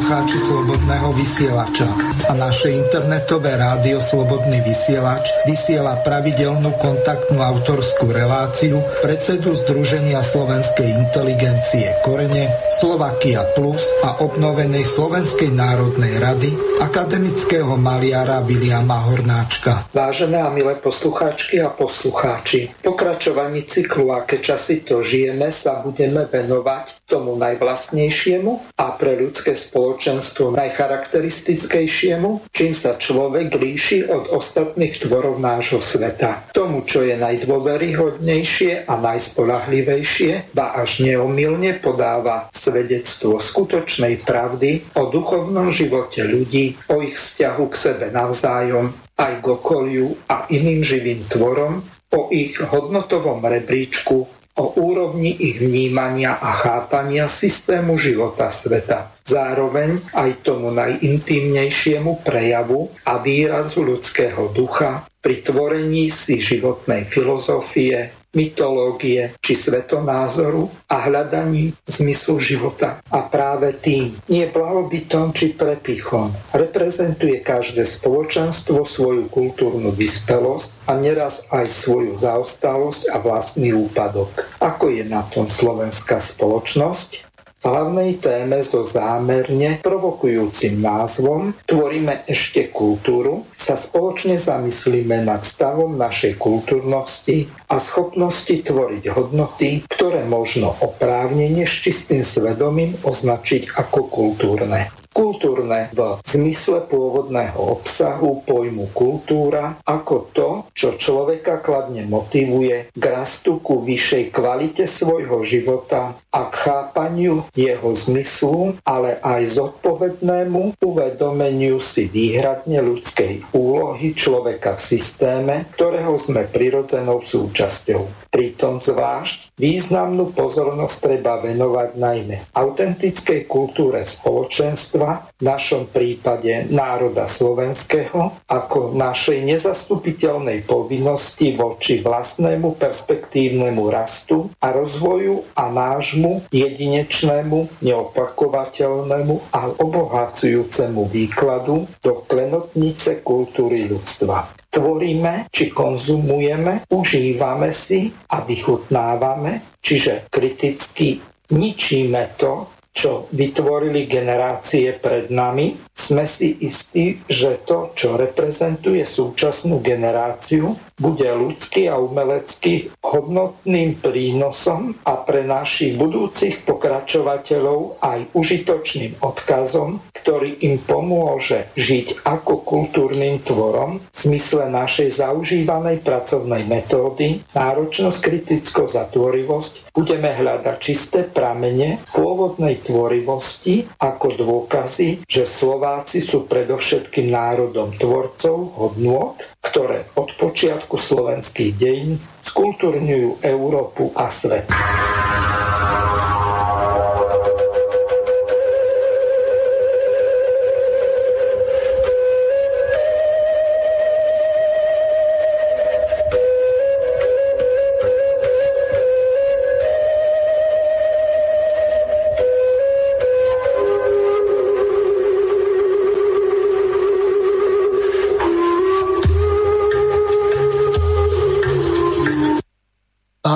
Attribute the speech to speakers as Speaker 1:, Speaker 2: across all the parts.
Speaker 1: poslucháči Slobodného vysielača. A naše internetové rádio Slobodný vysielač vysiela pravidelnú kontaktnú autorskú reláciu predsedu Združenia slovenskej inteligencie Korene, Slovakia Plus a obnovenej Slovenskej národnej rady akademického maliara Viliama Hornáčka. Vážené a milé poslucháčky a poslucháči, pokračovaní cyklu Aké časy to žijeme sa budeme venovať tomu najvlastnejšiemu pre ľudské spoločenstvo najcharakteristickejšiemu, čím sa človek líši od ostatných tvorov nášho sveta. Tomu, čo je najdôveryhodnejšie a najspolahlivejšie, ba až neomilne podáva svedectvo skutočnej pravdy o duchovnom živote ľudí, o ich vzťahu k sebe navzájom, aj k okoliu a iným živým tvorom, o ich hodnotovom rebríčku o úrovni ich vnímania a chápania systému života sveta. Zároveň aj tomu najintímnejšiemu prejavu a výrazu ľudského ducha pri tvorení si životnej filozofie, mytológie či svetonázoru a hľadaní zmyslu života. A práve tým, nie blahobytom či prepichom, reprezentuje každé spoločenstvo svoju kultúrnu vyspelosť a neraz aj svoju zaostalosť a vlastný úpadok. Ako je na tom slovenská spoločnosť? Hlavnej téme so zámerne provokujúcim názvom Tvoríme ešte kultúru sa spoločne zamyslíme nad stavom našej kultúrnosti a schopnosti tvoriť hodnoty, ktoré možno oprávnene s čistým svedomím označiť ako kultúrne kultúrne v zmysle pôvodného obsahu pojmu kultúra ako to, čo človeka kladne motivuje k rastu ku vyššej kvalite svojho života a k chápaniu jeho zmyslu, ale aj zodpovednému uvedomeniu si výhradne ľudskej úlohy človeka v systéme, ktorého sme prirodzenou súčasťou. Pritom zvlášť významnú pozornosť treba venovať najmä autentickej kultúre spoločenstva, v našom prípade národa slovenského, ako našej nezastupiteľnej povinnosti voči vlastnému perspektívnemu rastu a rozvoju a nášmu jedinečnému, neopakovateľnému a obohacujúcemu výkladu do klenotnice kultúry ľudstva tvoríme či konzumujeme, užívame si a vychutnávame, čiže kriticky ničíme to, čo vytvorili generácie pred nami, sme si istí, že to, čo reprezentuje súčasnú generáciu, bude ľudský a umelecký hodnotným prínosom a pre našich budúcich pokračovateľov aj užitočným odkazom, ktorý im pomôže žiť ako kultúrnym tvorom v zmysle našej zaužívanej pracovnej metódy, náročnosť, kritickosť a tvorivosť, budeme hľadať čisté pramene pôvodnej tvorivosti ako dôkazy, že Slováci sú predovšetkým národom tvorcov hodnôt, ktoré od počiatku slovenských dejín skultúrňujú Európu a svet.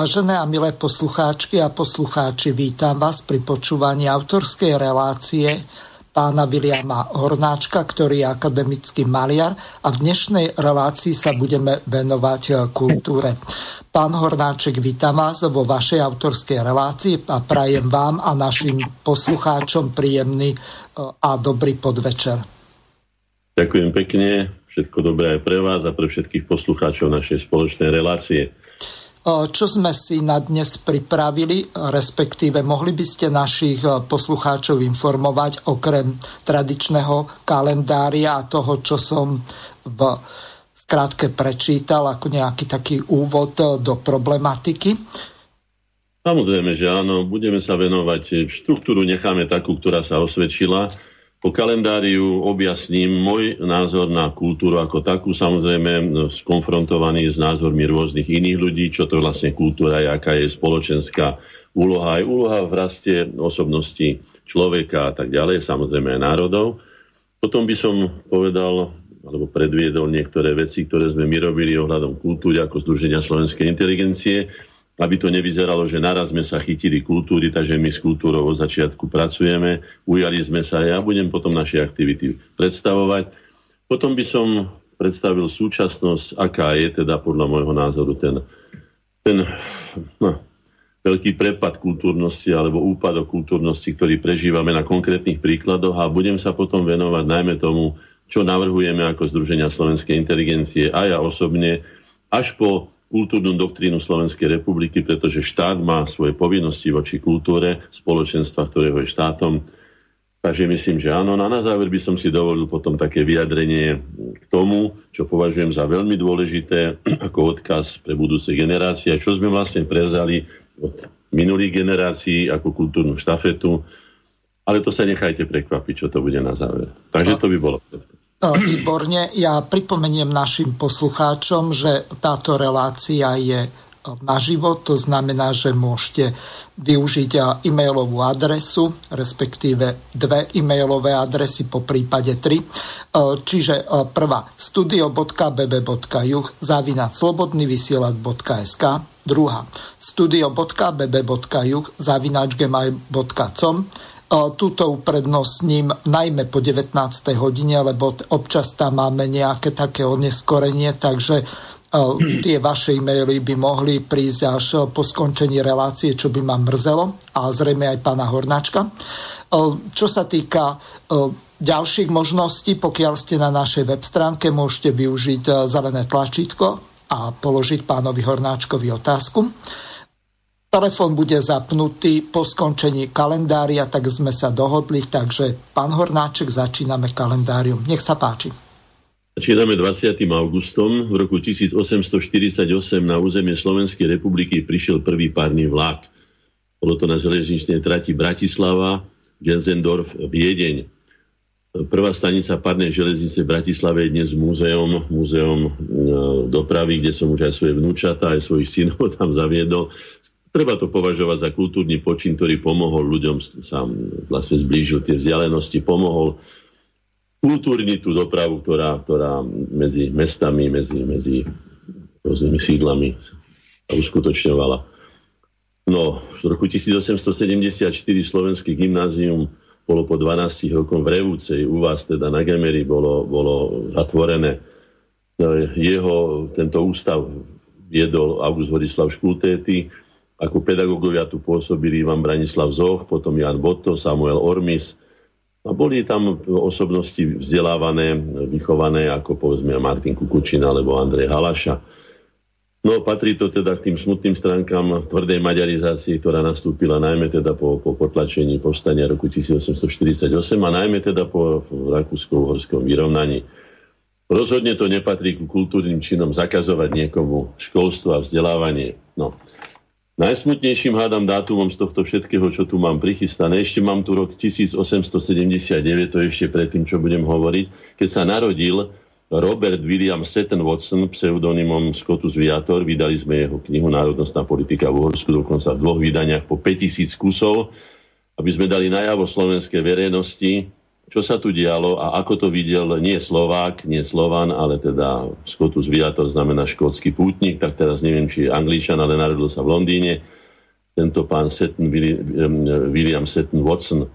Speaker 1: Vážené a milé poslucháčky a poslucháči, vítam vás pri počúvaní autorskej relácie pána Viliama Hornáčka, ktorý je akademický maliar a v dnešnej relácii sa budeme venovať kultúre. Pán Hornáček, vítam vás vo vašej autorskej relácii a prajem vám a našim poslucháčom príjemný e, a dobrý podvečer.
Speaker 2: Ďakujem pekne, všetko dobré aj pre vás a pre všetkých poslucháčov našej spoločnej relácie.
Speaker 1: Čo sme si na dnes pripravili, respektíve mohli by ste našich poslucháčov informovať okrem tradičného kalendária a toho, čo som v skrátke prečítal ako nejaký taký úvod do problematiky?
Speaker 2: Samozrejme, že áno, budeme sa venovať štruktúru, necháme takú, ktorá sa osvedčila Po kalendáriu objasním môj názor na kultúru ako takú, samozrejme no, skonfrontovaný s názormi rôznych iných ľudí, čo to vlastne kultúra je, aká je spoločenská úloha, aj úloha v raste osobnosti človeka a tak ďalej, samozrejme aj národov. Potom by som povedal alebo predviedol niektoré veci, ktoré sme my robili ohľadom kultúry ako Združenia slovenskej inteligencie, aby to nevyzeralo, že naraz sme sa chytili kultúry, takže my s kultúrou od začiatku pracujeme, ujali sme sa, ja budem potom naše aktivity predstavovať. Potom by som predstavil súčasnosť, aká je teda podľa môjho názoru ten, ten no, veľký prepad kultúrnosti alebo úpadok kultúrnosti, ktorý prežívame na konkrétnych príkladoch a budem sa potom venovať najmä tomu, čo navrhujeme ako Združenia slovenskej inteligencie a ja osobne, až po kultúrnu doktrínu Slovenskej republiky, pretože štát má svoje povinnosti voči kultúre spoločenstva, ktorého je štátom. Takže myslím, že áno. A na záver by som si dovolil potom také vyjadrenie k tomu, čo považujem za veľmi dôležité ako odkaz pre budúce generácie, čo sme vlastne prezali od minulých generácií ako kultúrnu štafetu. Ale to sa nechajte prekvapiť, čo to bude na záver. Takže to by bolo všetko.
Speaker 1: E, výborne. Ja pripomeniem našim poslucháčom, že táto relácia je e, naživo, to znamená, že môžete využiť e, e-mailovú adresu, respektíve dve e-mailové adresy, po prípade tri. Čiže prvá studio.bb.juh zavinať slobodnyvysielac.sk druhá studio.bb.juh zavinač gmail.com Tuto uprednostním najmä po 19. hodine, lebo občas tam máme nejaké také oneskorenie, takže tie vaše e-maily by mohli prísť až po skončení relácie, čo by ma mrzelo a zrejme aj pána Hornáčka. Čo sa týka ďalších možností, pokiaľ ste na našej web stránke, môžete využiť zelené tlačítko a položiť pánovi Hornáčkovi otázku. Telefón bude zapnutý po skončení kalendária, tak sme sa dohodli, takže pán Hornáček, začíname kalendárium. Nech sa páči.
Speaker 2: Začíname 20. augustom. V roku 1848 na územie Slovenskej republiky prišiel prvý párny vlak. Bolo to na železničnej trati Bratislava, Gensendorf, Viedeň. Prvá stanica párnej železnice v Bratislave je dnes múzeum, múzeum e, dopravy, kde som už aj svoje vnúčata, aj svojich synov tam zaviedol. Treba to považovať za kultúrny počin, ktorý pomohol ľuďom, sa vlastne zblížil tie vzdialenosti, pomohol kultúrniť tú dopravu, ktorá, ktorá medzi mestami, medzi, medzi rôznymi sídlami uskutočňovala. No, v roku 1874 slovenské gymnázium bolo po 12 rokom v Revúcej, u vás teda na Gemery bolo, bolo zatvorené. No, jeho, tento ústav viedol August Vodislav Škultéty, ako pedagógovia tu pôsobili Ivan Branislav Zoch, potom Jan Botto, Samuel Ormis. A boli tam osobnosti vzdelávané, vychované, ako povedzme Martin Kukučina alebo Andrej Halaša. No patrí to teda k tým smutným stránkam tvrdej maďarizácie, ktorá nastúpila najmä teda po, po potlačení povstania roku 1848 a najmä teda po rakúsko-uhorskom vyrovnaní. Rozhodne to nepatrí ku kultúrnym činom zakazovať niekomu školstvo a vzdelávanie. No. Najsmutnejším hádam dátumom z tohto všetkého, čo tu mám prichystané, ešte mám tu rok 1879, to je ešte predtým, čo budem hovoriť, keď sa narodil Robert William Seton Watson, pseudonymom Scotus Viator, vydali sme jeho knihu Národnostná politika v Uhorsku, dokonca v dvoch vydaniach po 5000 kusov, aby sme dali najavo slovenskej verejnosti, čo sa tu dialo a ako to videl nie Slovák, nie Slovan, ale teda Scotus Viator znamená škótsky pútnik, tak teraz neviem, či je Angličan, ale narodil sa v Londýne. Tento pán Seton, William Seton Watson.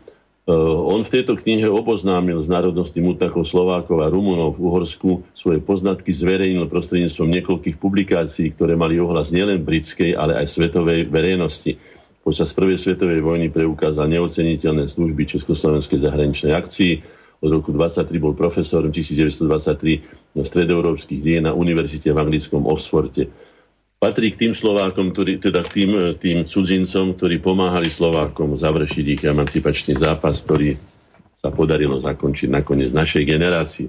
Speaker 2: Uh, on v tejto knihe oboznámil z národnosti mutakov Slovákov a Rumunov v Uhorsku. Svoje poznatky zverejnil prostredníctvom niekoľkých publikácií, ktoré mali ohlas nielen britskej, ale aj svetovej verejnosti Počas prvej svetovej vojny preukázal neoceniteľné služby Československej zahraničnej akcii. Od roku 23 bol profesorom 1923 na stredoeurópskych dien na univerzite v anglickom Oxforde. Patrí k tým Slovákom, ktorí, teda k tým, tým cudzincom, ktorí pomáhali Slovákom završiť ich emancipačný zápas, ktorý sa podarilo zakončiť nakoniec našej generácii.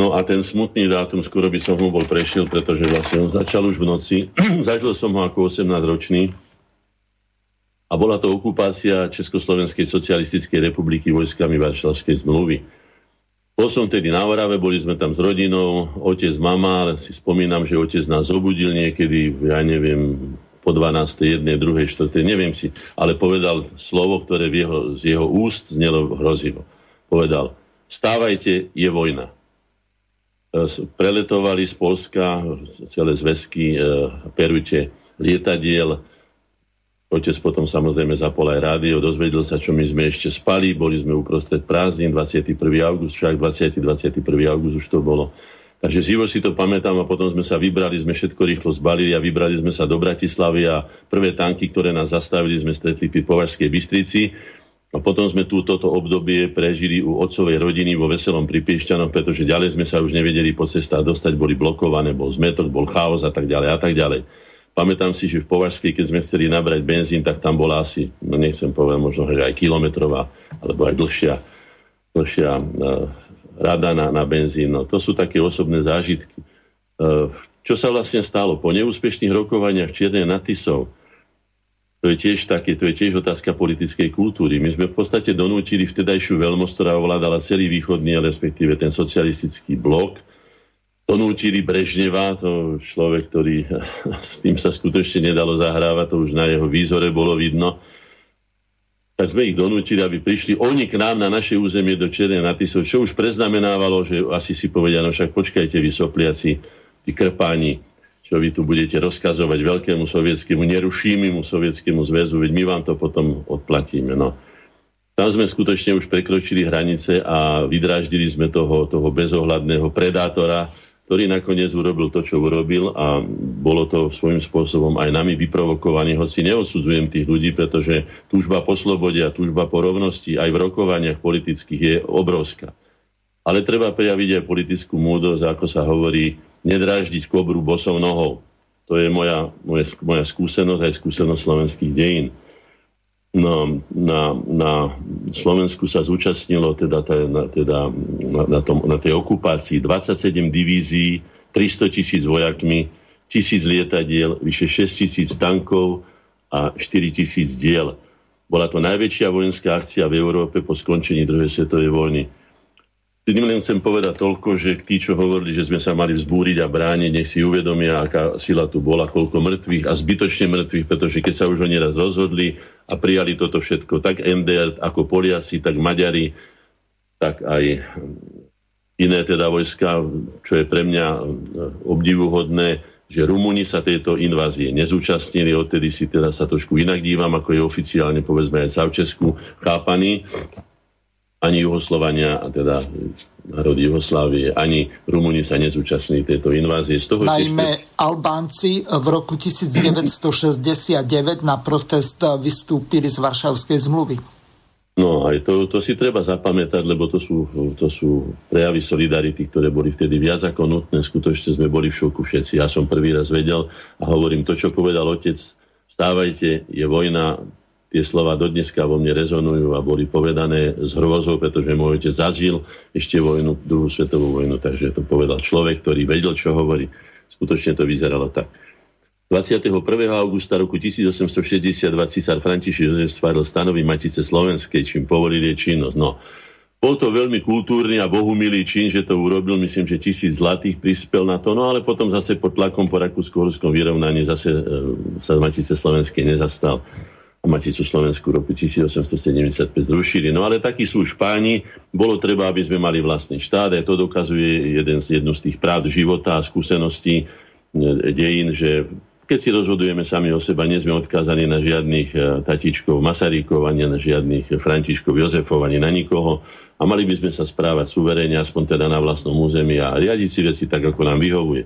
Speaker 2: No a ten smutný dátum, skoro by som ho bol prešiel, pretože vlastne on začal už v noci. Zažil som ho ako 18-ročný a bola to okupácia Československej socialistickej republiky vojskami Varšavskej zmluvy. Bol som tedy na Orave, boli sme tam s rodinou, otec, mama, ale si spomínam, že otec nás obudil niekedy, ja neviem, po 12. 1. 2. 4. neviem si, ale povedal slovo, ktoré v jeho, z jeho úst znelo hrozivo. Povedal, stávajte, je vojna. E, preletovali z Polska celé zväzky e, perute lietadiel, Otec potom samozrejme zapol aj rádio, dozvedel sa, čo my sme ešte spali, boli sme uprostred prázdnin, 21. august, však 20. 21. august už to bolo. Takže živo si to pamätám a potom sme sa vybrali, sme všetko rýchlo zbalili a vybrali sme sa do Bratislavy a prvé tanky, ktoré nás zastavili, sme stretli pri Považskej Bystrici. A potom sme tu toto obdobie prežili u otcovej rodiny vo Veselom pri pretože ďalej sme sa už nevedeli po cestách dostať, boli blokované, bol zmetok, bol chaos a tak ďalej a tak ďalej. Pamätám si, že v Považskej, keď sme chceli nabrať benzín, tak tam bola asi, no nechcem povedať, možno že aj kilometrová, alebo aj dlhšia, dlhšia uh, rada na, na benzín. No, to sú také osobné zážitky. Uh, čo sa vlastne stalo? Po neúspešných rokovaniach Čiernej Natisov, to je tiež také, to je tiež otázka politickej kultúry. My sme v podstate donútili vtedajšiu veľmoc, ktorá ovládala celý východný, respektíve ten socialistický blok, donútili Brežneva, to človek, ktorý s tým sa skutočne nedalo zahrávať, to už na jeho výzore bolo vidno, tak sme ich donútili, aby prišli oni k nám na naše územie do Černej Natisov, čo už preznamenávalo, že asi si povedia, no však počkajte vy sopliaci, tí krpáni, čo vy tu budete rozkazovať veľkému sovietskému, nerušímimu sovietskému zväzu, veď my vám to potom odplatíme. No. Tam sme skutočne už prekročili hranice a vydráždili sme toho, toho bezohľadného predátora, ktorý nakoniec urobil to, čo urobil a bolo to svojím spôsobom aj nami vyprovokovaný, hoci neodsudzujem tých ľudí, pretože túžba po slobode a túžba po rovnosti aj v rokovaniach politických je obrovská. Ale treba prejaviť aj politickú múdrosť, ako sa hovorí, nedráždiť kobru bosou nohou. To je moja, moja, moja skúsenosť aj skúsenosť slovenských dejín na, na, na Slovensku sa zúčastnilo teda, teda, teda na, na, tom, na tej okupácii 27 divízií, 300 tisíc vojakmi, tisíc lietadiel, vyše 6 tisíc tankov a 4 tisíc diel. Bola to najväčšia vojenská akcia v Európe po skončení druhej svetovej vojny. Tým len chcem povedať toľko, že tí, čo hovorili, že sme sa mali vzbúriť a brániť, nech si uvedomia, aká sila tu bola, koľko mŕtvych a zbytočne mŕtvych, pretože keď sa už oni raz rozhodli a prijali toto všetko, tak MDR ako Poliasi, tak Maďari, tak aj iné teda vojska, čo je pre mňa obdivuhodné, že Rumúni sa tejto invázie nezúčastnili, odtedy si teda sa trošku inak dívam, ako je oficiálne povedzme aj Savčesku chápaný ani Juhoslovania, a teda národ Juhoslávie, ani Rumúni sa nezúčastnili tejto invázie.
Speaker 1: Z toho Najmä tiež... Albánci v roku 1969 na protest vystúpili z Varšavskej zmluvy.
Speaker 2: No aj to, to si treba zapamätať, lebo to sú, to sú prejavy solidarity, ktoré boli vtedy viac ako nutné. Skutočne sme boli v šoku všetci. Ja som prvý raz vedel a hovorím to, čo povedal otec, stávajte, je vojna, tie slova dodneska vo mne rezonujú a boli povedané s hrôzou, pretože môj otec zažil ešte vojnu, druhú svetovú vojnu, takže to povedal človek, ktorý vedel, čo hovorí. Skutočne to vyzeralo tak. 21. augusta roku 1862 císar František Jozef stváril stanovy Matice Slovenskej, čím povolil jej činnosť. No, bol to veľmi kultúrny a bohumilý čin, že to urobil, myslím, že tisíc zlatých prispel na to, no ale potom zase pod tlakom po rakúsko-horskom vyrovnaní zase e, sa Matice Slovenskej nezastal. Maticu Slovensku roku 1875 zrušili. No ale takí sú už páni, bolo treba, aby sme mali vlastný štát, a to dokazuje jeden z, jednu z tých práv života a skúseností e, dejín, že keď si rozhodujeme sami o seba, nie sme odkázaní na žiadnych e, tatičkov Masaríkov, ani na žiadnych Františkov Jozefov, ani na nikoho. A mali by sme sa správať suverene, aspoň teda na vlastnom území a riadiť si veci tak, ako nám vyhovuje.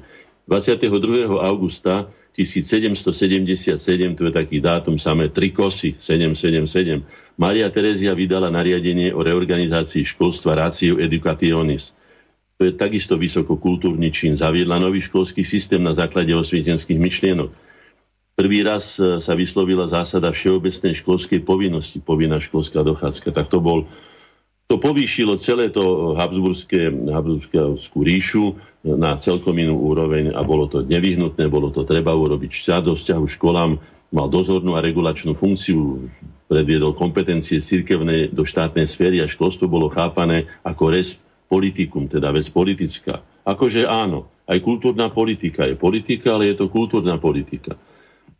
Speaker 2: 22. augusta 1777, to je taký dátum, samé tri kosy, 777. Maria Terezia vydala nariadenie o reorganizácii školstva Ratio Educationis. To je takisto vysokokultúrny čin. Zaviedla nový školský systém na základe osvietenských myšlienok. Prvý raz e, sa vyslovila zásada všeobecnej školskej povinnosti, povinná školská dochádzka. Tak to bol to povýšilo celé to Habsburské, Habsburskú ríšu na celkom inú úroveň a bolo to nevyhnutné, bolo to treba urobiť štát do vzťahu školám mal dozornú a regulačnú funkciu, predviedol kompetencie cirkevnej do štátnej sféry a školstvo bolo chápané ako res politikum, teda vec politická. Akože áno, aj kultúrna politika je politika, ale je to kultúrna politika.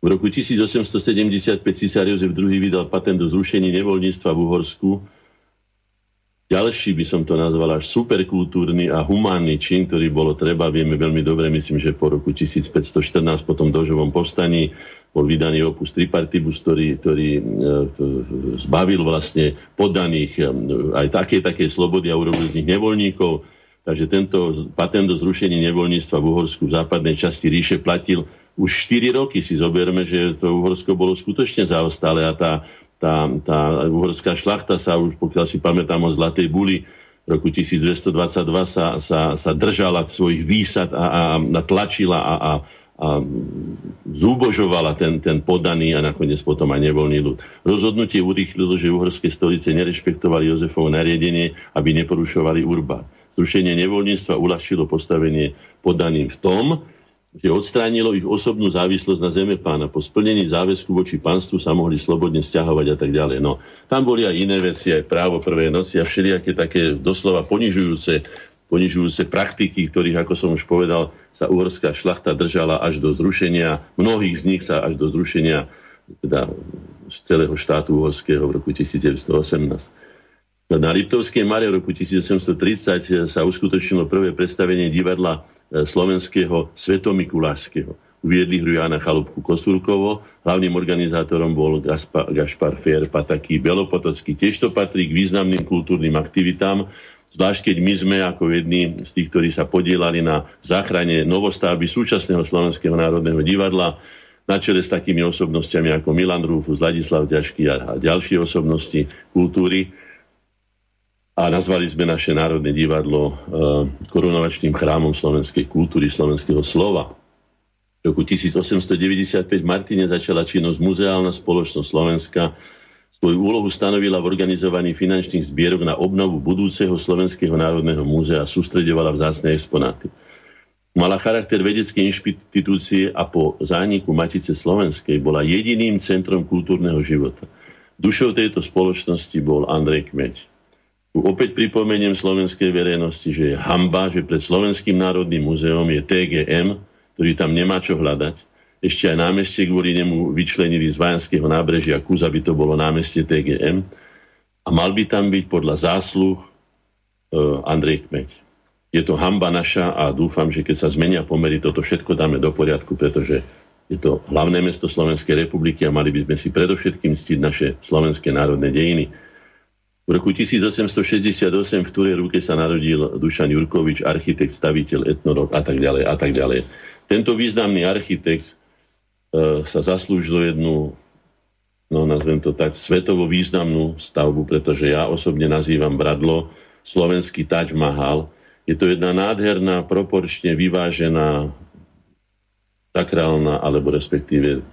Speaker 2: V roku 1875 císar Jozef II vydal patent do zrušení nevoľníctva v Uhorsku, ďalší by som to nazval až superkultúrny a humánny čin, ktorý bolo treba, vieme veľmi dobre, myslím, že po roku 1514 po tom dožovom povstaní bol vydaný opus Tripartibus, ktorý, ktorý e, zbavil vlastne poddaných e, aj také, také slobody a urobil z nich nevoľníkov. Takže tento patent do zrušenia nevoľníctva v Uhorsku v západnej časti ríše platil už 4 roky. Si zoberme, že to Uhorsko bolo skutočne zaostalé a tá tá, tá uhorská šlachta sa už, pokiaľ si pamätám o Zlatej buli, v roku 1222 sa, sa, sa držala svojich výsad a, a, a tlačila a, a, a zúbožovala ten, ten podaný a nakoniec potom aj nevoľný ľud. Rozhodnutie urýchlilo, že uhorské stolice nerešpektovali Jozefovo nariadenie, aby neporušovali urba. Zrušenie nevoľníctva uľahčilo postavenie podaným v tom, že odstránilo ich osobnú závislosť na zeme pána. Po splnení záväzku voči pánstvu sa mohli slobodne stiahovať a tak ďalej. No, tam boli aj iné veci, aj právo prvej noci a všelijaké také doslova ponižujúce, ponižujúce praktiky, ktorých, ako som už povedal, sa uhorská šlachta držala až do zrušenia, mnohých z nich sa až do zrušenia teda z celého štátu uhorského v roku 1918. Na Liptovskej Mare v roku 1830 sa uskutočnilo prvé predstavenie divadla slovenského svetomikulášskeho. Uviedli hru Jana Chalúbku Kosurkovo, hlavným organizátorom bol Gaspar, Gašpar Fierpa, taký Belopotocký. Tiež to patrí k významným kultúrnym aktivitám, zvlášť keď my sme ako jedni z tých, ktorí sa podielali na záchrane novostavby súčasného Slovenského národného divadla, na čele s takými osobnostiami ako Milan Rúfus, Ladislav Ťažký a ďalšie osobnosti kultúry a nazvali sme naše Národné divadlo e, korunovačným chrámom slovenskej kultúry, slovenského slova. V roku 1895 v Martine začala činnosť Muzeálna spoločnosť Slovenska. Svoju úlohu stanovila v organizovaní finančných zbierok na obnovu budúceho Slovenského národného múzea a sústredovala vzácne exponáty. Mala charakter vedeckej inštitúcie a po zániku Matice Slovenskej bola jediným centrom kultúrneho života. Dušou tejto spoločnosti bol Andrej Kmeď. Opäť pripomeniem slovenskej verejnosti, že je hamba, že pred Slovenským národným múzeom je TGM, ktorý tam nemá čo hľadať. Ešte aj námestie kvôli nemu vyčlenili z Vajanského nábrežia Kus, aby to bolo námestie TGM. A mal by tam byť podľa zásluh e, Andrej Kmeď. Je to hamba naša a dúfam, že keď sa zmenia pomery, toto všetko dáme do poriadku, pretože je to hlavné mesto Slovenskej republiky a mali by sme si predovšetkým ctiť naše slovenské národné dejiny. V roku 1868 v Turej ruke sa narodil Dušan Jurkovič, architekt, staviteľ, etnolog a tak ďalej a tak ďalej. Tento významný architekt e, sa zaslúžil jednu, no nazvem to tak, svetovo významnú stavbu, pretože ja osobne nazývam Bradlo slovenský Taj Mahal. Je to jedna nádherná, proporčne vyvážená, sakrálna, alebo respektíve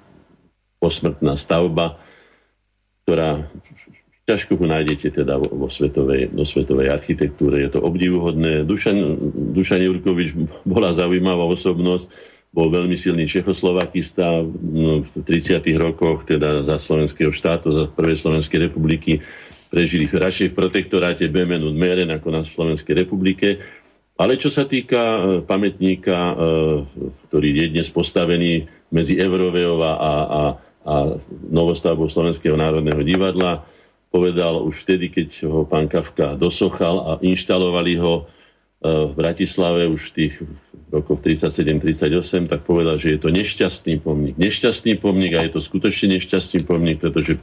Speaker 2: posmrtná stavba, ktorá ťažko ho nájdete teda vo, svetovej, vo svetovej architektúre. Je to obdivuhodné. Dušan, Dušan Jurkovič bola zaujímavá osobnosť, bol veľmi silný čechoslovakista no, v 30. rokoch, teda za slovenského štátu, za prvej Slovenskej republiky. Prežili radšej v protektoráte Bemen und Meren ako na Slovenskej republike. Ale čo sa týka e, pamätníka, e, ktorý je dnes postavený medzi Evroveova a, a, a novostavbou Slovenského národného divadla, povedal už vtedy, keď ho pán Kafka dosochal a inštalovali ho e, v Bratislave už v tých rokoch 37-38, tak povedal, že je to nešťastný pomník. Nešťastný pomník a je to skutočne nešťastný pomník, pretože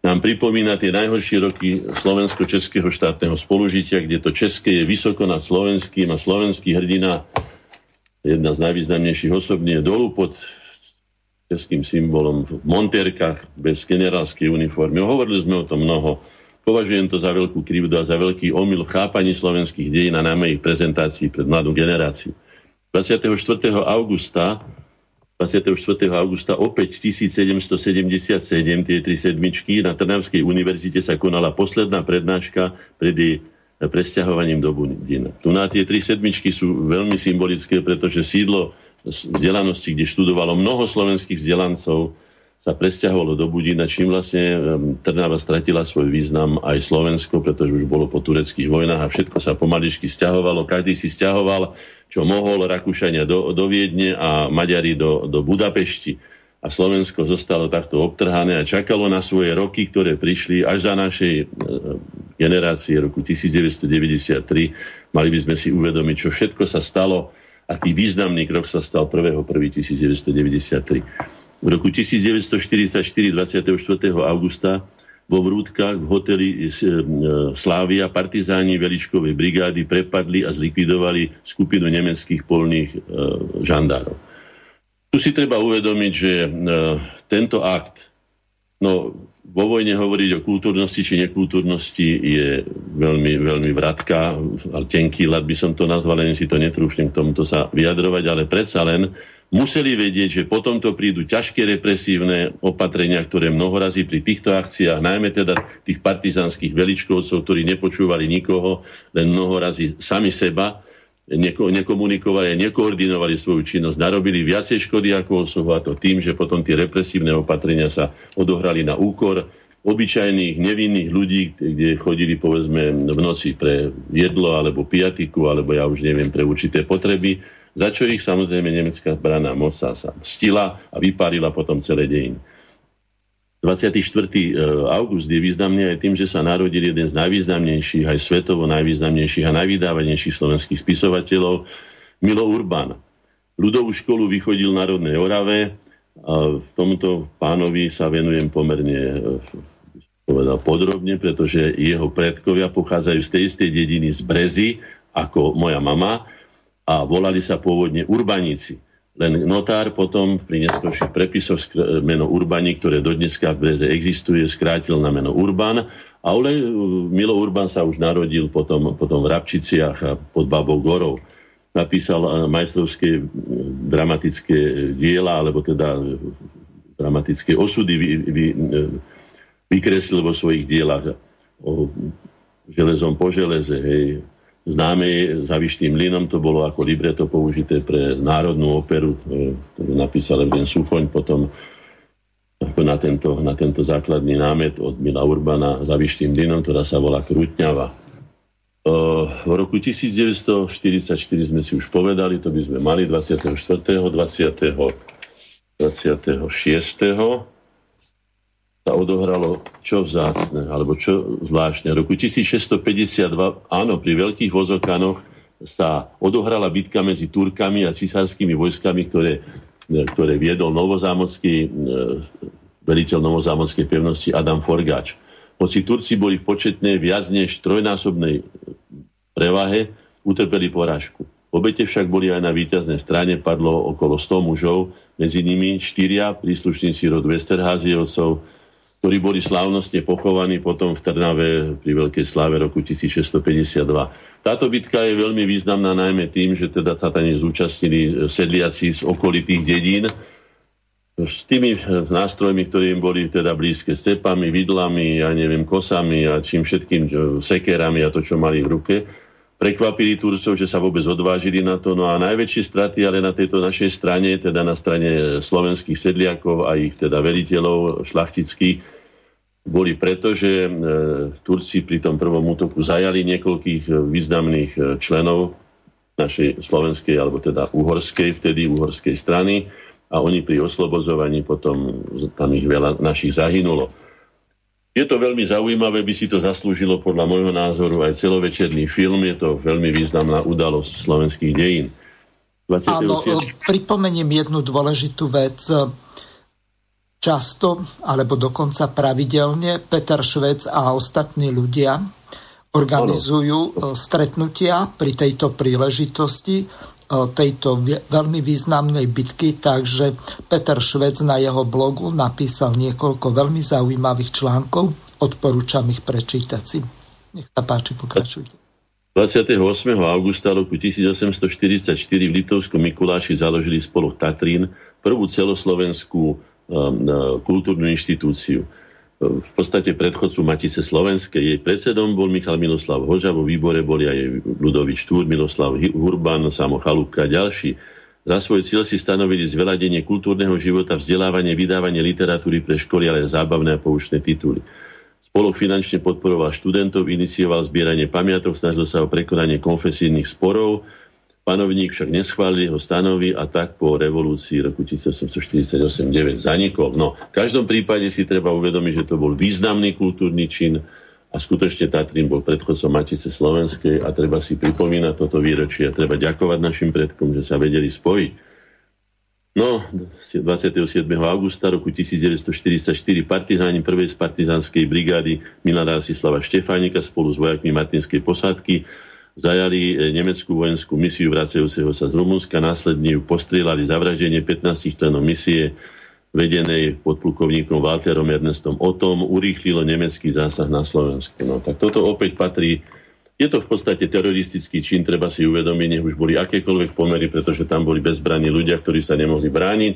Speaker 2: nám pripomína tie najhoršie roky slovensko-českého štátneho spolužitia, kde to české je vysoko nad slovenským a slovenský hrdina, jedna z najvýznamnejších osobní, je dolu pod českým symbolom v montérkach bez generálskej uniformy. Hovorili sme o tom mnoho. Považujem to za veľkú krivdu a za veľký omyl v chápaní slovenských dejín a najmä ich prezentácií pred mladú generáciu. 24. augusta 24. augusta opäť 1777 tie tri sedmičky na Trnavskej univerzite sa konala posledná prednáška pred jej presťahovaním do Budina. Tu na tie tri sedmičky sú veľmi symbolické, pretože sídlo vzdelanosti, kde študovalo mnoho slovenských vzdelancov, sa presťahovalo do Budína, čím vlastne Trnava stratila svoj význam aj Slovensko, pretože už bolo po tureckých vojnách a všetko sa pomaličky stiahovalo. Každý si stiahoval, čo mohol, Rakúšania do, do Viedne a Maďari do, do Budapešti. A Slovensko zostalo takto obtrhané a čakalo na svoje roky, ktoré prišli až za našej generácie roku 1993. Mali by sme si uvedomiť, čo všetko sa stalo, aký významný krok sa stal 1.1.1993. V roku 1944, 24. augusta, vo Vrútkach v hoteli e, Slávia partizáni Veličkovej brigády prepadli a zlikvidovali skupinu nemeckých polných e, žandárov. Tu si treba uvedomiť, že tento akt, no vo vojne hovoriť o kultúrnosti či nekultúrnosti je veľmi, veľmi vratká, ale tenký lat by som to nazval, len si to netrúšnem k tomuto sa vyjadrovať, ale predsa len museli vedieť, že potom to prídu ťažké represívne opatrenia, ktoré mnohorazí pri týchto akciách, najmä teda tých partizanských veličkovcov, ktorí nepočúvali nikoho, len mnohorazí sami seba, neko, nekomunikovali nekoordinovali svoju činnosť, narobili viacej škody ako osobu a to tým, že potom tie represívne opatrenia sa odohrali na úkor obyčajných, nevinných ľudí, kde chodili povedzme v noci pre jedlo alebo piatiku, alebo ja už neviem, pre určité potreby za čo ich samozrejme nemecká zbraná moc sa, sa stila a vypárila potom celé dejiny. 24. E, august je významný aj tým, že sa narodil jeden z najvýznamnejších, aj svetovo najvýznamnejších a najvydávanejších slovenských spisovateľov, Milo Urban. Ľudovú školu vychodil v Národnej Orave a v tomuto pánovi sa venujem pomerne e, povedal podrobne, pretože jeho predkovia pochádzajú z tej istej dediny z Brezy ako moja mama a volali sa pôvodne urbaníci. Len notár potom pri neskôrších prepisoch meno Urbani, ktoré do dneska v Breze existuje, skrátil na meno Urban. A Ole, Milo Urban sa už narodil potom, potom v Rabčiciach a pod Babou Gorou. Napísal eh, majstrovské dramatické diela, alebo teda dramatické osudy vy, vy, vykreslil vo svojich dielach o železom po železe, hej, známe za Vyštým mlynom, to bolo ako libreto použité pre národnú operu, e, ktorú napísal Evgen Suchoň, potom na tento, na tento základný námet od Mila Urbana za Vyštým mlynom, ktorá sa volá Krutňava. E, v roku 1944 sme si už povedali, to by sme mali 24. 20. 26 sa odohralo čo vzácne, alebo čo zvláštne. V roku 1652, áno, pri veľkých vozokanoch sa odohrala bitka medzi Turkami a cisárskymi vojskami, ktoré, ktoré viedol novozámocký, e, veliteľ novozámodskej pevnosti Adam Forgač. Hoci Turci boli v početnej viac než trojnásobnej prevahe, utrpeli porážku. Obete však boli aj na víťaznej strane, padlo okolo 100 mužov, medzi nimi štyria príslušníci rod Westerháziovcov, ktorí boli slávnostne pochovaní potom v Trnave pri Veľkej sláve roku 1652. Táto bitka je veľmi významná najmä tým, že teda sa tam zúčastnili sedliaci z okolitých dedín s tými nástrojmi, ktoré im boli teda blízke, cepami, vidlami, ja neviem, kosami a čím všetkým sekerami a to, čo mali v ruke. Prekvapili Turcov, že sa vôbec odvážili na to. No a najväčšie straty ale na tejto našej strane, teda na strane slovenských sedliakov a ich teda veliteľov šlachtických, boli preto, že e, Turci pri tom prvom útoku zajali niekoľkých e, významných e, členov našej slovenskej, alebo teda uhorskej, vtedy uhorskej strany a oni pri oslobozovaní potom tam ich veľa našich zahynulo. Je to veľmi zaujímavé, by si to zaslúžilo podľa môjho názoru aj celovečerný film, je to veľmi významná udalosť slovenských dejín.
Speaker 1: Áno, pripomeniem jednu dôležitú vec často alebo dokonca pravidelne Peter Švec a ostatní ľudia organizujú e, stretnutia pri tejto príležitosti e, tejto veľmi významnej bitky, takže Peter Švec na jeho blogu napísal niekoľko veľmi zaujímavých článkov, odporúčam ich prečítať si. Nech sa páči, pokračujte.
Speaker 2: 28. augusta roku 1844 v Litovskom Mikuláši založili spolu Tatrín prvú celoslovenskú kultúrnu inštitúciu. V podstate predchodcu Matice Slovenskej. Jej predsedom bol Michal Miloslav Hoža, vo výbore boli aj Ludovič Túr, Miloslav Hurban, Samo Chalúbka a ďalší. Za svoj cieľ si stanovili zveladenie kultúrneho života, vzdelávanie, vydávanie literatúry pre školy, ale aj zábavné a poučné tituly. Spolok finančne podporoval študentov, inicioval zbieranie pamiatok, snažil sa o prekonanie konfesijných sporov, Panovník však neschválil jeho stanovy a tak po revolúcii roku 1848-9 zanikol. No, v každom prípade si treba uvedomiť, že to bol významný kultúrny čin a skutočne Tatrín bol predchodcom Matice Slovenskej a treba si pripomínať toto výročie a treba ďakovať našim predkom, že sa vedeli spojiť. No, 27. augusta roku 1944 partizáni prvej z partizánskej brigády Milana Rasislava Štefánika spolu s vojakmi Martinskej posádky zajali e, nemeckú vojenskú misiu vracajúceho sa z Rumunska, následne ju postrieľali zavraždenie 15 členov misie vedenej podplukovníkom Walterom Ernestom. O tom urýchlilo nemecký zásah na Slovensku. No tak toto opäť patrí. Je to v podstate teroristický čin, treba si uvedomiť, nech už boli akékoľvek pomery, pretože tam boli bezbranní ľudia, ktorí sa nemohli brániť.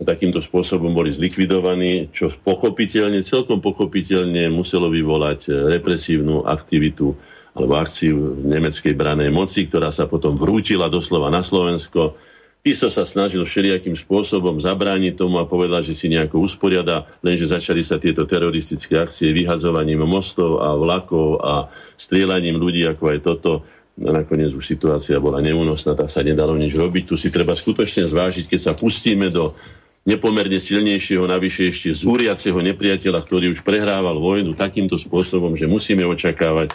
Speaker 2: A takýmto spôsobom boli zlikvidovaní, čo pochopiteľne, celkom pochopiteľne muselo vyvolať represívnu aktivitu alebo akciu nemeckej branej moci, ktorá sa potom vrútila doslova na Slovensko. Tiso sa snažil všelijakým spôsobom zabrániť tomu a povedal, že si nejako usporiada, lenže začali sa tieto teroristické akcie vyhazovaním mostov a vlakov a strieľaním ľudí, ako aj toto. A nakoniec už situácia bola neúnosná, tak sa nedalo nič robiť. Tu si treba skutočne zvážiť, keď sa pustíme do nepomerne silnejšieho, navyše ešte zúriaceho nepriateľa, ktorý už prehrával vojnu takýmto spôsobom, že musíme očakávať,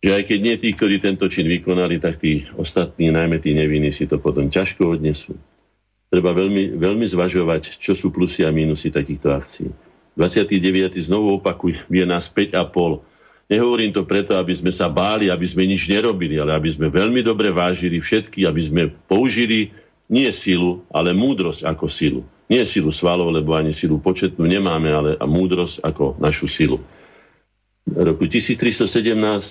Speaker 2: že aj keď nie tí, ktorí tento čin vykonali, tak tí ostatní, najmä tí nevinní, si to potom ťažko odnesú. Treba veľmi, veľmi zvažovať, čo sú plusy a mínusy takýchto akcií. 29. znovu opakuj, je nás 5,5. Nehovorím to preto, aby sme sa báli, aby sme nič nerobili, ale aby sme veľmi dobre vážili všetky, aby sme použili nie silu, ale múdrosť ako silu. Nie silu svalov, lebo ani silu početnú nemáme, ale múdrosť ako našu silu roku 1317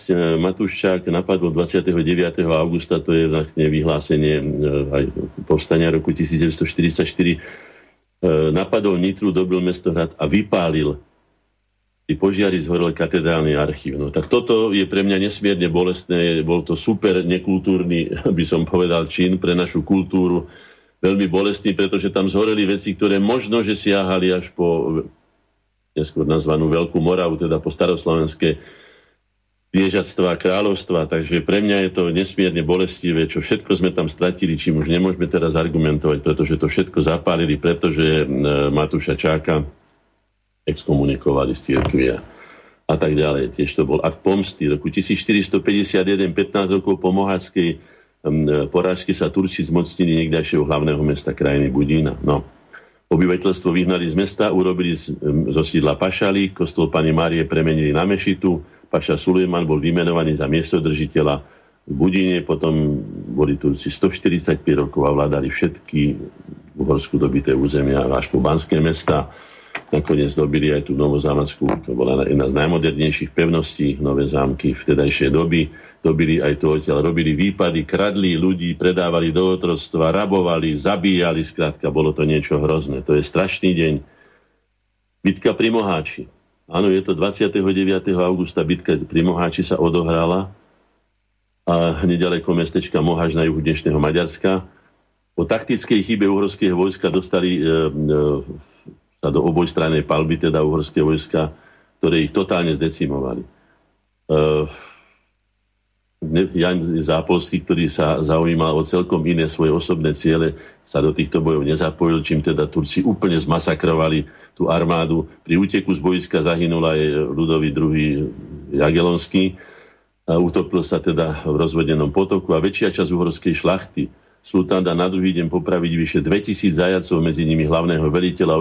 Speaker 2: e, Matúščák napadol 29. augusta, to je vlastne vyhlásenie e, aj povstania roku 1944, e, napadol Nitru, dobil mestohrad a vypálil pri požiari zhorel katedrálny archív. No, tak toto je pre mňa nesmierne bolestné, bol to super nekultúrny, by som povedal, čin pre našu kultúru, veľmi bolestný, pretože tam zhoreli veci, ktoré možno, že siahali až po neskôr nazvanú Veľkú Moravu, teda po staroslovenské viežatstva a kráľovstva, takže pre mňa je to nesmierne bolestivé, čo všetko sme tam stratili, čím už nemôžeme teraz argumentovať, pretože to všetko zapálili, pretože e, Matúša Čáka exkomunikovali z církvia a tak ďalej. Tiež to bol akt pomsty. Roku 1451, 15 rokov po moháckej porážke sa Turci zmocnili niekdajšieho hlavného mesta krajiny Budína. No, Obyvateľstvo vyhnali z mesta, urobili z, zo sídla Pašali, kostol pani Márie premenili na Mešitu, Paša Sulejman bol vymenovaný za miestodržiteľa v Budine, potom boli Turci 145 rokov a vládali všetky uhorsku dobité územia až po Banské mesta. Nakoniec dobili aj tú Novozámackú, to bola jedna z najmodernejších pevností, nové zámky vtedajšej doby dobili aj to odtiaľ, robili výpady, kradli ľudí, predávali do otroctva, rabovali, zabíjali, skrátka, bolo to niečo hrozné. To je strašný deň. Bitka pri Moháči. Áno, je to 29. augusta, bitka pri Moháči sa odohrala a nedaleko mestečka Moháč na juhu dnešného Maďarska. Po taktickej chybe uhorského vojska dostali e, e, sa do obojstrannej palby, teda uhorské vojska, ktoré ich totálne zdecimovali. E, Jan Zápolský, ktorý sa zaujímal o celkom iné svoje osobné ciele, sa do týchto bojov nezapojil, čím teda Turci úplne zmasakrovali tú armádu. Pri úteku z boiska zahynul aj ľudový druhý Jagelonský. A utopil sa teda v rozvedenom potoku a väčšia časť uhorskej šlachty Sultán na druhý deň popraviť vyše 2000 zajacov, medzi nimi hlavného veliteľa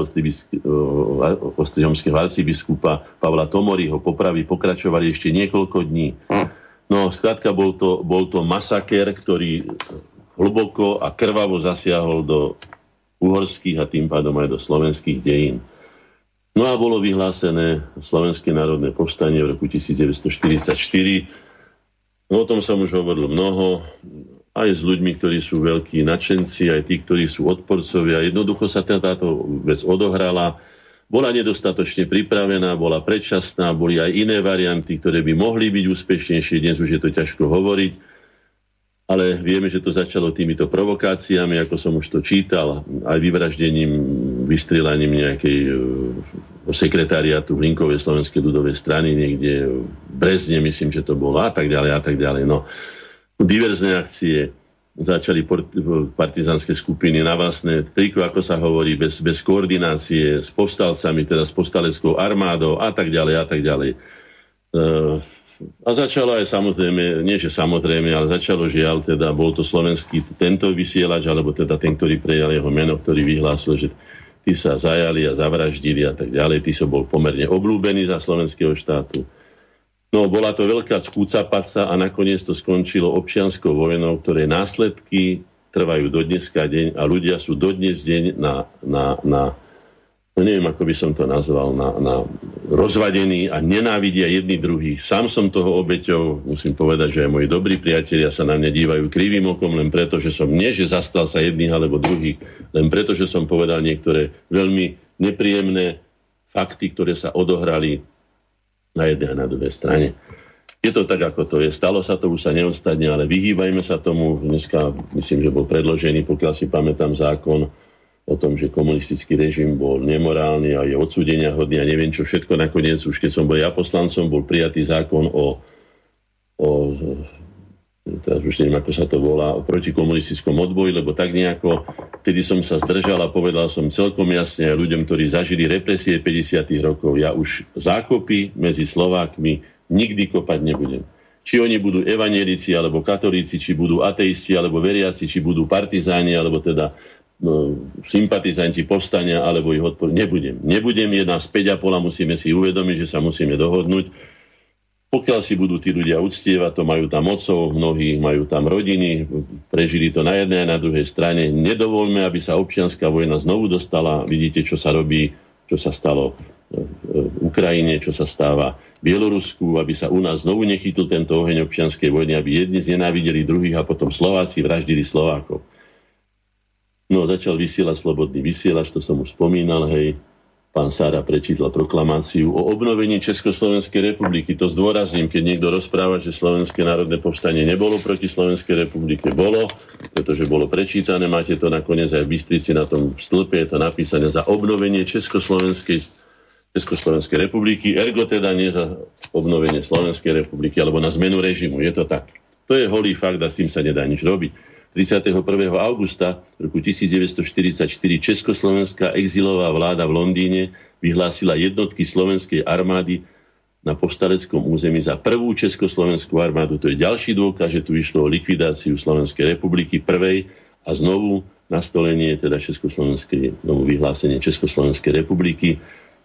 Speaker 2: ostrihomského arcibiskupa Pavla Tomoryho. Popravy pokračovali ešte niekoľko dní. No, skrátka, bol to, bol to masaker, ktorý hlboko a krvavo zasiahol do uhorských a tým pádom aj do slovenských dejín. No a bolo vyhlásené Slovenské národné povstanie v roku 1944. No, o tom som už hovoril mnoho, aj s ľuďmi, ktorí sú veľkí nadšenci, aj tí, ktorí sú odporcovia. Jednoducho sa táto vec odohrala bola nedostatočne pripravená, bola predčasná, boli aj iné varianty, ktoré by mohli byť úspešnejšie, dnes už je to ťažko hovoriť. ale vieme, že to začalo týmito provokáciami, ako som už to čítal, aj vyvraždením, vystrelaním nejakej uh, sekretariatu Linkovej slovenskej ľudovej strany niekde v Brezne, myslím, že to bolo a tak ďalej a tak ďalej. No, diverzné akcie, začali partizánske skupiny na vlastné triku, ako sa hovorí, bez, bez koordinácie s povstalcami, teda s povstaleckou armádou a tak ďalej a tak ďalej. Uh, a začalo aj samozrejme, nie že samozrejme, ale začalo žiaľ, teda bol to slovenský tento vysielač, alebo teda ten, ktorý prejal jeho meno, ktorý vyhlásil, že tí sa zajali a zavraždili a tak ďalej. Tí som bol pomerne oblúbený za slovenského štátu. No, bola to veľká skúcapaca a nakoniec to skončilo občianskou vojnou, ktoré následky trvajú do dneska deň a ľudia sú dodnes deň na, na, na no neviem, ako by som to nazval, na, na rozvadení a nenávidia jedni druhých. Sám som toho obeťou, musím povedať, že aj moji dobrí priatelia sa na mňa dívajú krivým okom, len preto, že som nie, že zastal sa jedných alebo druhých, len preto, že som povedal niektoré veľmi nepríjemné fakty, ktoré sa odohrali na jednej a na druhej strane. Je to tak, ako to je. Stalo sa to, už sa neostane, ale vyhýbajme sa tomu. Dneska, myslím, že bol predložený, pokiaľ si pamätám, zákon o tom, že komunistický režim bol nemorálny a je odsúdenia hodný a neviem čo všetko. Nakoniec, už keď som bol ja poslancom, bol prijatý zákon o, o teraz už neviem, ako sa to volá, o protikomunistickom odboji, lebo tak nejako, vtedy som sa zdržal a povedal som celkom jasne ľuďom, ktorí zažili represie 50. rokov, ja už zákopy medzi Slovákmi nikdy kopať nebudem. Či oni budú evanielici, alebo katolíci, či budú ateisti, alebo veriaci, či budú partizáni, alebo teda no, sympatizanti povstania, alebo ich odpor. Nebudem. Nebudem, je nás 5,5 a musíme si uvedomiť, že sa musíme dohodnúť pokiaľ si budú tí ľudia uctievať, to majú tam mocov, mnohí majú tam rodiny, prežili to na jednej a na druhej strane. Nedovolme, aby sa občianská vojna znovu dostala. Vidíte, čo sa robí, čo sa stalo v Ukrajine, čo sa stáva v Bielorusku, aby sa u nás znovu nechytil tento oheň občianskej vojny, aby jedni znenávideli druhých a potom Slováci vraždili Slovákov. No, začal vysielať slobodný vysielač, to som už spomínal, hej, pán Sára prečítal proklamáciu o obnovení Československej republiky. To zdôrazním, keď niekto rozpráva, že Slovenské národné povstanie nebolo proti Slovenskej republike. Bolo, pretože bolo prečítané. Máte to nakoniec aj v Bystrici na tom stĺpe, je to napísané za obnovenie Československej Československej republiky, ergo teda nie za obnovenie Slovenskej republiky alebo na zmenu režimu. Je to tak. To je holý fakt a s tým sa nedá nič robiť. 31. augusta roku 1944 Československá exilová vláda v Londýne vyhlásila jednotky slovenskej armády na povstaleckom území za prvú Československú armádu. To je ďalší dôkaz, že tu išlo o likvidáciu Slovenskej republiky prvej a znovu nastolenie teda Československej, znovu vyhlásenie Československej republiky,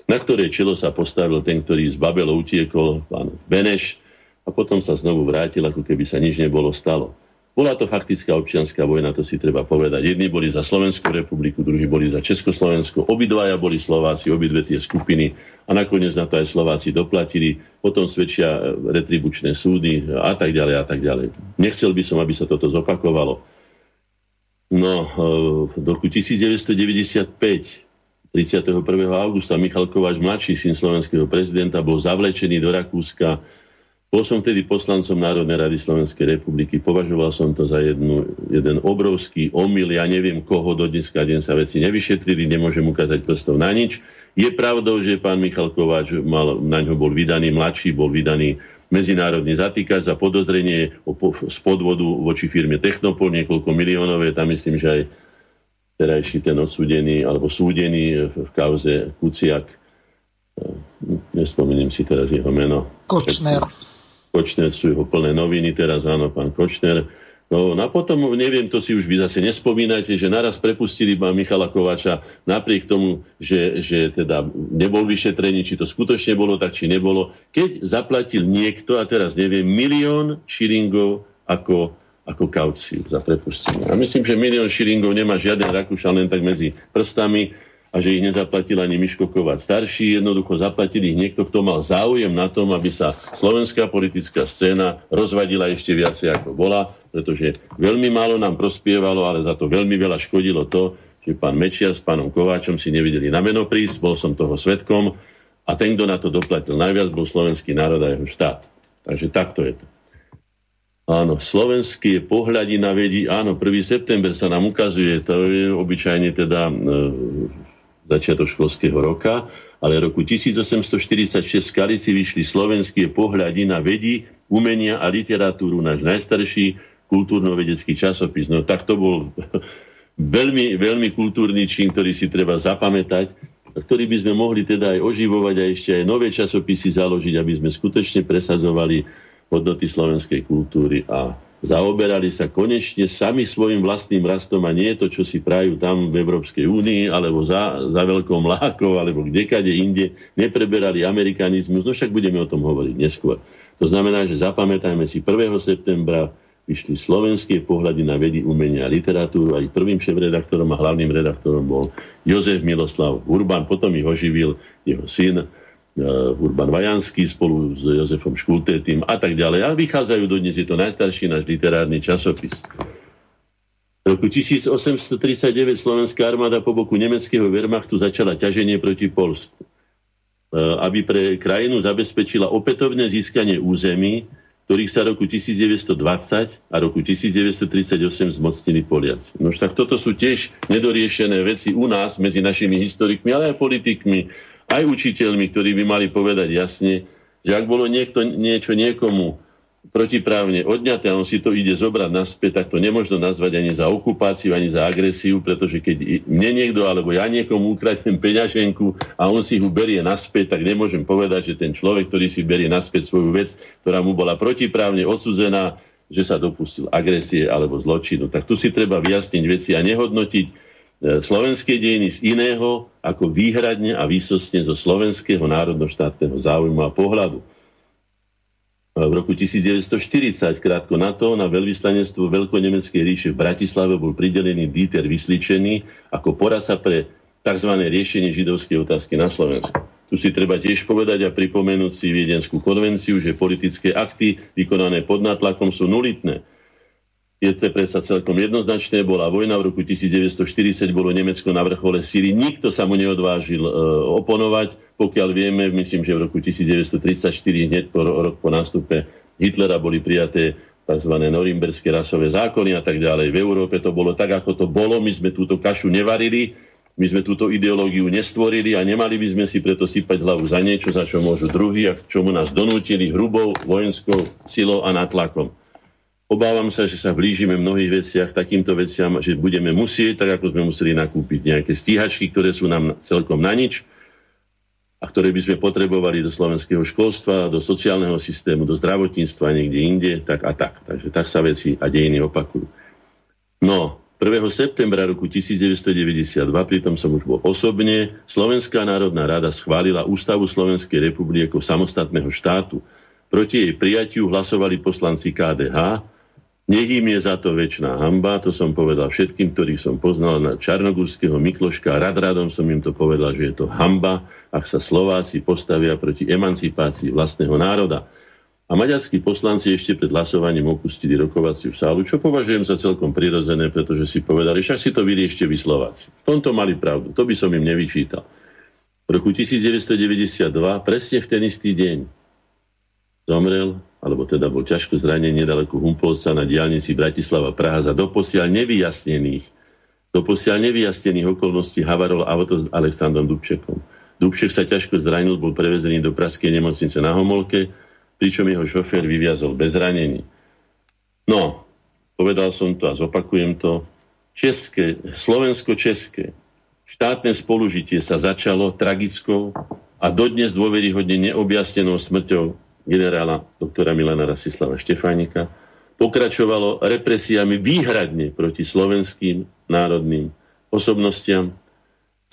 Speaker 2: na ktoré čelo sa postavil ten, ktorý z Babelo utiekol, pán Beneš, a potom sa znovu vrátil, ako keby sa nič nebolo stalo. Bola to faktická občianská vojna, to si treba povedať. Jedni boli za Slovenskú republiku, druhí boli za Československo. Obidvaja boli Slováci, obidve tie skupiny a nakoniec na to aj Slováci doplatili. Potom svedčia e, retribučné súdy a tak ďalej a tak ďalej. Nechcel by som, aby sa toto zopakovalo. No, e, v roku 1995 31. augusta Michal Kováč, mladší syn slovenského prezidenta, bol zavlečený do Rakúska bol som vtedy poslancom Národnej rady Slovenskej republiky. Považoval som to za jednu, jeden obrovský omyl. Ja neviem, koho do dneska deň sa veci nevyšetrili, nemôžem ukázať prstov na nič. Je pravdou, že pán Michal Kováč mal, na ňo bol vydaný mladší, bol vydaný medzinárodný zatýkač za podozrenie z podvodu voči firme Technopol, niekoľko miliónové, tam myslím, že aj terajší ten odsúdený alebo súdený v kauze Kuciak, nespomeniem si teraz jeho meno.
Speaker 1: Kočner.
Speaker 2: Kočner sú jeho plné noviny, teraz áno, pán Kočner. No, no a potom, neviem, to si už vy zase nespomínate, že naraz prepustili ma Michala Kovača napriek tomu, že, že teda nebol vyšetrený, či to skutočne bolo tak, či nebolo. Keď zaplatil niekto, a teraz neviem, milión šilingov ako, ako kauciu za prepustenie. A myslím, že milión šilingov nemá žiaden Rakúšan len tak medzi prstami a že ich nezaplatil ani Miško Kovac starší, jednoducho zaplatil ich niekto, kto mal záujem na tom, aby sa slovenská politická scéna rozvadila ešte viacej ako bola, pretože veľmi málo nám prospievalo, ale za to veľmi veľa škodilo to, že pán Mečiar s pánom Kováčom si nevideli na meno prísť, bol som toho svetkom a ten, kto na to doplatil najviac, bol slovenský národ a jeho štát. Takže takto je to. Áno, slovenský je pohľadina vedí, áno, 1. september sa nám ukazuje, to je obyčajne teda e, začiatok školského roka, ale roku 1846 v Skalici vyšli slovenské pohľadina vedí, umenia a literatúru, náš najstarší kultúrno-vedecký časopis. No tak to bol veľmi, veľmi kultúrny čin, ktorý si treba zapamätať, ktorý by sme mohli teda aj oživovať a ešte aj nové časopisy založiť, aby sme skutočne presazovali hodnoty slovenskej kultúry a zaoberali sa konečne sami svojim vlastným rastom a nie to, čo si prajú tam v Európskej únii alebo za, za veľkou mlákou alebo kdekade inde, nepreberali amerikanizmus, no však budeme o tom hovoriť neskôr. To znamená, že zapamätajme si 1. septembra vyšli slovenské pohľady na vedy, umenia a literatúru. Aj prvým šéf-redaktorom a hlavným redaktorom bol Jozef Miloslav Urban, potom ich oživil jeho syn Urban Vajanský spolu s Jozefom Škultétým a tak ďalej. A vychádzajú dodnes, je to najstarší náš literárny časopis. V roku 1839 slovenská armáda po boku nemeckého Wehrmachtu začala ťaženie proti Polsku. Uh, aby pre krajinu zabezpečila opätovné získanie území, ktorých sa roku 1920 a roku 1938 zmocnili Poliaci. Nož tak toto sú tiež nedoriešené veci u nás medzi našimi historikmi, ale aj politikmi, aj učiteľmi, ktorí by mali povedať jasne, že ak bolo niekto, niečo niekomu protiprávne odňaté a on si to ide zobrať naspäť, tak to nemôžno nazvať ani za okupáciu, ani za agresiu, pretože keď mne niekto alebo ja niekomu ukradnem peňaženku a on si ho berie naspäť, tak nemôžem povedať, že ten človek, ktorý si berie naspäť svoju vec, ktorá mu bola protiprávne odsudzená, že sa dopustil agresie alebo zločinu. Tak tu si treba vyjasniť veci a nehodnotiť slovenské dejiny z iného ako výhradne a výsostne zo slovenského národno-štátneho záujmu a pohľadu v roku 1940, krátko na to, na veľvyslanectvo Veľkonemeckej ríše v Bratislave bol pridelený Dieter Vysličený ako poradca pre tzv. riešenie židovskej otázky na Slovensku. Tu si treba tiež povedať a pripomenúť si Viedenskú konvenciu, že politické akty vykonané pod nátlakom sú nulitné je to predsa celkom jednoznačné. Bola vojna v roku 1940, bolo Nemecko na vrchole síry. Nikto sa mu neodvážil e, oponovať. Pokiaľ vieme, myslím, že v roku 1934, hneď po rok po nástupe Hitlera boli prijaté tzv. norimberské rasové zákony a tak ďalej. V Európe to bolo tak, ako to bolo. My sme túto kašu nevarili, my sme túto ideológiu nestvorili a nemali by sme si preto sypať hlavu za niečo, za čo môžu druhí a k čomu nás donútili hrubou vojenskou silou a natlakom. Obávam sa, že sa blížime v mnohých veciach takýmto veciam, že budeme musieť, tak ako sme museli nakúpiť nejaké stíhačky, ktoré sú nám celkom na nič a ktoré by sme potrebovali do slovenského školstva, do sociálneho systému, do zdravotníctva, niekde inde, tak a tak. Takže tak sa veci a dejiny opakujú. No, 1. septembra roku 1992, pritom som už bol osobne, Slovenská národná rada schválila Ústavu Slovenskej republiky ako samostatného štátu. Proti jej prijatiu hlasovali poslanci KDH, nech im je za to väčšiná hamba, to som povedal všetkým, ktorých som poznal na Čarnogurského Mikloška. Rad radom som im to povedal, že je to hamba, ak sa Slováci postavia proti emancipácii vlastného národa. A maďarskí poslanci ešte pred hlasovaním opustili rokovaciu sálu, čo považujem za celkom prirodzené, pretože si povedali, že si to vyriešte vy Slováci. V tomto mali pravdu, to by som im nevyčítal. V roku 1992, presne v ten istý deň, zomrel alebo teda bol ťažko zranený nedaleko Humpolca na diálnici Bratislava-Praha za doposiaľ nevyjasnených, doposiaľ nevyjasnených okolností havarol auto s Aleksandrom Dubčekom. Dubček sa ťažko zranil, bol prevezený do Praskej nemocnice na Homolke, pričom jeho šofér vyviazol bez ranení. No, povedal som to a zopakujem to. České, slovensko-české štátne spolužitie sa začalo tragickou a dodnes dôveryhodne neobjasnenou smrťou generála doktora Milana Rasislava Štefánika, pokračovalo represiami výhradne proti slovenským národným osobnostiam,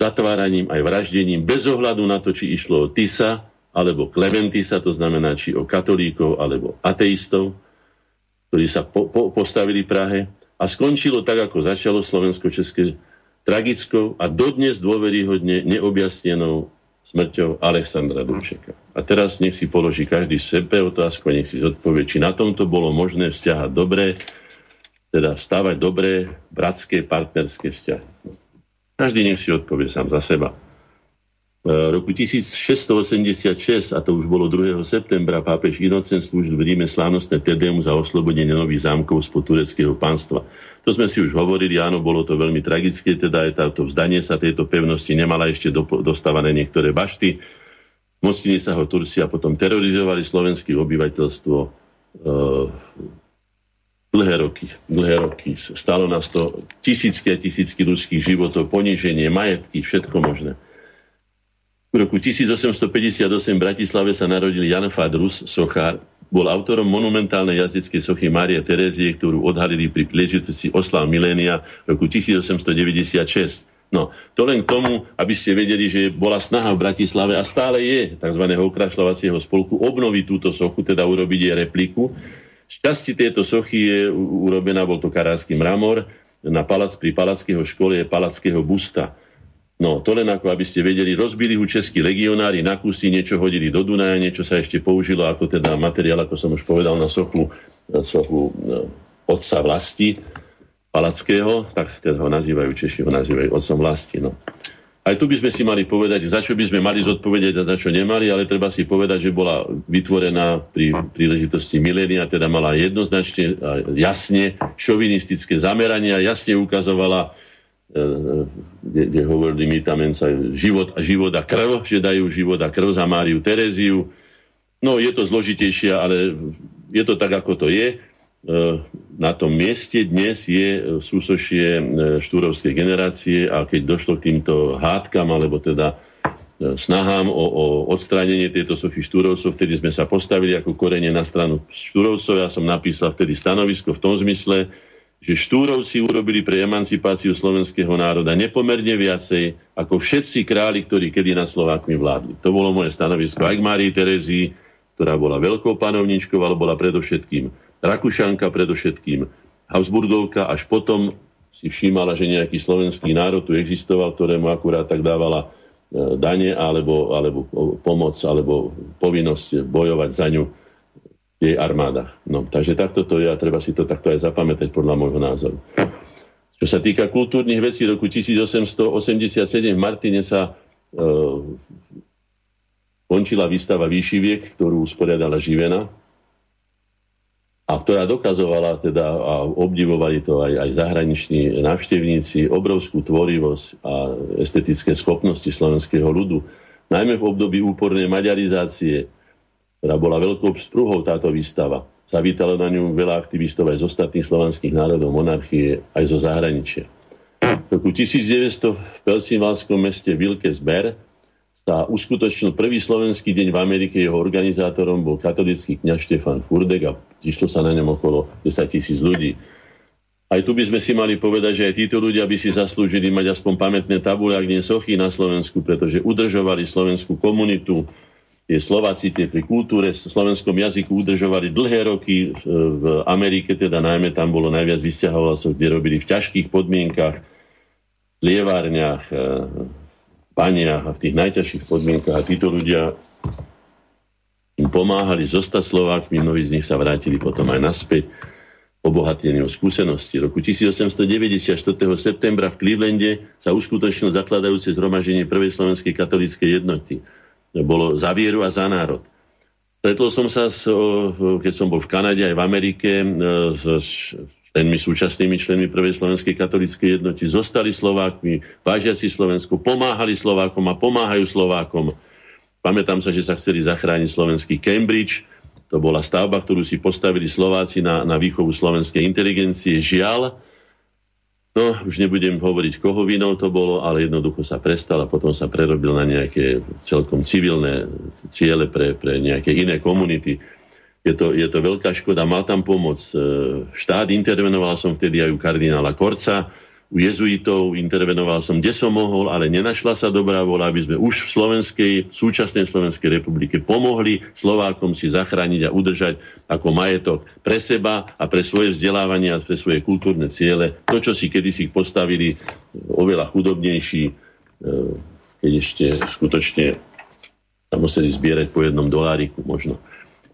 Speaker 2: zatváraním aj vraždením bez ohľadu na to, či išlo o Tisa alebo Klementisa, to znamená či o katolíkov alebo ateistov, ktorí sa po, po, postavili Prahe. A skončilo tak, ako začalo Slovensko-České tragickou a dodnes dôveryhodne neobjasnenou smrťou Alexandra Dubčeka. A teraz nech si položí každý sebe otázku nech si zodpovie, či na tomto bolo možné vzťahať dobré, teda stavať dobré, bratské, partnerské vzťahy. Každý nech si odpovie sám za seba. Roku 1686, a to už bolo 2. septembra, pápež Inocent slúžil v Ríme slávnostné Tedeum za oslobodenie nových zámkov spod tureckého pánstva. To sme si už hovorili, áno, bolo to veľmi tragické, teda je táto vzdanie sa tejto pevnosti nemala ešte do, dostávané niektoré bašty. Mostine sa ho Turci a potom terorizovali slovenské obyvateľstvo e, dlhé roky. Dlhé roky. Stalo nás to tisícky a tisícky ľudských životov, poníženie, majetky, všetko možné. V roku 1858 v Bratislave sa narodil Jan Fadrus, sochár. Bol autorom monumentálnej jazdeckej sochy Márie Terézie, ktorú odhalili pri príležitosti oslav milénia roku 1896. No, to len k tomu, aby ste vedeli, že bola snaha v Bratislave a stále je tzv. okrašľovacieho spolku obnoviť túto sochu, teda urobiť jej repliku. Šťastie tejto sochy je urobená, bol to karársky mramor, na palac, pri palackého škole je palackého busta. No, to len ako, aby ste vedeli, rozbili ho českí legionári na kusy, niečo hodili do Dunaja, niečo sa ešte použilo ako teda materiál, ako som už povedal, na sochu, na sochu no, otca vlasti Palackého, tak teda ho nazývajú Češi, ho nazývajú otcom vlasti. No. Aj tu by sme si mali povedať, za čo by sme mali zodpovedať a za čo nemali, ale treba si povedať, že bola vytvorená pri príležitosti milénia, teda mala jednoznačne jasne šovinistické zamerania, jasne ukazovala kde, kde hovorili my tam sa život, život a krv, že dajú život a krv za Máriu Tereziu. No, je to zložitejšie, ale je to tak, ako to je. E, na tom mieste dnes je súsošie e, štúrovskej generácie a keď došlo k týmto hádkam, alebo teda e, snahám o, o odstránenie tejto sochy štúrovcov, vtedy sme sa postavili ako korene na stranu štúrovcov. Ja som napísal vtedy stanovisko v tom zmysle, že Štúrovci urobili pre emancipáciu slovenského národa nepomerne viacej ako všetci králi, ktorí kedy na Slovákmi vládli. To bolo moje stanovisko aj k Márii Terezii, ktorá bola veľkou panovničkou, ale bola predovšetkým Rakušanka, predovšetkým Habsburgovka, až potom si všímala, že nejaký slovenský národ tu existoval, ktorému akurát tak dávala e, dane alebo, alebo pomoc, alebo povinnosť bojovať za ňu jej armáda. No, takže takto to je a treba si to takto aj zapamätať podľa môjho názoru. Čo sa týka kultúrnych vecí, roku 1887 v Martine sa e, končila výstava Výšiviek, ktorú usporiadala Živena a ktorá dokazovala teda a obdivovali to aj, aj zahraniční návštevníci obrovskú tvorivosť a estetické schopnosti slovenského ľudu, najmä v období úpornej maďarizácie, ktorá bola veľkou spruhou táto výstava. Zavítalo na ňu veľa aktivistov aj z ostatných slovanských národov, monarchie, aj zo zahraničia. V roku 1900 v Pelsinvalskom meste Wilkes-Barre sa uskutočnil prvý slovenský deň v Amerike. Jeho organizátorom bol katolický kňaz Štefan Furdek a išlo sa na ňom okolo 10 tisíc ľudí. Aj tu by sme si mali povedať, že aj títo ľudia by si zaslúžili mať aspoň pamätné tabule, ak nie sochy na Slovensku, pretože udržovali slovenskú komunitu, tie Slováci tie pri kultúre, v slovenskom jazyku udržovali dlhé roky v Amerike, teda najmä tam bolo najviac vysťahovalcov, kde robili v ťažkých podmienkach, v lievárniach, v e, baniach a v tých najťažších podmienkach. A títo ľudia im pomáhali zostať Slovákmi, mnohí z nich sa vrátili potom aj naspäť obohatení o skúsenosti. Roku 1894. septembra v Clevelande sa uskutočnilo zakladajúce zhromaždenie Prvej slovenskej katolíckej jednoty bolo za vieru a za národ. Stretol som sa, s, keď som bol v Kanade aj v Amerike, e, s členmi, súčasnými členmi Prvej slovenskej katolíckej jednoty, zostali Slovákmi, vážia si Slovensko, pomáhali Slovákom a pomáhajú Slovákom. Pamätám sa, že sa chceli zachrániť slovenský Cambridge, to bola stavba, ktorú si postavili Slováci na, na výchovu slovenskej inteligencie. Žiaľ, No, už nebudem hovoriť, koho vinou to bolo, ale jednoducho sa prestal a potom sa prerobil na nejaké celkom civilné ciele pre, pre nejaké iné komunity. Je to, je to veľká škoda, mal tam pomoc. E, štát intervenoval som vtedy aj u kardinála Korca, u jezuitov, intervenoval som, kde som mohol, ale nenašla sa dobrá vola, aby sme už v slovenskej, v súčasnej Slovenskej republike pomohli Slovákom si zachrániť a udržať ako majetok pre seba a pre svoje vzdelávanie a pre svoje kultúrne ciele. To, čo si kedysi postavili oveľa chudobnejší, e, keď ešte skutočne sa museli zbierať po jednom doláriku možno.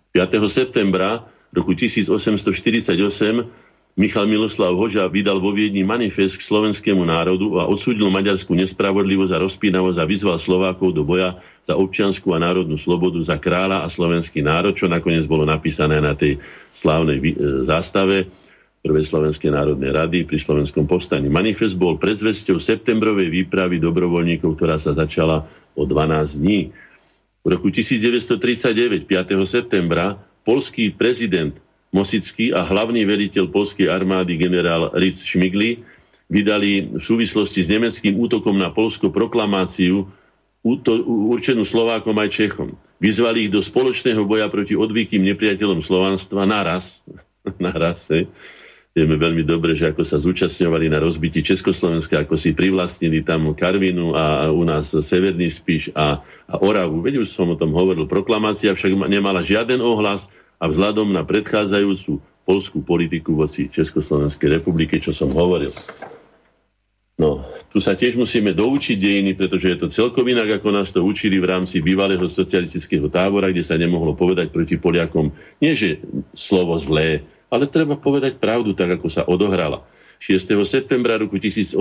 Speaker 2: 5. septembra roku 1848 Michal Miloslav Hoža vydal vo Viedni manifest k slovenskému národu a odsúdil maďarskú nespravodlivosť a rozpínavosť a vyzval Slovákov do boja za občianskú a národnú slobodu, za kráľa a slovenský národ, čo nakoniec bolo napísané na tej slávnej e, zástave Prvej slovenskej národnej rady pri slovenskom povstaní. Manifest bol predzvesťou septembrovej výpravy dobrovoľníkov, ktorá sa začala o 12 dní. V roku 1939, 5. septembra, polský prezident Mosický a hlavný veliteľ polskej armády generál Ritz Šmigli vydali v súvislosti s nemeckým útokom na Polsko proklamáciu určenú Slovákom aj Čechom. Vyzvali ich do spoločného boja proti odvykým nepriateľom slovanstva naraz. naraz he. Vieme veľmi dobre, že ako sa zúčastňovali na rozbití Československa, ako si privlastnili tam Karvinu a u nás Severný Spíš a, a Oravu. Veď už som o tom hovoril. Proklamácia však nemala žiaden ohlas a vzhľadom na predchádzajúcu polskú politiku voci Československej republiky, čo som hovoril. No, tu sa tiež musíme doučiť dejiny, pretože je to celkom inak, ako nás to učili v rámci bývalého socialistického tábora, kde sa nemohlo povedať proti Poliakom. Nie, že slovo zlé, ale treba povedať pravdu, tak ako sa odohrala. 6. septembra roku 1880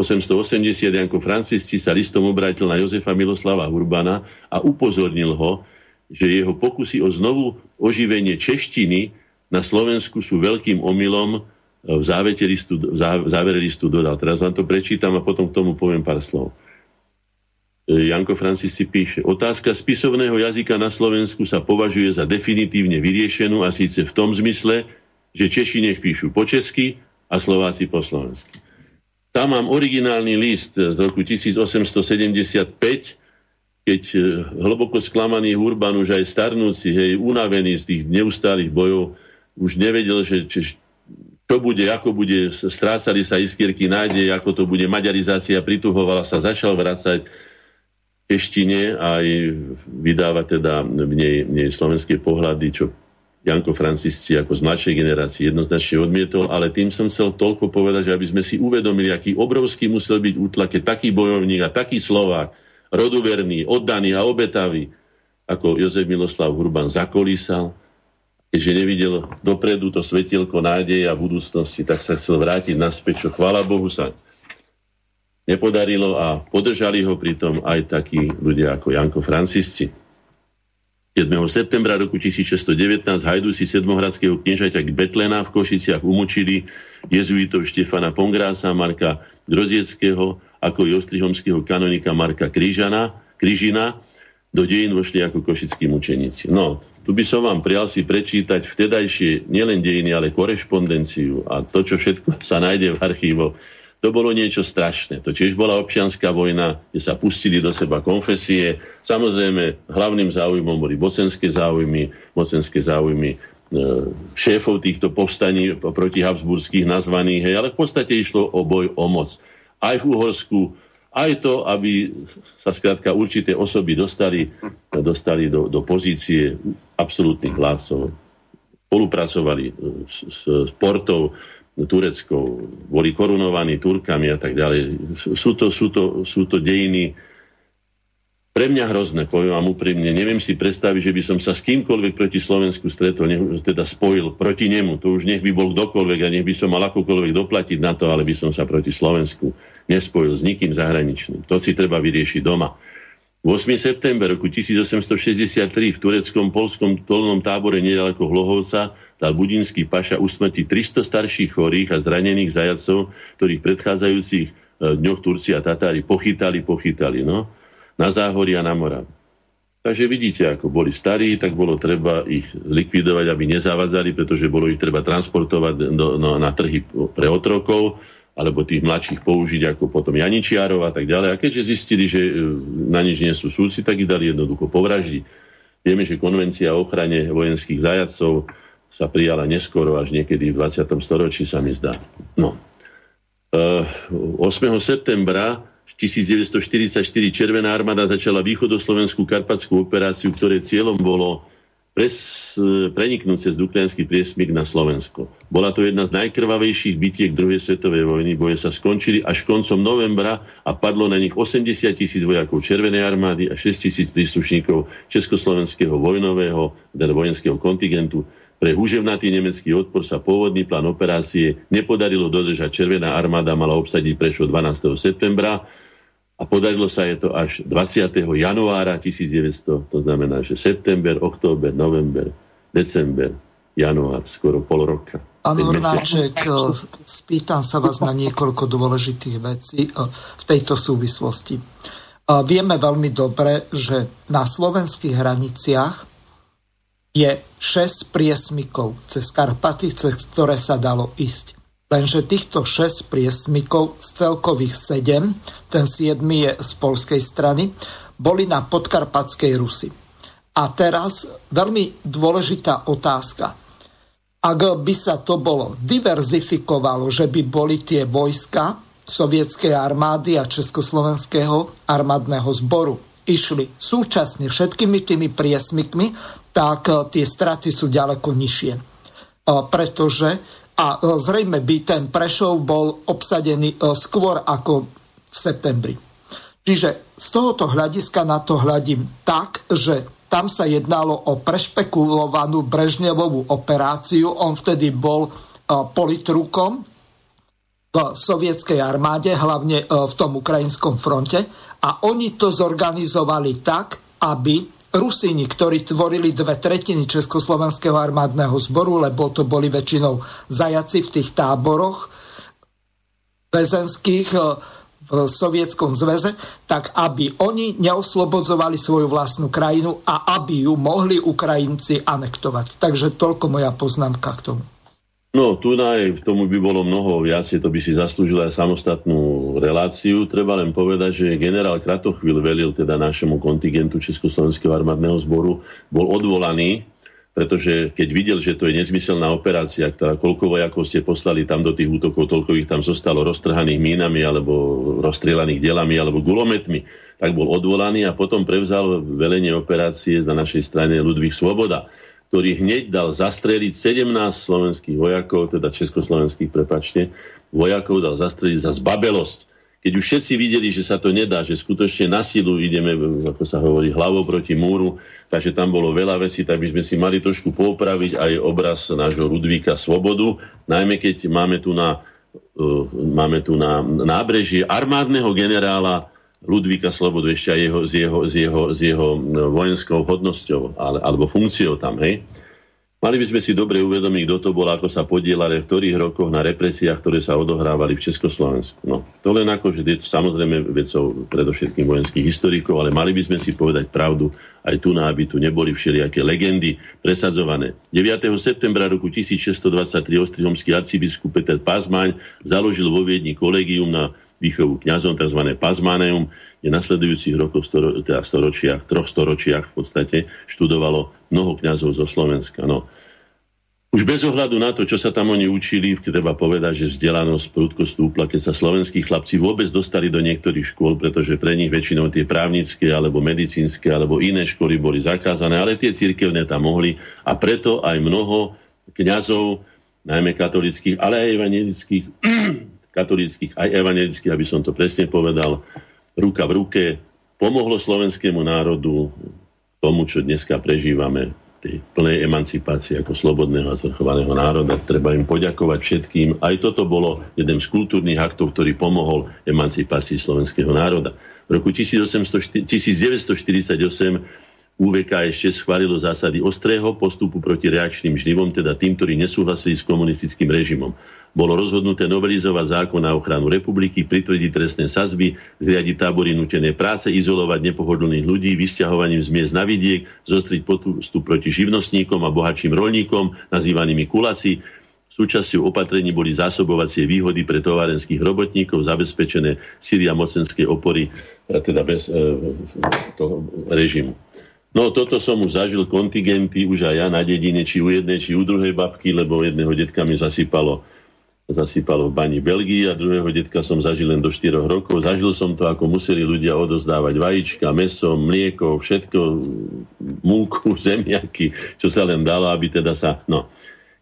Speaker 2: Janko Francisci sa listom obrátil na Jozefa Miloslava Urbana a upozornil ho, že jeho pokusy o znovu oživenie češtiny na Slovensku sú veľkým omylom, v, listu, v závere listu dodal. Teraz vám to prečítam a potom k tomu poviem pár slov. E, Janko Francis si píše, otázka spisovného jazyka na Slovensku sa považuje za definitívne vyriešenú a síce v tom zmysle, že Češi nech píšu po česky a Slováci po slovensky. Tam mám originálny list z roku 1875, keď e, hlboko sklamaný Urban, už aj starnúci, hej, unavený z tých neustálých bojov, už nevedel, že, či, čo bude, ako bude, strácali sa iskierky nádej, ako to bude, maďarizácia prituhovala sa, začal vrácať češtine a aj vydávať teda v nej, v nej slovenské pohľady, čo Janko Francisci ako z mladšej generácie jednoznačne odmietol, ale tým som chcel toľko povedať, že aby sme si uvedomili, aký obrovský musel byť útlak, taký bojovník a taký Slovák, roduverný, oddaný a obetavý, ako Jozef Miloslav Hurban zakolísal, keďže nevidel dopredu to svetielko nádeje a budúcnosti, tak sa chcel vrátiť naspäť, čo chvála Bohu sa nepodarilo a podržali ho pritom aj takí ľudia ako Janko Francisci. 7. septembra roku 1619 hajdúsi sedmohradského kniežaťa Betlena v Košiciach umočili jezuitov Štefana Pongrása, Marka Grozieckého, ako i ostrihomského kanonika Marka Krížana, Krížina, do dejín vošli ako košickí mučeníci. No, tu by som vám prial si prečítať vtedajšie nielen dejiny, ale korešpondenciu a to, čo všetko sa nájde v archívoch. To bolo niečo strašné. To tiež bola občianská vojna, kde sa pustili do seba konfesie. Samozrejme, hlavným záujmom boli bocenské záujmy, mocenské záujmy e, šéfov týchto povstaní proti Habsburských nazvaných, hej, ale v podstate išlo o boj o moc. Aj v Uhorsku, aj to, aby sa skrátka určité osoby dostali, dostali do, do pozície absolútnych vládcov. Spolupracovali s, s portou tureckou, boli korunovaní Turkami a tak ďalej. Sú to, sú to, sú to dejiny pre mňa hrozné, poviem vám úprimne. Neviem si predstaviť, že by som sa s kýmkoľvek proti Slovensku stretol, nech, teda spojil proti nemu. To už nech by bol kdokoľvek a nech by som mal akokoľvek doplatiť na to, ale by som sa proti Slovensku nespojil s nikým zahraničným. To si treba vyriešiť doma. 8. september roku 1863 v tureckom polskom tolnom tábore nedaleko Hlohovca dal Budinský paša usmrtiť 300 starších chorých a zranených zajacov, ktorých predchádzajúcich eh, dňoch Turci a Tatári pochytali, pochytali. No? Na Záhorí a na Moravu. Takže vidíte, ako boli starí, tak bolo treba ich likvidovať, aby nezavadzali, pretože bolo ich treba transportovať do, no, na trhy pre otrokov, alebo tých mladších použiť ako potom Janičiarov a tak ďalej. A keďže zistili, že e, na nič nie sú súci, tak ich dali jednoducho povraždiť. Vieme, že konvencia o ochrane vojenských zajacov sa prijala neskoro, až niekedy v 20. storočí sa mi zdá. No. E, 8. septembra 1944 Červená armáda začala východoslovenskú karpatskú operáciu, ktoré cieľom bolo pres, preniknúť cez Duklianský priesmik na Slovensko. Bola to jedna z najkrvavejších bitiek druhej svetovej vojny. Boje sa skončili až koncom novembra a padlo na nich 80 tisíc vojakov Červenej armády a 6 tisíc príslušníkov Československého vojnového, teda vojenského kontingentu. Pre húževnatý nemecký odpor sa pôvodný plán operácie nepodarilo dodržať. Červená armáda mala obsadiť Prešov 12. septembra a podarilo sa je to až 20. januára 1900, to znamená, že september, október, november, december, január, skoro pol roka.
Speaker 1: Pán Hornáček, spýtam sa vás na niekoľko dôležitých vecí eh, v tejto súvislosti. Eh, vieme veľmi dobre, že na slovenských hraniciach je 6 priesmykov cez Karpaty, cez ktoré sa dalo ísť. Lenže týchto 6 priesmykov z celkových 7, ten 7 je z polskej strany, boli na podkarpatskej Rusy. A teraz veľmi dôležitá otázka. Ak by sa to bolo diverzifikovalo, že by boli tie vojska sovietskej armády a československého armádneho zboru išli súčasne všetkými tými priesmykmi, tak e, tie straty sú ďaleko nižšie. E, pretože a e, zrejme by ten Prešov bol obsadený skôr ako v septembri. Čiže z tohoto hľadiska na to hľadím tak, že tam sa jednalo o prešpekulovanú Brežnevovú operáciu. On vtedy bol politrukom v sovietskej armáde, hlavne v tom ukrajinskom fronte. A oni to zorganizovali tak, aby Rusíni, ktorí tvorili dve tretiny Československého armádneho zboru, lebo to boli väčšinou zajaci v tých táboroch väzenských eh, v Sovietskom zväze, tak aby oni neoslobodzovali svoju vlastnú krajinu a aby ju mohli Ukrajinci anektovať. Takže toľko moja poznámka k tomu.
Speaker 2: No, tu aj v tomu by bolo mnoho viacej, to by si zaslúžila aj samostatnú reláciu. Treba len povedať, že generál Kratochvil velil teda našemu kontingentu Československého armádneho zboru, bol odvolaný, pretože keď videl, že to je nezmyselná operácia, ktorá koľko vojakov ste poslali tam do tých útokov, toľko ich tam zostalo roztrhaných mínami alebo rozstrelaných delami alebo gulometmi, tak bol odvolaný a potom prevzal velenie operácie na našej strane Ludvík Svoboda ktorý hneď dal zastreliť 17 slovenských vojakov, teda československých, prepačte, vojakov dal zastreliť za zbabelosť. Keď už všetci videli, že sa to nedá, že skutočne na silu ideme, ako sa hovorí, hlavou proti múru, takže tam bolo veľa vecí, tak by sme si mali trošku popraviť aj obraz nášho Ludvíka Svobodu, najmä keď máme tu na, uh, máme tu na nábrežie armádneho generála Ludvíka Slobodu ešte aj jeho, s, jeho, s, jeho, s jeho no, vojenskou hodnosťou ale, alebo funkciou tam, hej. Mali by sme si dobre uvedomiť, kto to bol, ako sa podielali v ktorých rokoch na represiách, ktoré sa odohrávali v Československu. No, to len ako, že je to samozrejme vecou predovšetkým vojenských historikov, ale mali by sme si povedať pravdu aj tu aby tu neboli všelijaké legendy presadzované. 9. septembra roku 1623 ostrihomský arcibiskup Peter Pazmaň založil vo Viedni kolegium na výchovu kňazom, tzv. pazmaneum, kde nasledujúcich rokoch, storo, teda storočiach, troch storočiach v podstate študovalo mnoho kňazov zo Slovenska. No. Už bez ohľadu na to, čo sa tam oni učili, treba povedať, že vzdelanosť prudko stúpla, keď sa slovenskí chlapci vôbec dostali do niektorých škôl, pretože pre nich väčšinou tie právnické alebo medicínske alebo iné školy boli zakázané, ale tie cirkevné tam mohli a preto aj mnoho kňazov, najmä katolických, ale aj evangelických, katolíckých aj evangelických, aby som to presne povedal, ruka v ruke, pomohlo slovenskému národu tomu, čo dneska prežívame, tej plnej emancipácie ako slobodného a zvrchovaného národa. Treba im poďakovať všetkým. Aj toto bolo jeden z kultúrnych aktov, ktorý pomohol emancipácii slovenského národa. V roku 1800, 1948 UVK ešte schválilo zásady ostrého postupu proti reakčným žnivom, teda tým, ktorí nesúhlasili s komunistickým režimom bolo rozhodnuté novelizovať zákon na ochranu republiky, pritvrdiť trestné sazby, zriadiť tábory nutené práce, izolovať nepohodlných ľudí, vysťahovaním z miest na vidiek, zostriť postup proti živnostníkom a bohatším rolníkom, nazývanými kulaci. Súčasťou opatrení boli zásobovacie výhody pre továrenských robotníkov, zabezpečené síly a mocenské opory, e, teda bez e, toho režimu. No toto som už zažil kontingenty, už aj ja na dedine, či u jednej, či u druhej babky, lebo jedného detka mi zasypalo zasypalo v bani Belgii a druhého detka som zažil len do 4 rokov. Zažil som to, ako museli ľudia odozdávať vajíčka, meso, mlieko, všetko, múku, zemiaky, čo sa len dalo, aby teda sa... No.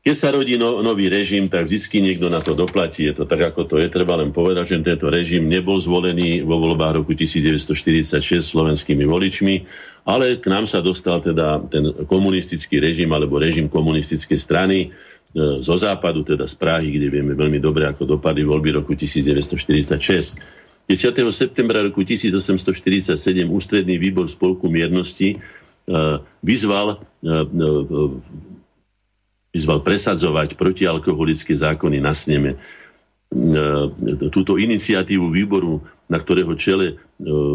Speaker 2: Keď sa rodí no, nový režim, tak vždy niekto na to doplatí. Je to tak, ako to je. Treba len povedať, že tento režim nebol zvolený vo voľbách roku 1946 slovenskými voličmi, ale k nám sa dostal teda ten komunistický režim alebo režim komunistickej strany e, zo západu, teda z Prahy, kde vieme veľmi dobre, ako dopadli voľby roku 1946. 10. septembra roku 1847 ústredný výbor Spolku miernosti e, vyzval e, vyzval presadzovať protialkoholické zákony na sneme. Túto iniciatívu výboru, na ktorého čele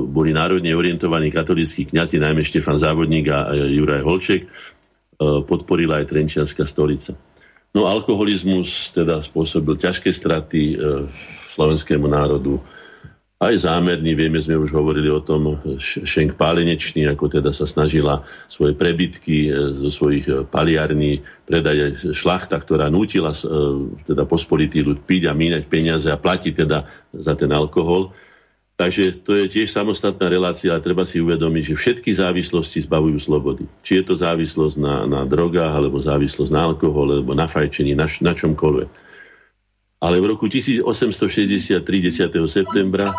Speaker 2: boli národne orientovaní katolíckí kňazi, najmä Štefan Závodník a Juraj Holček, e, podporila aj Trenčianská stolica. No alkoholizmus teda spôsobil ťažké straty slovenskému národu, aj zámerný, vieme, sme už hovorili o tom, Šenk Pálenečný, ako teda sa snažila svoje prebytky e, zo svojich e, paliarní predať šlachta, ktorá nútila e, teda pospolitý ľud piť a míňať peniaze a platiť teda za ten alkohol. Takže to je tiež samostatná relácia, ale treba si uvedomiť, že všetky závislosti zbavujú slobody. Či je to závislosť na, na drogách, alebo závislosť na alkohol, alebo na fajčení, na, na čomkoľvek ale v roku 1863, 10. septembra,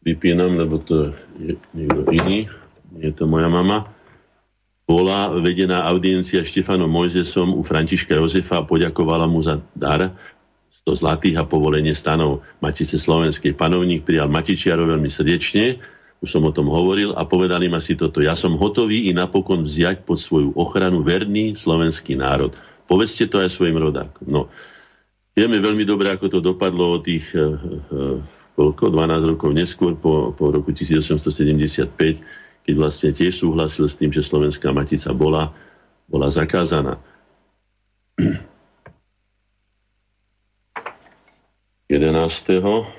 Speaker 2: vypínam, lebo to je niekto iný, je to moja mama, bola vedená audiencia Štefanom Mojzesom u Františka Jozefa a poďakovala mu za dar 100 zlatých a povolenie stanov Matice Slovenskej. Panovník prijal Matičiarov veľmi srdečne, už som o tom hovoril, a povedali ma si toto. Ja som hotový i napokon vziať pod svoju ochranu verný slovenský národ. Povedzte to aj svojim rodákom. No, Vieme veľmi dobre, ako to dopadlo od tých uh, uh, koľko, 12 rokov neskôr, po, po roku 1875, keď vlastne tiež súhlasil s tým, že slovenská matica bola, bola zakázaná. 11.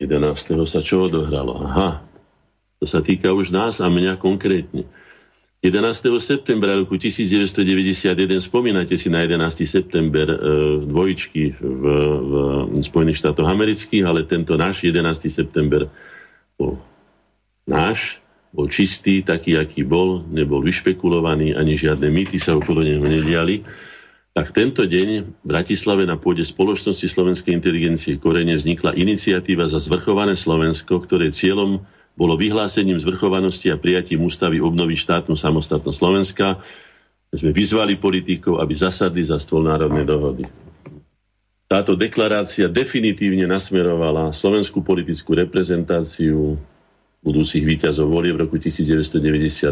Speaker 2: 11. sa čo odohralo? Aha, to sa týka už nás a mňa konkrétne. 11. septembra roku 1991, spomínate si na 11. september e, dvojičky v, v Spojených štátoch amerických, ale tento náš 11. september bol náš, bol čistý, taký, aký bol, nebol vyšpekulovaný, ani žiadne mýty sa okolo neho nediali. Tak tento deň v Bratislave na pôde spoločnosti slovenskej inteligencie Korene vznikla iniciatíva za zvrchované Slovensko, ktoré cieľom bolo vyhlásením zvrchovanosti a prijatím ústavy obnovy štátnu samostatnosť Slovenska. Sme vyzvali politikov, aby zasadli za stôl národnej dohody. Táto deklarácia definitívne nasmerovala slovenskú politickú reprezentáciu budúcich výťazov volie v roku 1992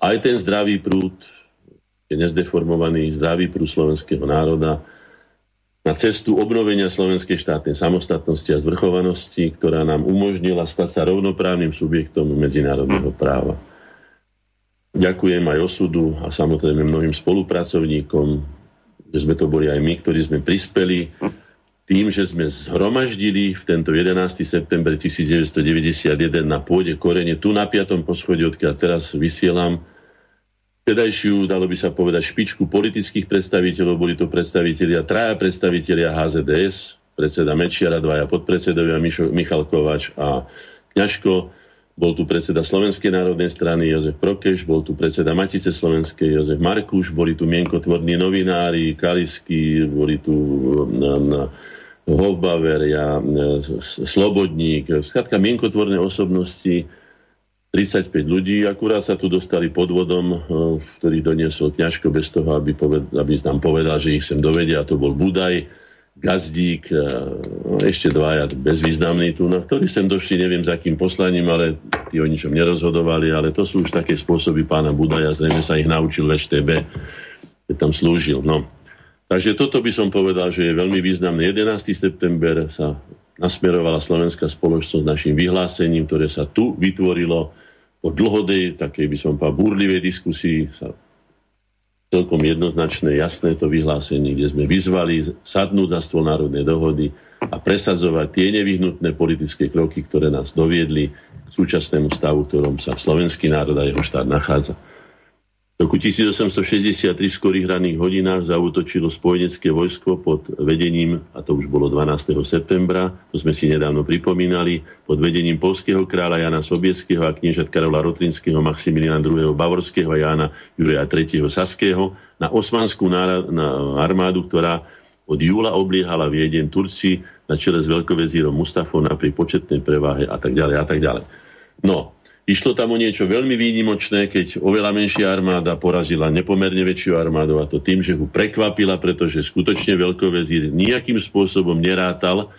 Speaker 2: aj ten zdravý prúd, je nezdeformovaný zdravý prúd slovenského národa, na cestu obnovenia slovenskej štátnej samostatnosti a zvrchovanosti, ktorá nám umožnila stať sa rovnoprávnym subjektom medzinárodného práva. Ďakujem aj osudu a samozrejme mnohým spolupracovníkom, že sme to boli aj my, ktorí sme prispeli tým, že sme zhromaždili v tento 11. september 1991 na pôde korene, tu na 5. poschodí, odkiaľ teraz vysielam, vtedajšiu, dalo by sa povedať, špičku politických predstaviteľov. Boli to predstavitelia, traja predstavitelia HZDS, predseda Mečiara, dvaja podpredsedovia Mišo, Michal Kovač a Kňažko. Bol tu predseda Slovenskej národnej strany Jozef Prokeš, bol tu predseda Matice Slovenskej Jozef Markuš, boli tu mienkotvorní novinári, Kalisky, boli tu na, na, Hofbauer, ja, Slobodník, skrátka mienkotvorné osobnosti, 35 ľudí, akurát sa tu dostali podvodom, eh, ktorý doniesol kňažko bez toho, aby, poved, aby nám povedal, že ich sem dovedia. To bol Budaj, Gazdík, eh, no, ešte dvaja bezvýznamní tu, na ktorí sem došli, neviem za akým poslaním, ale tí o ničom nerozhodovali, ale to sú už také spôsoby pána Budaja, zrejme sa ich naučil v ŠTB, keď tam slúžil. No. Takže toto by som povedal, že je veľmi významné. 11. september sa nasmerovala slovenská spoločnosť našim vyhlásením, ktoré sa tu vytvorilo po dlhodej, takej by som povedal, búrlivej diskusii sa celkom jednoznačné, jasné to vyhlásenie, kde sme vyzvali sadnúť za stôl národnej dohody a presadzovať tie nevyhnutné politické kroky, ktoré nás doviedli k súčasnému stavu, v ktorom sa slovenský národ a jeho štát nachádza. V roku 1863 v skorých raných hodinách zautočilo spojenecké vojsko pod vedením, a to už bolo 12. septembra, to sme si nedávno pripomínali, pod vedením polského kráľa Jana Sobieského a kniežat Karola Rotrinského, Maximiliana II. Bavorského a Jana Juraja III. Saského na osmanskú armádu, ktorá od júla obliehala Viedeň Turci na čele s veľkovezírom Mustafom napriek početnej preváhe a tak ďalej a tak ďalej. No, Išlo tam o niečo veľmi výnimočné, keď oveľa menšia armáda porazila nepomerne väčšiu armádu a to tým, že ho prekvapila, pretože skutočne veľkovezír nejakým spôsobom nerátal.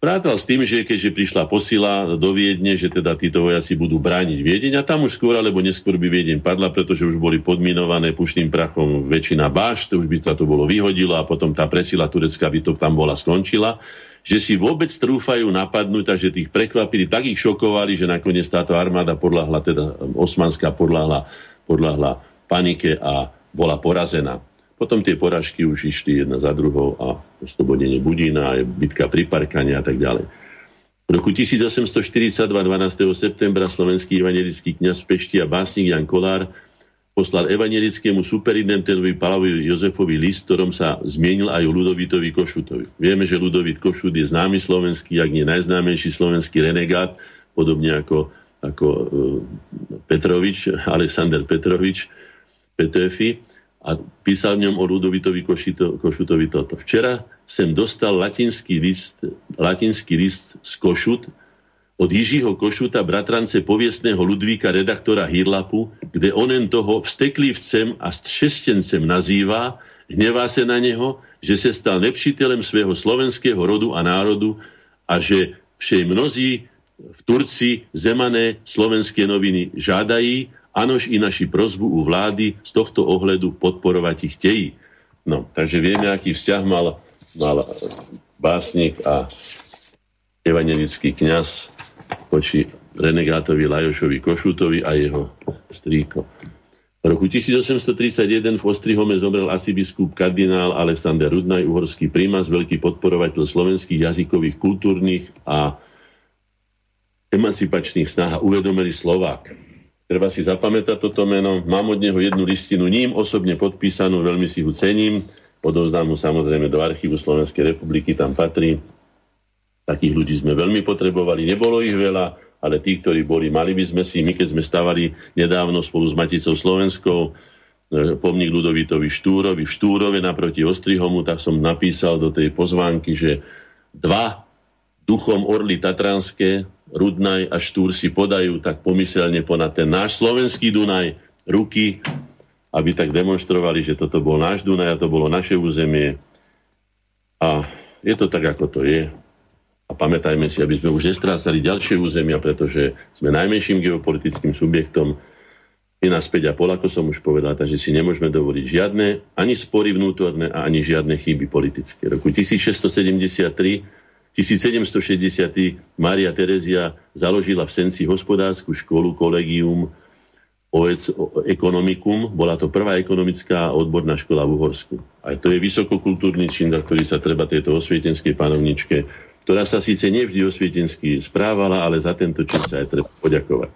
Speaker 2: Rátal s tým, že keďže prišla posila do Viedne, že teda títo vojaci budú brániť Viedeň a tam už skôr alebo neskôr by Viedeň padla, pretože už boli podminované pušným prachom väčšina bášt, už by to, to bolo vyhodilo a potom tá presila turecká by to tam bola skončila že si vôbec trúfajú napadnúť a že tých prekvapili, tak ich šokovali, že nakoniec táto armáda podľahla, teda osmanská podľahla, podľahla panike a bola porazená. Potom tie poražky už išli jedna za druhou a oslobodenie Budína, bitka pri Parkane a tak ďalej. V roku 1842, 12. septembra, slovenský evangelický kniaz Pešti a básnik Jan Kolár poslal evangelickému superintendentovi Pavlovi Jozefovi list, ktorom sa zmienil aj o Ludovitovi Košutovi. Vieme, že Ludovit Košut je známy slovenský, ak nie najznámejší slovenský renegát, podobne ako, ako uh, Petrovič, Alexander Petrovič, Petefi, a písal v ňom o Ludovitovi Košito, Košutovi toto. Včera sem dostal latinský list, latinský list z Košut, od Jižího Košuta, bratrance poviestného Ludvíka, redaktora Hirlapu, kde onen toho vsteklivcem a střeštencem nazýva, hnevá sa na neho, že sa stal nepšitelem svého slovenského rodu a národu a že všej mnozí v Turci zemané slovenské noviny žádají, anož i naši prozbu u vlády z tohto ohledu podporovať ich tejí. No, takže vieme, aký vzťah mal, mal básnik a evangelický kňaz voči renegátovi Lajošovi Košutovi a jeho strýko. V roku 1831 v Ostrihome zomrel asi biskup kardinál Alexander Rudnaj, uhorský prímas, veľký podporovateľ slovenských jazykových, kultúrnych a emancipačných snah a uvedomili Slovák. Treba si zapamätať toto meno. Mám od neho jednu listinu, ním osobne podpísanú, veľmi si ho cením. Odovzdám mu samozrejme do archívu Slovenskej republiky, tam patrí. Takých ľudí sme veľmi potrebovali, nebolo ich veľa, ale tí, ktorí boli, mali by sme si, my keď sme stavali nedávno spolu s Maticou Slovenskou, e, pomník Ludovitovi Štúrovi v Štúrove naproti Ostrihomu, tak som napísal do tej pozvánky, že dva duchom orly tatranské, Rudnaj a Štúr si podajú tak pomyselne ponad ten náš slovenský Dunaj ruky, aby tak demonstrovali, že toto bol náš Dunaj a to bolo naše územie. A je to tak, ako to je. A pamätajme si, aby sme už nestrácali ďalšie územia, pretože sme najmenším geopolitickým subjektom je nás 5,5, ako som už povedal, takže si nemôžeme dovoliť žiadne ani spory vnútorné a ani žiadne chyby politické. Roku 1673 1760 Mária Terezia založila v Senci hospodárskú školu, kolegium, ekonomikum. Bola to prvá ekonomická odborná škola v Uhorsku. Aj to je vysokokultúrny čin, za ktorý sa treba tejto osvietenskej panovničke ktorá sa síce nevždy osvietensky správala, ale za tento čas sa aj treba poďakovať.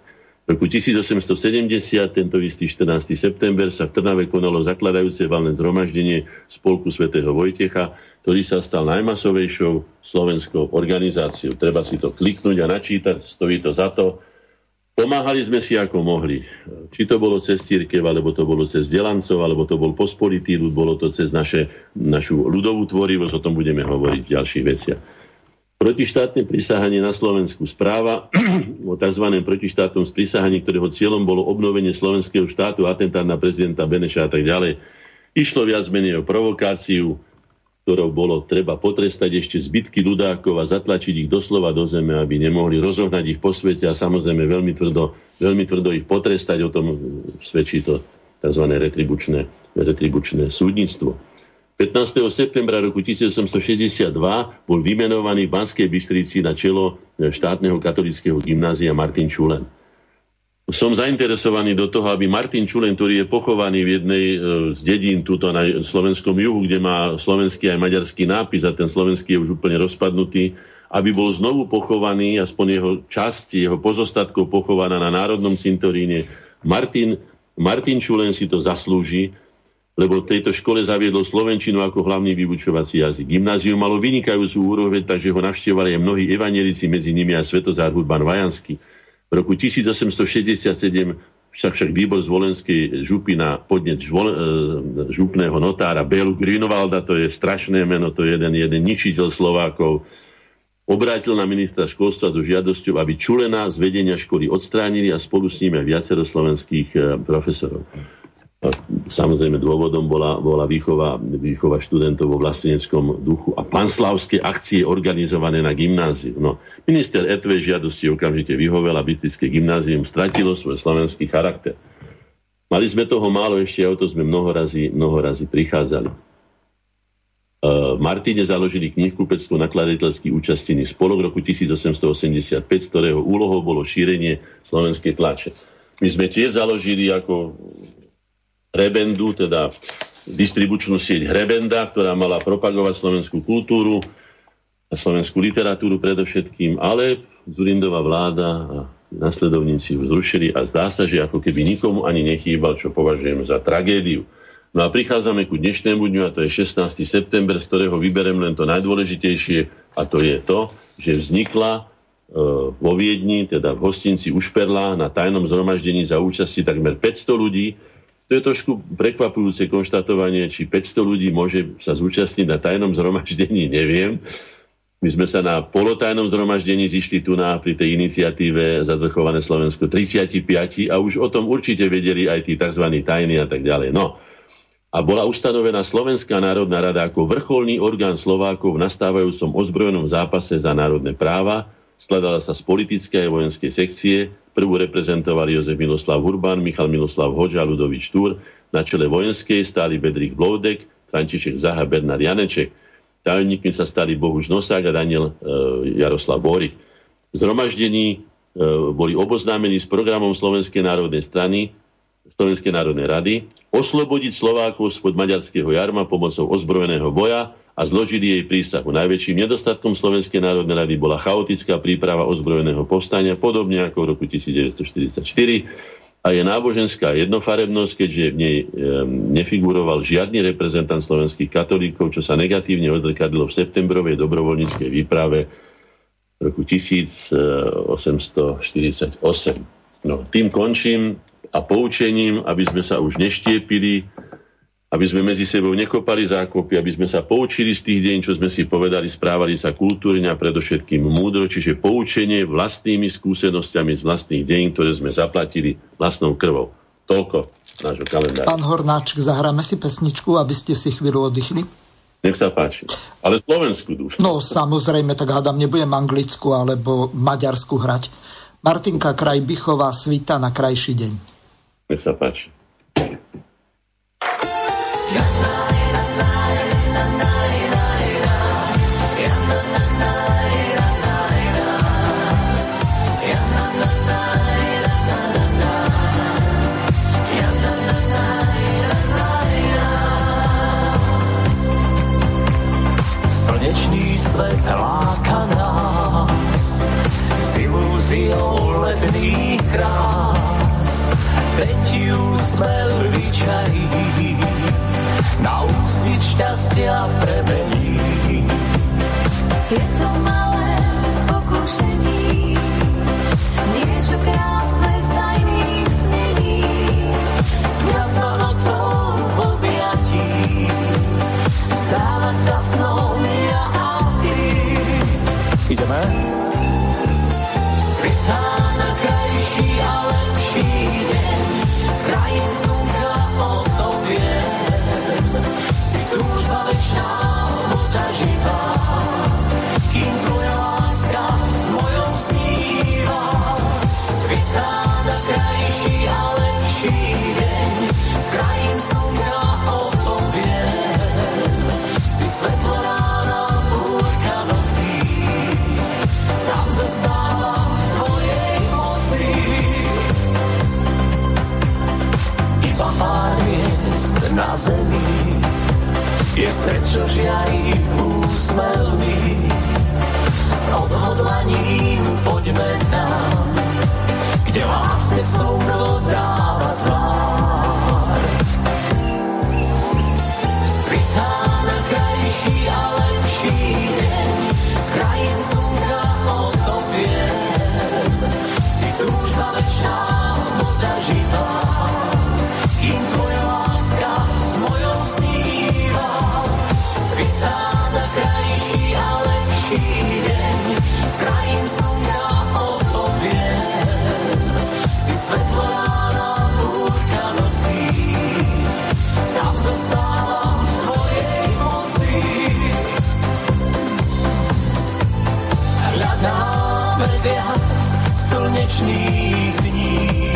Speaker 2: V roku 1870, tento istý 14. september, sa v Trnave konalo zakladajúce valné zhromaždenie Spolku svätého Vojtecha, ktorý sa stal najmasovejšou slovenskou organizáciou. Treba si to kliknúť a načítať, stojí to za to. Pomáhali sme si ako mohli. Či to bolo cez církev, alebo to bolo cez delancov, alebo to bol pospolitý ľud, bolo to cez naše, našu ľudovú tvorivosť, o tom budeme hovoriť v ďalších veciach. Protištátne prisahanie na Slovensku. Správa o tzv. protištátnom sprisahaní, ktorého cieľom bolo obnovenie slovenského štátu, atentát na prezidenta Beneša a tak ďalej. Išlo viac menej o provokáciu, ktorou bolo treba potrestať ešte zbytky ľudákov a zatlačiť ich doslova do zeme, aby nemohli rozohnať ich po svete a samozrejme veľmi tvrdo, veľmi tvrdo ich potrestať. O tom svedčí to tzv. retribučné, retribučné súdnictvo. 15. septembra roku 1862 bol vymenovaný v Banskej Bystrici na čelo štátneho katolického gymnázia Martin Čulen. Som zainteresovaný do toho, aby Martin Čulen, ktorý je pochovaný v jednej e, z dedín tuto na slovenskom juhu, kde má slovenský aj maďarský nápis a ten slovenský je už úplne rozpadnutý, aby bol znovu pochovaný, aspoň jeho časť, jeho pozostatkov pochovaná na Národnom cintoríne. Martin Martin Čulen si to zaslúži, lebo v tejto škole zaviedol Slovenčinu ako hlavný vyučovací jazyk. Gymnázium malo vynikajúcu úroveň, takže ho navštevovali aj mnohí evangelici, medzi nimi aj Svetozár Hudban Vajanský. V roku 1867 však, však výbor z Volenskej župy na podnet žvol, e, župného notára Bélu Grinovalda, to je strašné meno, to je jeden, jeden ničiteľ Slovákov, obrátil na ministra školstva so žiadosťou, aby Čulena z vedenia školy odstránili a spolu s ním aj viacero slovenských e, profesorov. Samozrejme dôvodom bola, bola výchova, výchova študentov vo vlasteneckom duchu a panslavské akcie organizované na gymnáziu. No, minister Etve žiadosti okamžite vyhovel a Bystrické gymnázium stratilo svoj slovenský charakter. Mali sme toho málo ešte, o to sme mnoho razy, prichádzali. Uh, Martine založili knihkupectvo nakladateľský účastný spolok roku 1885, z ktorého úlohou bolo šírenie slovenskej tlače. My sme tiež založili ako Rebendu, teda distribučnú sieť Hrebenda, ktorá mala propagovať slovenskú kultúru a slovenskú literatúru predovšetkým, ale Zurindová vláda a nasledovníci ju zrušili a zdá sa, že ako keby nikomu ani nechýbal, čo považujem za tragédiu. No a prichádzame ku dnešnému dňu a to je 16. september, z ktorého vyberem len to najdôležitejšie a to je to, že vznikla e, vo Viedni, teda v hostinci Ušperla na tajnom zhromaždení za účasti takmer 500 ľudí, to je trošku prekvapujúce konštatovanie, či 500 ľudí môže sa zúčastniť na tajnom zhromaždení, neviem. My sme sa na polotajnom zhromaždení zišli tu na, pri tej iniciatíve Zadvrchované Slovensko 35 a už o tom určite vedeli aj tí tzv. tajní a tak ďalej. No. A bola ustanovená Slovenská národná rada ako vrcholný orgán Slovákov v nastávajúcom ozbrojenom zápase za národné práva, skladala sa z politickej a vojenskej sekcie. Prvú reprezentovali Jozef Miloslav Urban, Michal Miloslav Hoďa, Ludovič Túr. Na čele vojenskej stáli Bedrik Bloudek, František Zaha, Bernard Janeček. Tajomníkmi sa stali Bohuž Nosák a Daniel e, Jaroslav Borik. Zhromaždení e, boli oboznámení s programom Slovenskej národnej strany, Slovenskej národnej rady, oslobodiť Slovákov spod maďarského jarma pomocou ozbrojeného boja, a zložili jej prísahu. Najväčším nedostatkom Slovenskej národnej rady bola chaotická príprava ozbrojeného povstania, podobne ako v roku 1944 a je náboženská jednofarebnosť, keďže v nej nefiguroval žiadny reprezentant slovenských katolíkov, čo sa negatívne odrekadilo v septembrovej dobrovoľníckej výprave roku 1848. No, tým končím a poučením, aby sme sa už neštiepili, aby sme medzi sebou nekopali zákopy, aby sme sa poučili z tých deň, čo sme si povedali, správali sa kultúrne a predovšetkým múdro, čiže poučenie vlastnými skúsenosťami z vlastných deň, ktoré sme zaplatili vlastnou krvou. Toľko nášho kalendára.
Speaker 1: Pán Hornáček, zahráme si pesničku, aby ste si chvíľu oddychli?
Speaker 2: Nech sa páči. Ale slovenskú dušu.
Speaker 1: No samozrejme, tak hádam, nebudem anglickú alebo maďarsku hrať. Martinka Krajbichová, Svita na krajší deň.
Speaker 2: Nech sa páči.
Speaker 3: Svet láka nás s ilúziou letných krás. Teď úsmev vyčarí, na úsvit šťastia premení. Ideme? na zemi. Je svet, čo žiari úsmelný, s odhodlaním poďme tam, kde lásne souro dáva tvár. Svitá na krajší a lepší deň, z krajín viac slnečných dní.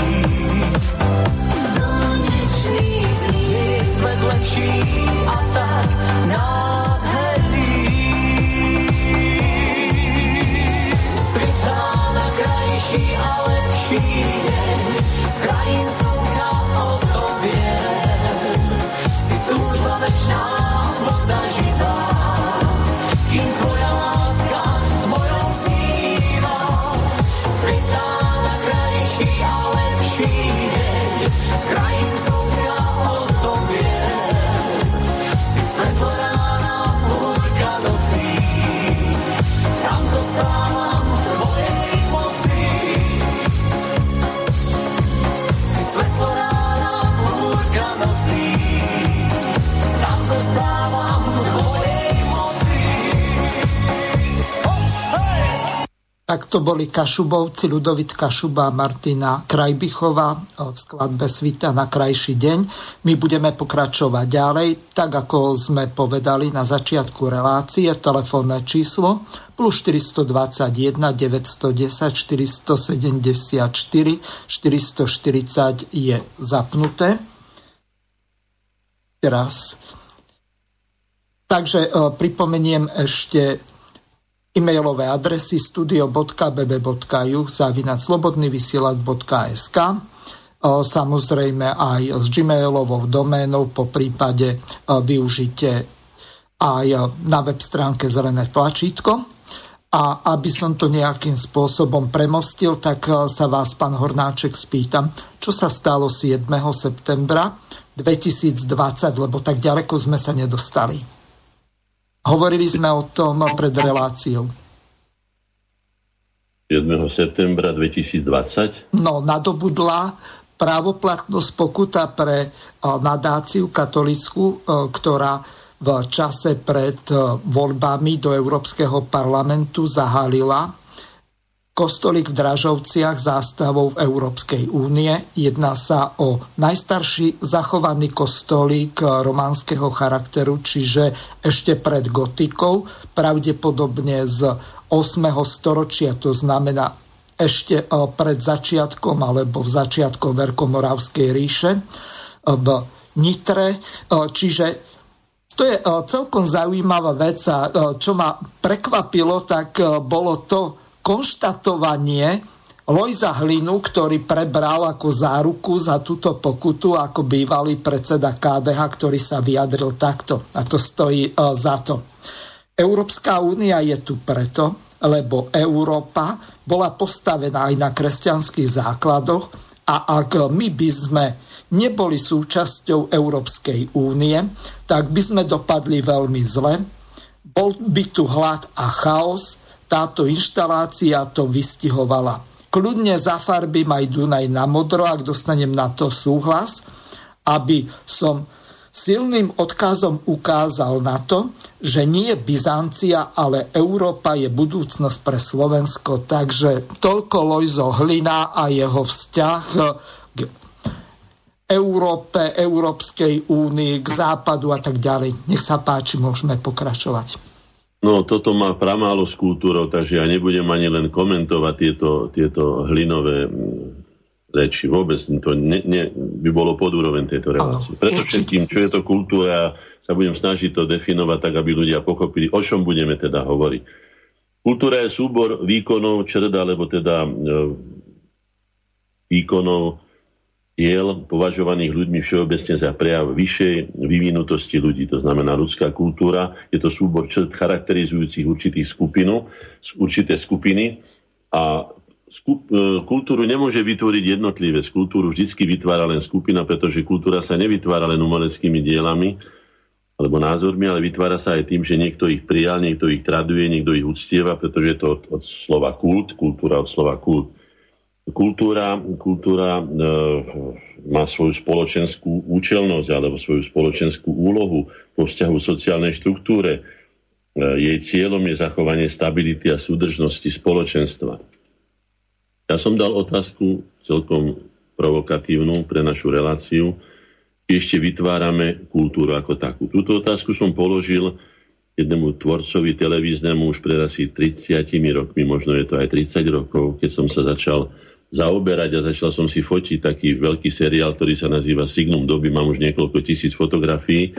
Speaker 4: Slnečných dní.
Speaker 3: Je svet lepší a tak nádherný. Svitá na krajší a lepší deň, s krajín slnka o tobie. Si túžba večná, voda živá, kým tvoja láska lepší deň, s krajín slnka o tobie. Si svetlo rána, búrka nocí, tam zostávam v
Speaker 1: to boli Kašubovci, Ludovit Kašuba a Martina Krajbichová v skladbe Svita na krajší deň. My budeme pokračovať ďalej, tak ako sme povedali na začiatku relácie, telefónne číslo plus 421 910 474 440 je zapnuté. Teraz. Takže e, pripomeniem ešte e-mailové adresy studio.bb.ju zavinať slobodnyvysielac.sk E, samozrejme aj s gmailovou doménou po prípade e, využite aj na web stránke zelené tlačítko. A aby som to nejakým spôsobom premostil, tak e, sa vás, pán Hornáček, spýtam, čo sa stalo 7. septembra 2020, lebo tak ďaleko sme sa nedostali. Hovorili sme o tom pred reláciou.
Speaker 2: 7. septembra 2020.
Speaker 1: No, nadobudla právoplatnosť pokuta pre nadáciu katolickú, e, ktorá v čase pred e, voľbami do Európskeho parlamentu zahalila kostolík v Dražovciach zástavou Európskej únie. Jedná sa o najstarší zachovaný kostolík románskeho charakteru, čiže ešte pred gotikou, pravdepodobne z 8. storočia, to znamená ešte e, pred začiatkom alebo v začiatkom Veľkomoravskej ríše e, v Nitre. E, Čiže to je celkom zaujímavá vec a čo ma prekvapilo, tak bolo to konštatovanie Lojza Hlinu, ktorý prebral ako záruku za túto pokutu ako bývalý predseda KDH, ktorý sa vyjadril takto. A to stojí za to. Európska únia je tu preto, lebo Európa bola postavená aj na kresťanských základoch a ak my by sme neboli súčasťou Európskej únie, tak by sme dopadli veľmi zle. Bol by tu hlad a chaos, táto inštalácia to vystihovala. Kľudne zafarbím aj Dunaj na modro, ak dostanem na to súhlas, aby som silným odkazom ukázal na to, že nie Byzancia, ale Európa je budúcnosť pre Slovensko. Takže toľko Lojzo Hlina a jeho vzťah k Európe, Európskej únii, k západu a tak ďalej. Nech sa páči, môžeme pokračovať.
Speaker 2: No, toto má pramálo s kultúrou, takže ja nebudem ani len komentovať tieto, tieto hlinové mm, reči. Vôbec to ne, ne, by bolo pod úroveň tejto relácie. Preto všetkým, čo je to kultúra, sa budem snažiť to definovať tak, aby ľudia pochopili, o čom budeme teda hovoriť. Kultúra je súbor výkonov črda, alebo teda e, výkonov diel považovaných ľuďmi všeobecne za prejav vyššej vyvinutosti ľudí. To znamená ľudská kultúra. Je to súbor črt charakterizujúcich určitých skupinu, určité skupiny a skup, e, kultúru nemôže vytvoriť jednotlivé. Kultúru vždy vytvára len skupina, pretože kultúra sa nevytvára len umeleckými dielami alebo názormi, ale vytvára sa aj tým, že niekto ich prijal, niekto ich traduje, niekto ich uctieva, pretože je to od, od slova kult, kultúra od slova kult. Kultúra, kultúra e, má svoju spoločenskú účelnosť alebo svoju spoločenskú úlohu vo vzťahu sociálnej štruktúre. jej cieľom je zachovanie stability a súdržnosti spoločenstva. Ja som dal otázku celkom provokatívnu pre našu reláciu, ešte vytvárame kultúru ako takú. Túto otázku som položil jednému tvorcovi televíznemu už pred asi 30 rokmi, možno je to aj 30 rokov, keď som sa začal zaoberať a začal som si fotiť taký veľký seriál, ktorý sa nazýva Signum doby, mám už niekoľko tisíc fotografií,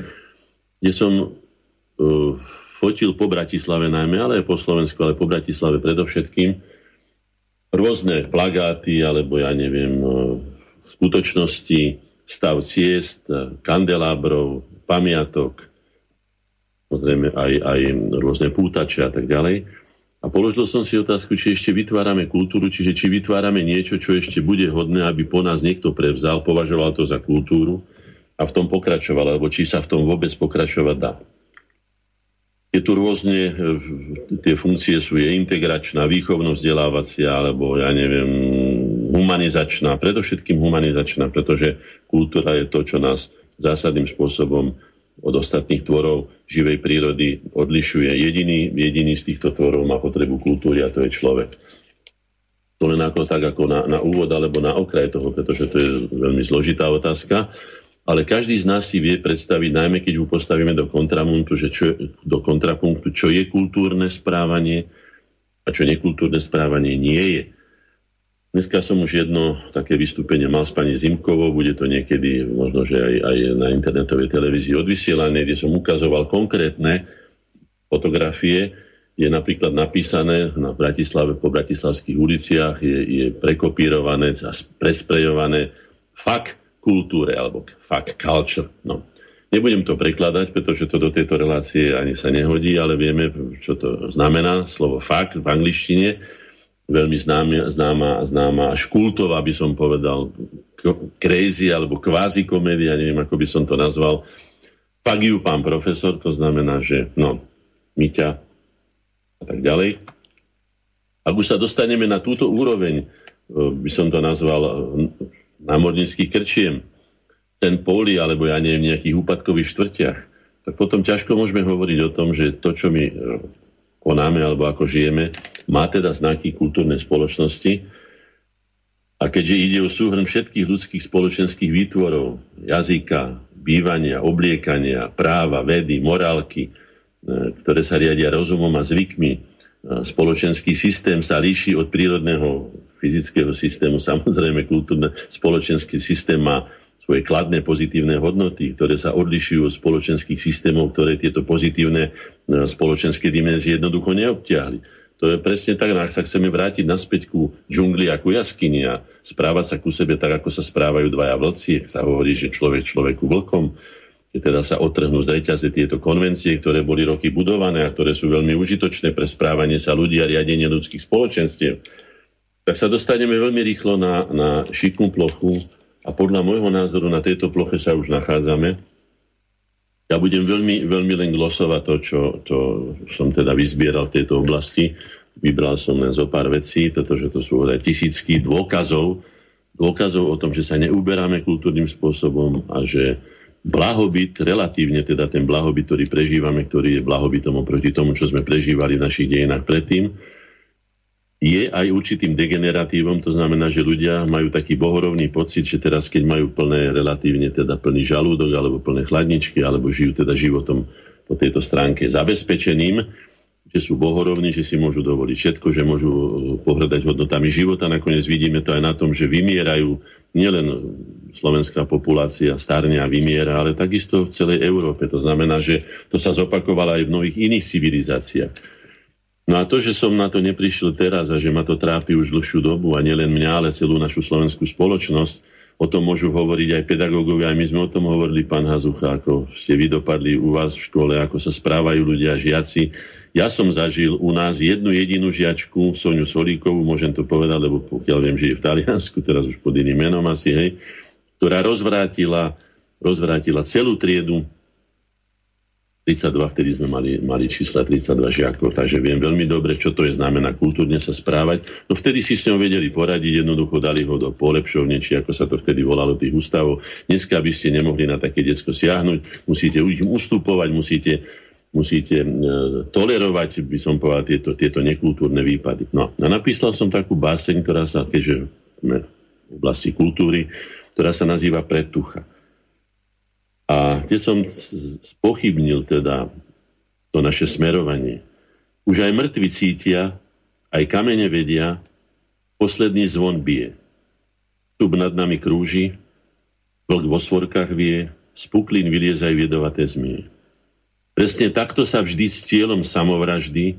Speaker 2: kde som uh, fotil po Bratislave najmä, ale aj po Slovensku, ale po Bratislave predovšetkým, rôzne plagáty, alebo ja neviem, uh, skutočnosti, stav ciest, kandelábrov, pamiatok, samozrejme aj, aj rôzne pútače a tak ďalej. A položil som si otázku, či ešte vytvárame kultúru, čiže či vytvárame niečo, čo ešte bude hodné, aby po nás niekto prevzal, považoval to za kultúru a v tom pokračoval, alebo či sa v tom vôbec pokračovať dá. Je tu rôzne, e, tie funkcie sú je integračná, výchovno-vzdelávacia, alebo ja neviem, humanizačná, predovšetkým humanizačná, pretože kultúra je to, čo nás zásadným spôsobom od ostatných tvorov živej prírody odlišuje. Jediný, jediný z týchto tvorov má potrebu kultúry a to je človek. To len ako tak ako na, na úvod alebo na okraj toho, pretože to je veľmi zložitá otázka. Ale každý z nás si vie predstaviť, najmä keď ho postavíme do kontrapunktu, že čo, do kontrapunktu, čo je kultúrne správanie a čo nekultúrne správanie nie je. Dneska som už jedno také vystúpenie mal s pani Zimkovou, bude to niekedy možno, že aj, aj na internetovej televízii odvysielané, kde som ukazoval konkrétne fotografie, je napríklad napísané na Bratislave, po bratislavských uliciach, je, je prekopírované a presprejované fuck kultúre, alebo fuck culture. No. Nebudem to prekladať, pretože to do tejto relácie ani sa nehodí, ale vieme, čo to znamená, slovo fakt v angličtine veľmi známa, známa, známa až kultová, by som povedal, crazy alebo kvázi komédia, neviem, ako by som to nazval. Pagiu pán profesor, to znamená, že no, Miťa a tak ďalej. Ak už sa dostaneme na túto úroveň, e, by som to nazval e, námornických krčiem, ten poli, alebo ja neviem, nejakých úpadkových štvrtiach, tak potom ťažko môžeme hovoriť o tom, že to, čo my konáme alebo ako žijeme, má teda znaky kultúrnej spoločnosti. A keďže ide o súhrn všetkých ľudských spoločenských výtvorov, jazyka, bývania, obliekania, práva, vedy, morálky, e, ktoré sa riadia rozumom a zvykmi, e, spoločenský systém sa líši od prírodného fyzického systému. Samozrejme, kultúrne spoločenský systém má svoje kladné pozitívne hodnoty, ktoré sa odlišujú od spoločenských systémov, ktoré tieto pozitívne e, spoločenské dimenzie jednoducho neobtiahli. To je presne tak, ak sa chceme vrátiť naspäť ku džungli a ku jaskyni a správať sa ku sebe tak, ako sa správajú dvaja vlci, sa hovorí, že človek človeku vlkom, že teda sa otrhnú z reťaze tieto konvencie, ktoré boli roky budované a ktoré sú veľmi užitočné pre správanie sa ľudí a riadenie ľudských spoločenstiev, tak sa dostaneme veľmi rýchlo na, na šiknú plochu, a podľa môjho názoru na tejto ploche sa už nachádzame. Ja budem veľmi, veľmi len glosovať to, čo to som teda vyzbieral v tejto oblasti. Vybral som len zo pár vecí, pretože to sú aj tisícky dôkazov, dôkazov o tom, že sa neuberáme kultúrnym spôsobom a že blahobyt, relatívne teda ten blahobyt, ktorý prežívame, ktorý je blahobytom oproti tomu, čo sme prežívali v našich dejinách predtým, je aj určitým degeneratívom, to znamená, že ľudia majú taký bohorovný pocit, že teraz, keď majú plné, relatívne teda plný žalúdok, alebo plné chladničky, alebo žijú teda životom po tejto stránke zabezpečeným, že sú bohorovní, že si môžu dovoliť všetko, že môžu pohľadať hodnotami života. Nakoniec vidíme to aj na tom, že vymierajú nielen slovenská populácia starne a vymiera, ale takisto v celej Európe. To znamená, že to sa zopakovalo aj v mnohých iných civilizáciách. No a to, že som na to neprišiel teraz a že ma to trápi už dlhšiu dobu a nielen mňa, ale celú našu slovenskú spoločnosť, o tom môžu hovoriť aj pedagógovia, aj my sme o tom hovorili, pán Hazucha, ako ste vy dopadli u vás v škole, ako sa správajú ľudia, žiaci. Ja som zažil u nás jednu jedinú žiačku, Soniu Solíkovú, môžem to povedať, lebo pokiaľ viem, že je v Taliansku, teraz už pod iným menom asi, hej, ktorá rozvrátila, rozvrátila celú triedu 32, vtedy sme mali, mali čísla 32 žiakov, takže viem veľmi dobre, čo to je znamená kultúrne sa správať. No vtedy si s ňou vedeli poradiť, jednoducho dali ho do polepšovne, či ako sa to vtedy volalo tých ústavov. Dneska by ste nemohli na také detsko siahnuť, musíte im ustupovať, musíte musíte e, tolerovať, by som povedal, tieto, tieto nekultúrne výpady. No a napísal som takú báseň, ktorá sa, keďže v oblasti kultúry, ktorá sa nazýva Pretucha. A kde som spochybnil teda to naše smerovanie. Už aj mŕtvi cítia, aj kamene vedia, posledný zvon bije. Tub nad nami krúži, vlk vo svorkách vie, z puklín vyliezajú jedovaté zmie. Presne takto sa vždy s cieľom samovraždy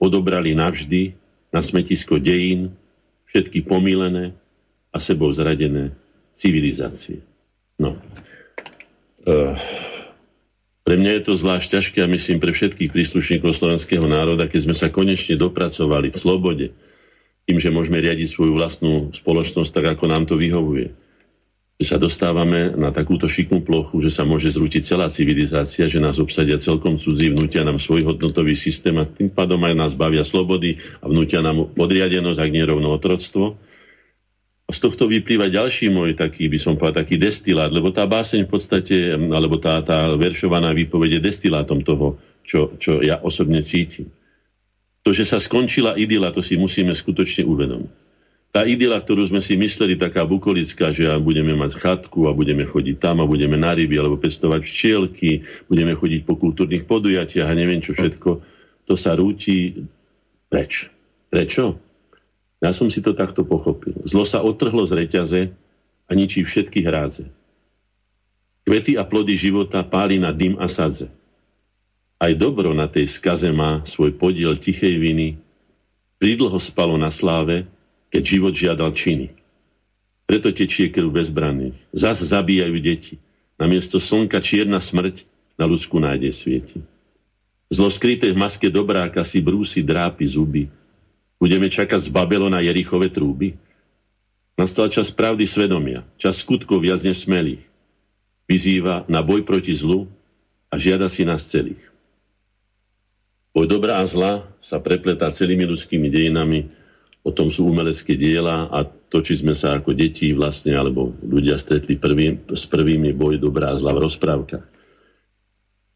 Speaker 2: odobrali navždy na smetisko dejín všetky pomílené a sebou zradené civilizácie. No. Uh, pre mňa je to zvlášť ťažké a myslím pre všetkých príslušníkov slovenského národa, keď sme sa konečne dopracovali k slobode, tým, že môžeme riadiť svoju vlastnú spoločnosť tak, ako nám to vyhovuje že sa dostávame na takúto šikmú plochu, že sa môže zrútiť celá civilizácia, že nás obsadia celkom cudzí, vnútia nám svoj hodnotový systém a tým pádom aj nás bavia slobody a vnútia nám podriadenosť, ak nie rovno otroctvo. Z tohto vyplýva ďalší môj taký, by som povedal, taký destilát, lebo tá báseň v podstate, alebo tá, tá veršovaná výpoveď je destilátom toho, čo, čo ja osobne cítim. To, že sa skončila idyla, to si musíme skutočne uvedomiť tá idyla, ktorú sme si mysleli, taká bukolická, že budeme mať chatku a budeme chodiť tam a budeme na ryby alebo pestovať včielky, budeme chodiť po kultúrnych podujatiach a neviem čo všetko, to sa rúti preč. Prečo? Ja som si to takto pochopil. Zlo sa otrhlo z reťaze a ničí všetky hrádze. Kvety a plody života páli na dym a sadze. Aj dobro na tej skaze má svoj podiel tichej viny, prídlho spalo na sláve, keď život žiadal činy. Preto tečie krv bezbranných. Zas zabíjajú deti. Namiesto slnka čierna smrť na ľudskú nádej svieti. Zlo skryté v maske dobráka si brúsi drápy zuby. Budeme čakať z Babylona Jerichové trúby? Nastal čas pravdy svedomia, čas skutkov viac než smelých. Vyzýva na boj proti zlu a žiada si nás celých. Boj dobrá a zla sa prepletá celými ľudskými dejinami potom sú umelecké diela a to, či sme sa ako deti vlastne, alebo ľudia stretli prvý, s prvými boj dobrá a zla v rozprávkach.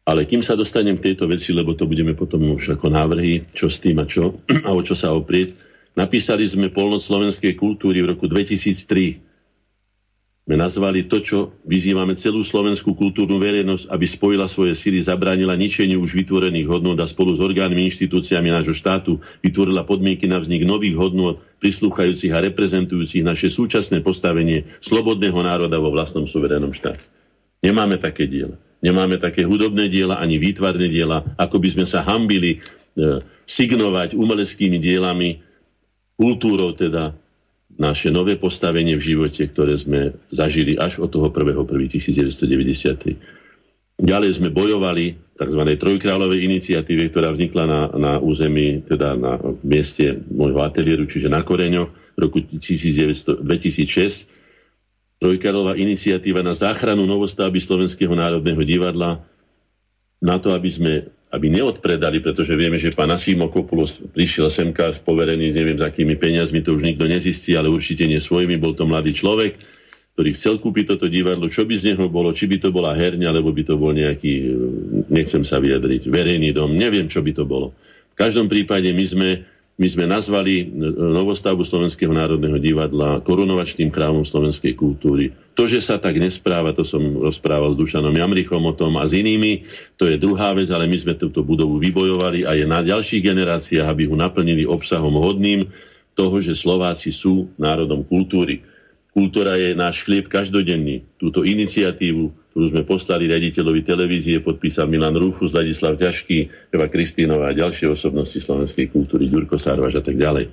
Speaker 2: Ale kým sa dostanem k tejto veci, lebo to budeme potom už ako návrhy, čo s tým a čo, a o čo sa oprieť, napísali sme polnoc slovenskej kultúry v roku 2003 sme nazvali to, čo vyzývame celú slovenskú kultúrnu verejnosť, aby spojila svoje sily, zabránila ničeniu už vytvorených hodnot a spolu s orgánmi, inštitúciami nášho štátu vytvorila podmienky na vznik nových hodnot, prislúchajúcich a reprezentujúcich naše súčasné postavenie slobodného národa vo vlastnom suverénnom štáte. Nemáme také diela. Nemáme také hudobné diela ani výtvarné diela, ako by sme sa hambili e, signovať umeleckými dielami, kultúrou teda naše nové postavenie v živote, ktoré sme zažili až od toho 1.1.1993. Ďalej sme bojovali tzv. trojkráľovej iniciatíve, ktorá vznikla na, na území, teda na mieste môjho ateliéru, čiže na Koreňoch v roku 1900, 2006. Trojkráľová iniciatíva na záchranu novostavby Slovenského národného divadla, na to, aby sme aby neodpredali, pretože vieme, že pán Asimokopoulos prišiel semka poverený, neviem, s akými peniazmi, to už nikto nezistí, ale určite nie svojimi, bol to mladý človek, ktorý chcel kúpiť toto divadlo, čo by z neho bolo, či by to bola herňa, alebo by to bol nejaký, nechcem sa vyjadriť, verejný dom, neviem, čo by to bolo. V každom prípade my sme my sme nazvali e, novostavbu Slovenského národného divadla korunovačným chrámom slovenskej kultúry. To, že sa tak nespráva, to som rozprával s Dušanom Jamrichom o tom a s inými, to je druhá vec, ale my sme túto budovu vybojovali a je na ďalších generáciách, aby ho naplnili obsahom hodným toho, že Slováci sú národom kultúry. Kultúra je náš chlieb každodenný. Túto iniciatívu ktorú sme poslali riaditeľovi televízie, podpísal Milan Rúfus, Ladislav Ťažký, Eva Kristínová a ďalšie osobnosti slovenskej kultúry, Ďurko Sárvaš a tak ďalej.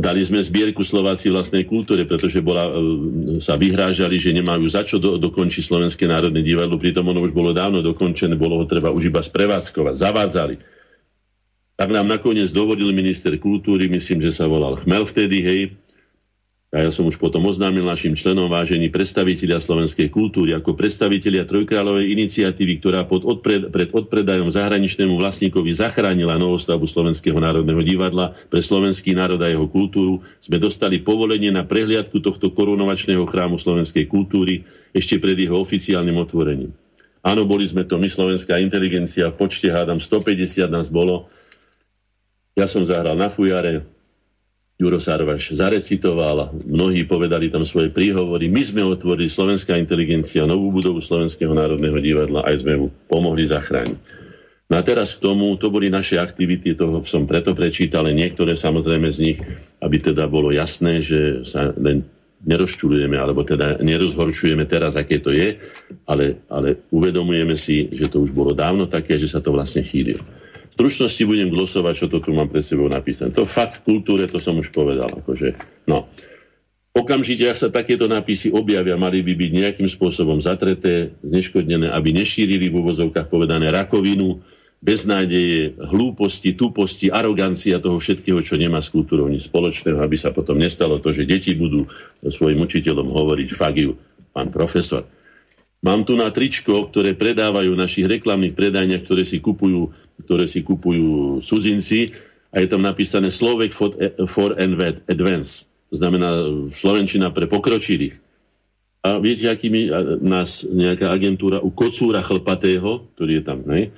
Speaker 2: Dali sme zbierku Slováci vlastnej kultúre, pretože bola, e, sa vyhrážali, že nemajú za čo do, dokončiť Slovenské národné divadlo, pritom ono už bolo dávno dokončené, bolo ho treba už iba sprevádzkovať, zavádzali. Tak nám nakoniec dovodil minister kultúry, myslím, že sa volal Chmel vtedy, hej, a ja som už potom oznámil našim členom vážení predstavitelia slovenskej kultúry ako predstavitelia Trojkráľovej iniciatívy, ktorá pod odpred, pred odpredajom zahraničnému vlastníkovi zachránila novostavbu Slovenského národného divadla pre slovenský národ a jeho kultúru, sme dostali povolenie na prehliadku tohto korunovačného chrámu slovenskej kultúry ešte pred jeho oficiálnym otvorením. Áno, boli sme to my, slovenská inteligencia, v počte hádam 150 nás bolo. Ja som zahral na fujare, Juro Sarvaš zarecitoval, mnohí povedali tam svoje príhovory. My sme otvorili Slovenská inteligencia, novú budovu Slovenského národného divadla, aj sme ju pomohli zachrániť. No a teraz k tomu, to boli naše aktivity, toho som preto prečítal, ale niektoré samozrejme z nich, aby teda bolo jasné, že sa len nerozčulujeme, alebo teda nerozhorčujeme teraz, aké to je, ale, ale uvedomujeme si, že to už bolo dávno také, že sa to vlastne chýlilo. Stručnosti budem glosovať, čo to tu mám pre sebou napísané. To fakt v kultúre, to som už povedal. Akože, no. Okamžite, ak sa takéto nápisy objavia, mali by byť nejakým spôsobom zatreté, zneškodnené, aby nešírili v úvozovkách povedané rakovinu, beznádeje, hlúposti, tuposti, arogancia toho všetkého, čo nemá s kultúrou nič spoločného, aby sa potom nestalo to, že deti budú svojim učiteľom hovoriť fagiu, pán profesor. Mám tu na tričko, ktoré predávajú v našich reklamných predajniach, ktoré si kupujú, ktoré si kupujú cudzinci a je tam napísané Slovek for, for Advance. To znamená Slovenčina pre pokročilých. A viete, aký mi nás nejaká agentúra u kocúra chlpatého, ktorý je tam, ne?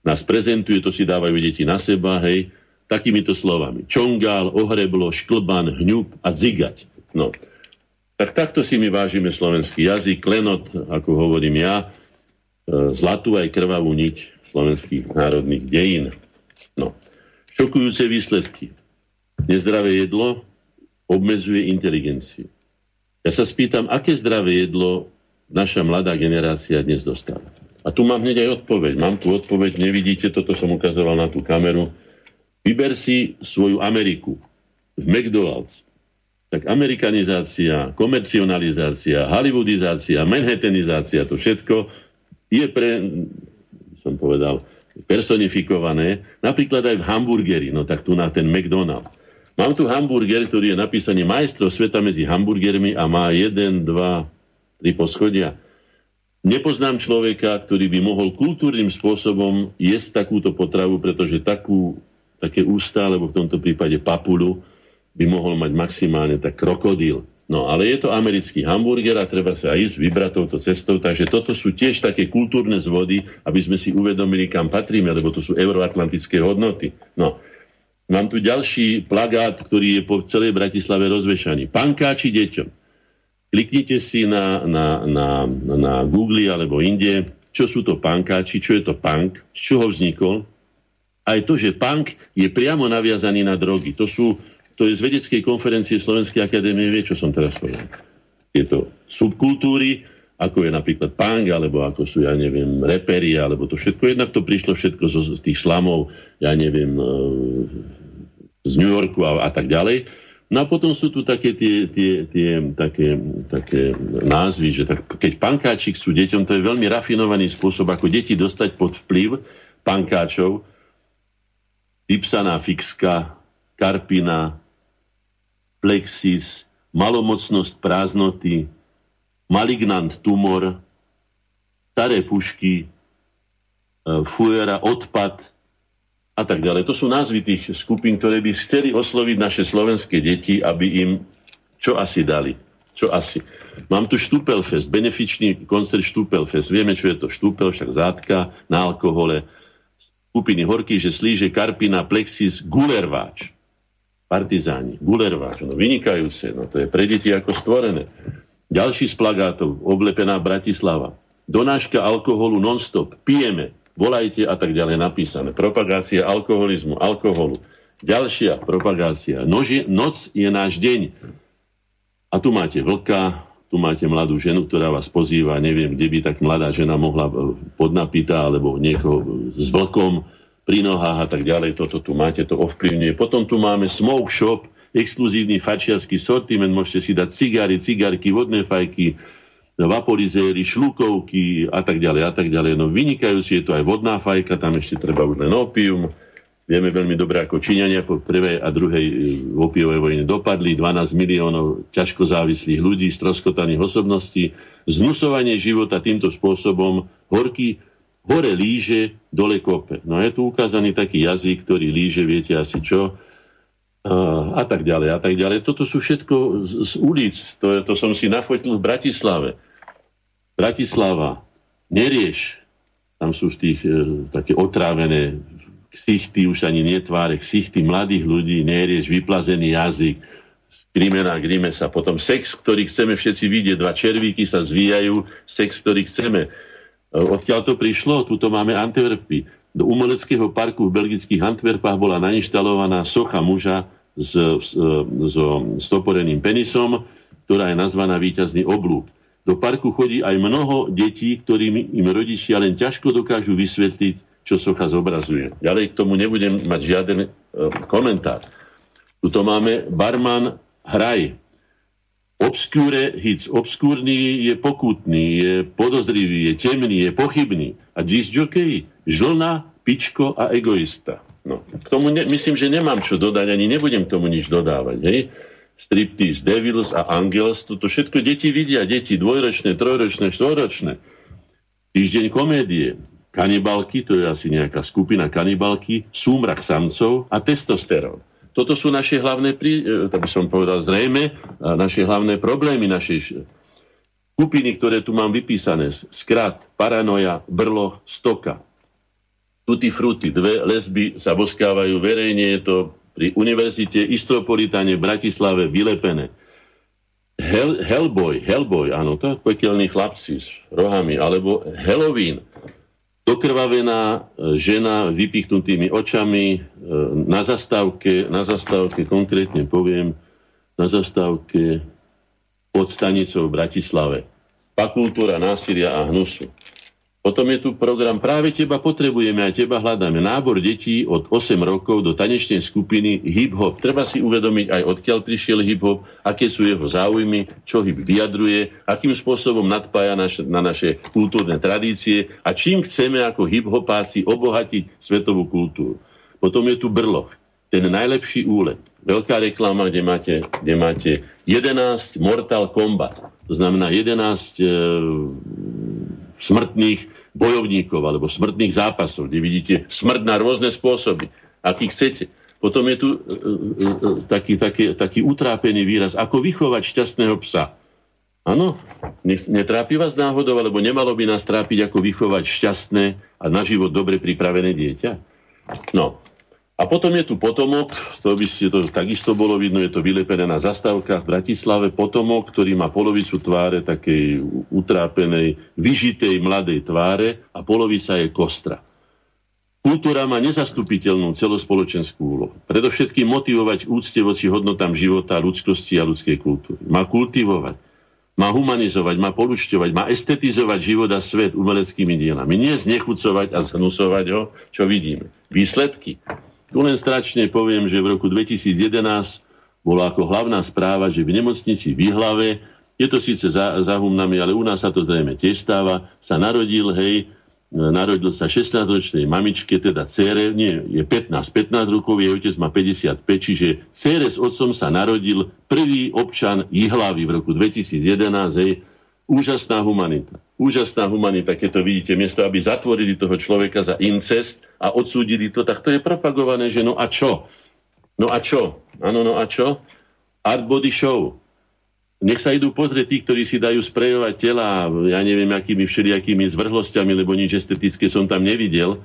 Speaker 2: nás prezentuje, to si dávajú deti na seba, hej, takýmito slovami. Čongál, ohreblo, šklban, hňub a dzigať. No. Tak takto si my vážime slovenský jazyk, klenot, ako hovorím ja, e, zlatú aj krvavú niť slovenských národných dejín. No. Šokujúce výsledky. Nezdravé jedlo obmedzuje inteligenciu. Ja sa spýtam, aké zdravé jedlo naša mladá generácia dnes dostáva. A tu mám hneď aj odpoveď. Mám tu odpoveď, nevidíte, toto som ukazoval na tú kameru. Vyber si svoju Ameriku v McDonald's. Tak amerikanizácia, komercionalizácia, hollywoodizácia, manhattanizácia, to všetko je pre, som povedal, personifikované, napríklad aj v hamburgeri, no tak tu na ten McDonald's. Mám tu hamburger, ktorý je napísaný majstro sveta medzi hamburgermi a má 1, 2, 3 poschodia. Nepoznám človeka, ktorý by mohol kultúrnym spôsobom jesť takúto potravu, pretože takú, také ústa, alebo v tomto prípade papulu, by mohol mať maximálne tak krokodíl. No ale je to americký hamburger a treba sa aj ísť vybrať touto cestou, takže toto sú tiež také kultúrne zvody, aby sme si uvedomili, kam patríme, lebo to sú euroatlantické hodnoty. No, mám tu ďalší plagát, ktorý je po celej Bratislave rozvešaný. Pankáči deťom. Kliknite si na, na, na, na Google alebo inde, čo sú to pankáči, čo je to punk, z čoho vznikol. Aj to, že punk je priamo naviazaný na drogy. To, sú, to je z vedeckej konferencie Slovenskej akadémie, vie, čo som teraz povedal. Je to subkultúry, ako je napríklad punk, alebo ako sú, ja neviem, reperi, alebo to všetko. Jednak to prišlo všetko zo, tých slamov, ja neviem, e, z New Yorku a, a tak ďalej. No a potom sú tu také tie, tie, tie také, také názvy, že tak, keď pankáčik sú deťom, to je veľmi rafinovaný spôsob, ako deti dostať pod vplyv pankáčov. Ipsaná fixka, karpina, plexis, malomocnosť prázdnoty, malignant tumor, staré pušky, e, fuera, odpad, a tak ďalej. To sú názvy tých skupín, ktoré by chceli osloviť naše slovenské deti, aby im čo asi dali. Čo asi. Mám tu Štúpelfest, benefičný koncert Štúpelfest. Vieme, čo je to Štúpel, však zátka na alkohole. Skupiny Horky, že Slíže, Karpina, Plexis, Gulerváč. Partizáni, Gulerváč, no vynikajúce, no to je pre deti ako stvorené. Ďalší z plagátov, oblepená Bratislava. Donáška alkoholu non-stop, pijeme, volajte a tak ďalej napísané. Propagácia alkoholizmu, alkoholu. Ďalšia propagácia. Noži, noc je náš deň. A tu máte vlka, tu máte mladú ženu, ktorá vás pozýva, neviem, kde by tak mladá žena mohla e, podnapitá, alebo niekoho s vlkom pri nohách a tak ďalej. Toto tu máte, to ovplyvňuje. Potom tu máme smoke shop, exkluzívny fačiarsky sortiment, môžete si dať cigary, cigarky, vodné fajky, vaporizéry, šlukovky a tak ďalej a tak ďalej. No vynikajúci je to aj vodná fajka, tam ešte treba už len opium. Vieme veľmi dobre, ako Číňania po prvej a druhej e, opiovej vojne dopadli. 12 miliónov ťažko závislých ľudí, stroskotaných osobností. Znusovanie života týmto spôsobom horký, hore líže, dole kope. No je tu ukázaný taký jazyk, ktorý líže, viete asi čo, a tak ďalej, a tak ďalej. Toto sú všetko z, z ulic. To, to som si nafotil v Bratislave. Bratislava, nerieš, tam sú v tých e, také otrávené ksichty, už ani netváre, ksichty mladých ľudí, nerieš, vyplazený jazyk, Grimena Grime sa potom sex, ktorý chceme všetci vidieť, dva červíky sa zvíjajú, sex, ktorý chceme. E, odkiaľ to prišlo? Tuto máme Antwerpy. Do umeleckého parku v belgických Antwerpách bola nainštalovaná socha muža s, s, so stoporeným penisom, ktorá je nazvaná víťazný oblúk. Do parku chodí aj mnoho detí, ktorým im rodičia len ťažko dokážu vysvetliť, čo socha zobrazuje. Ďalej k tomu nebudem mať žiaden e, komentár. Tuto máme barman hraj. Obskúre hic. Obskúrny je pokutný, je podozrivý, je temný, je pochybný. A disc jockey, žlna, pičko a egoista. No, k tomu ne, myslím, že nemám čo dodať, ani nebudem tomu nič dodávať. Hej? Striptease, Devils a Angels, toto všetko deti vidia, deti dvojročné, trojročné, štvoročné. Týždeň komédie, kanibalky, to je asi nejaká skupina kanibalky, súmrak samcov a testosterón. Toto sú naše hlavné, e, tak by som povedal zrejme, naše hlavné problémy našej skupiny, ktoré tu mám vypísané. Skrat, paranoja, brlo, stoka. Tutti frutti, dve lesby sa boskávajú verejne, je to pri univerzite Istropolitane v Bratislave vylepené. Hell, Hellboy, Hellboy, áno, to pekelní chlapci s rohami, alebo Halloween, dokrvavená e, žena vypichnutými očami e, na zastávke, na zastávke konkrétne poviem, na zastávke pod stanicou v Bratislave. Fakultúra násilia a hnusu. Potom je tu program Práve teba potrebujeme a teba hľadáme. Nábor detí od 8 rokov do tanečnej skupiny hip-hop. Treba si uvedomiť aj odkiaľ prišiel hip-hop, aké sú jeho záujmy, čo hip vyjadruje, akým spôsobom nadpája naš, na naše kultúrne tradície a čím chceme ako hip-hopáci obohatiť svetovú kultúru. Potom je tu brloch, ten najlepší úlet. Veľká reklama, kde máte, kde máte 11 Mortal Kombat. To znamená 11 e, smrtných bojovníkov alebo smrtných zápasov, kde vidíte smrť na rôzne spôsoby, aký chcete. Potom je tu e, e, e, taký, taký, taký utrápený výraz, ako vychovať šťastného psa. Áno, netrápi vás náhodou, alebo nemalo by nás trápiť, ako vychovať šťastné a na život dobre pripravené dieťa? No, a potom je tu potomok, to by ste to takisto bolo vidno, je to vylepené na zastávkach v Bratislave, potomok, ktorý má polovicu tváre takej utrápenej, vyžitej mladej tváre a polovica je kostra. Kultúra má nezastupiteľnú celospoločenskú úlohu. Predovšetkým motivovať úcte voci hodnotám života, ľudskosti a ľudskej kultúry. Má kultivovať, má humanizovať, má polučťovať, má estetizovať život a svet umeleckými dielami. Nie znechucovať a zhnusovať ho, čo vidíme. Výsledky tu len stračne poviem, že v roku 2011 bola ako hlavná správa, že v nemocnici v Výhlave, je to síce za, za humnami, ale u nás sa to zrejme tiež stáva, sa narodil, hej, narodil sa 16-ročnej mamičke, teda cére, nie, je 15, 15 rokov, jej otec má 55, čiže cére s otcom sa narodil prvý občan Jihlavy v roku 2011, hej, Úžasná humanita. Úžasná humanita, keď to vidíte, miesto, aby zatvorili toho človeka za incest a odsúdili to, tak to je propagované, že no a čo? No a čo? Áno, no a čo? Art body show. Nech sa idú pozrieť tí, ktorí si dajú sprejovať tela, ja neviem, akými všelijakými zvrhlosťami, lebo nič estetické som tam nevidel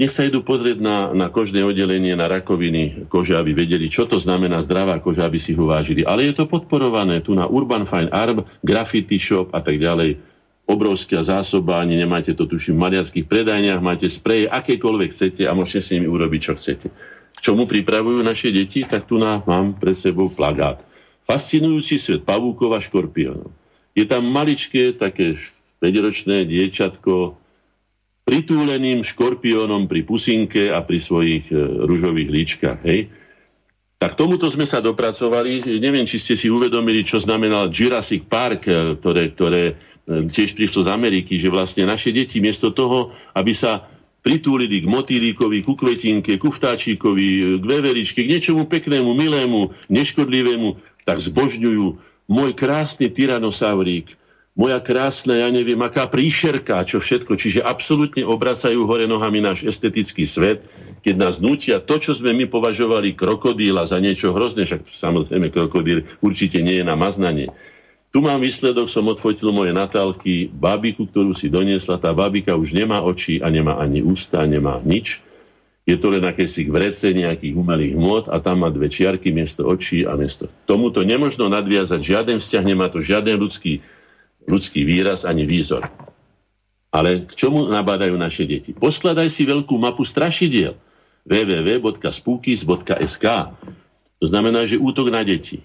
Speaker 2: nech sa idú pozrieť na, na kožné oddelenie, na rakoviny kože, aby vedeli, čo to znamená zdravá koža, aby si ho vážili. Ale je to podporované tu na Urban Fine Arb, Graffiti Shop a tak ďalej. Obrovská zásoba, ani nemáte to tuším v maliarských predajniach, máte spreje, akékoľvek chcete a môžete s nimi urobiť, čo chcete. K čomu pripravujú naše deti? Tak tu na, mám pred sebou plagát. Fascinujúci svet pavúkov a škorpiónov. Je tam maličké, také 5-ročné diečatko, pritúleným škorpiónom pri pusinke a pri svojich e, ružových líčkach. Hej? Tak tomuto sme sa dopracovali. Neviem, či ste si uvedomili, čo znamenal Jurassic Park, e, ktoré, ktoré e, tiež prišlo z Ameriky, že vlastne naše deti miesto toho, aby sa pritúlili k motýlíkovi, ku kvetinke, ku vtáčíkovi, k veveričke, k niečomu peknému, milému, neškodlivému, tak zbožňujú môj krásny tyranosaurík, moja krásna, ja neviem, aká príšerka, čo všetko. Čiže absolútne obracajú hore nohami náš estetický svet, keď nás nutia to, čo sme my považovali krokodíla za niečo hrozné, však samozrejme krokodíl určite nie je na maznanie. Tu mám výsledok, som odfotil moje Natálky, babiku, ktorú si doniesla. Tá babika už nemá oči a nemá ani ústa, nemá nič. Je to len akési vrece nejakých umelých hmot a tam má dve čiarky miesto očí a miesto. Tomuto nemožno nadviazať žiaden vzťah, nemá to žiaden ľudský, ľudský výraz ani výzor. Ale k čomu nabádajú naše deti? Poskladaj si veľkú mapu strašidiel www.spookies.sk To znamená, že útok na deti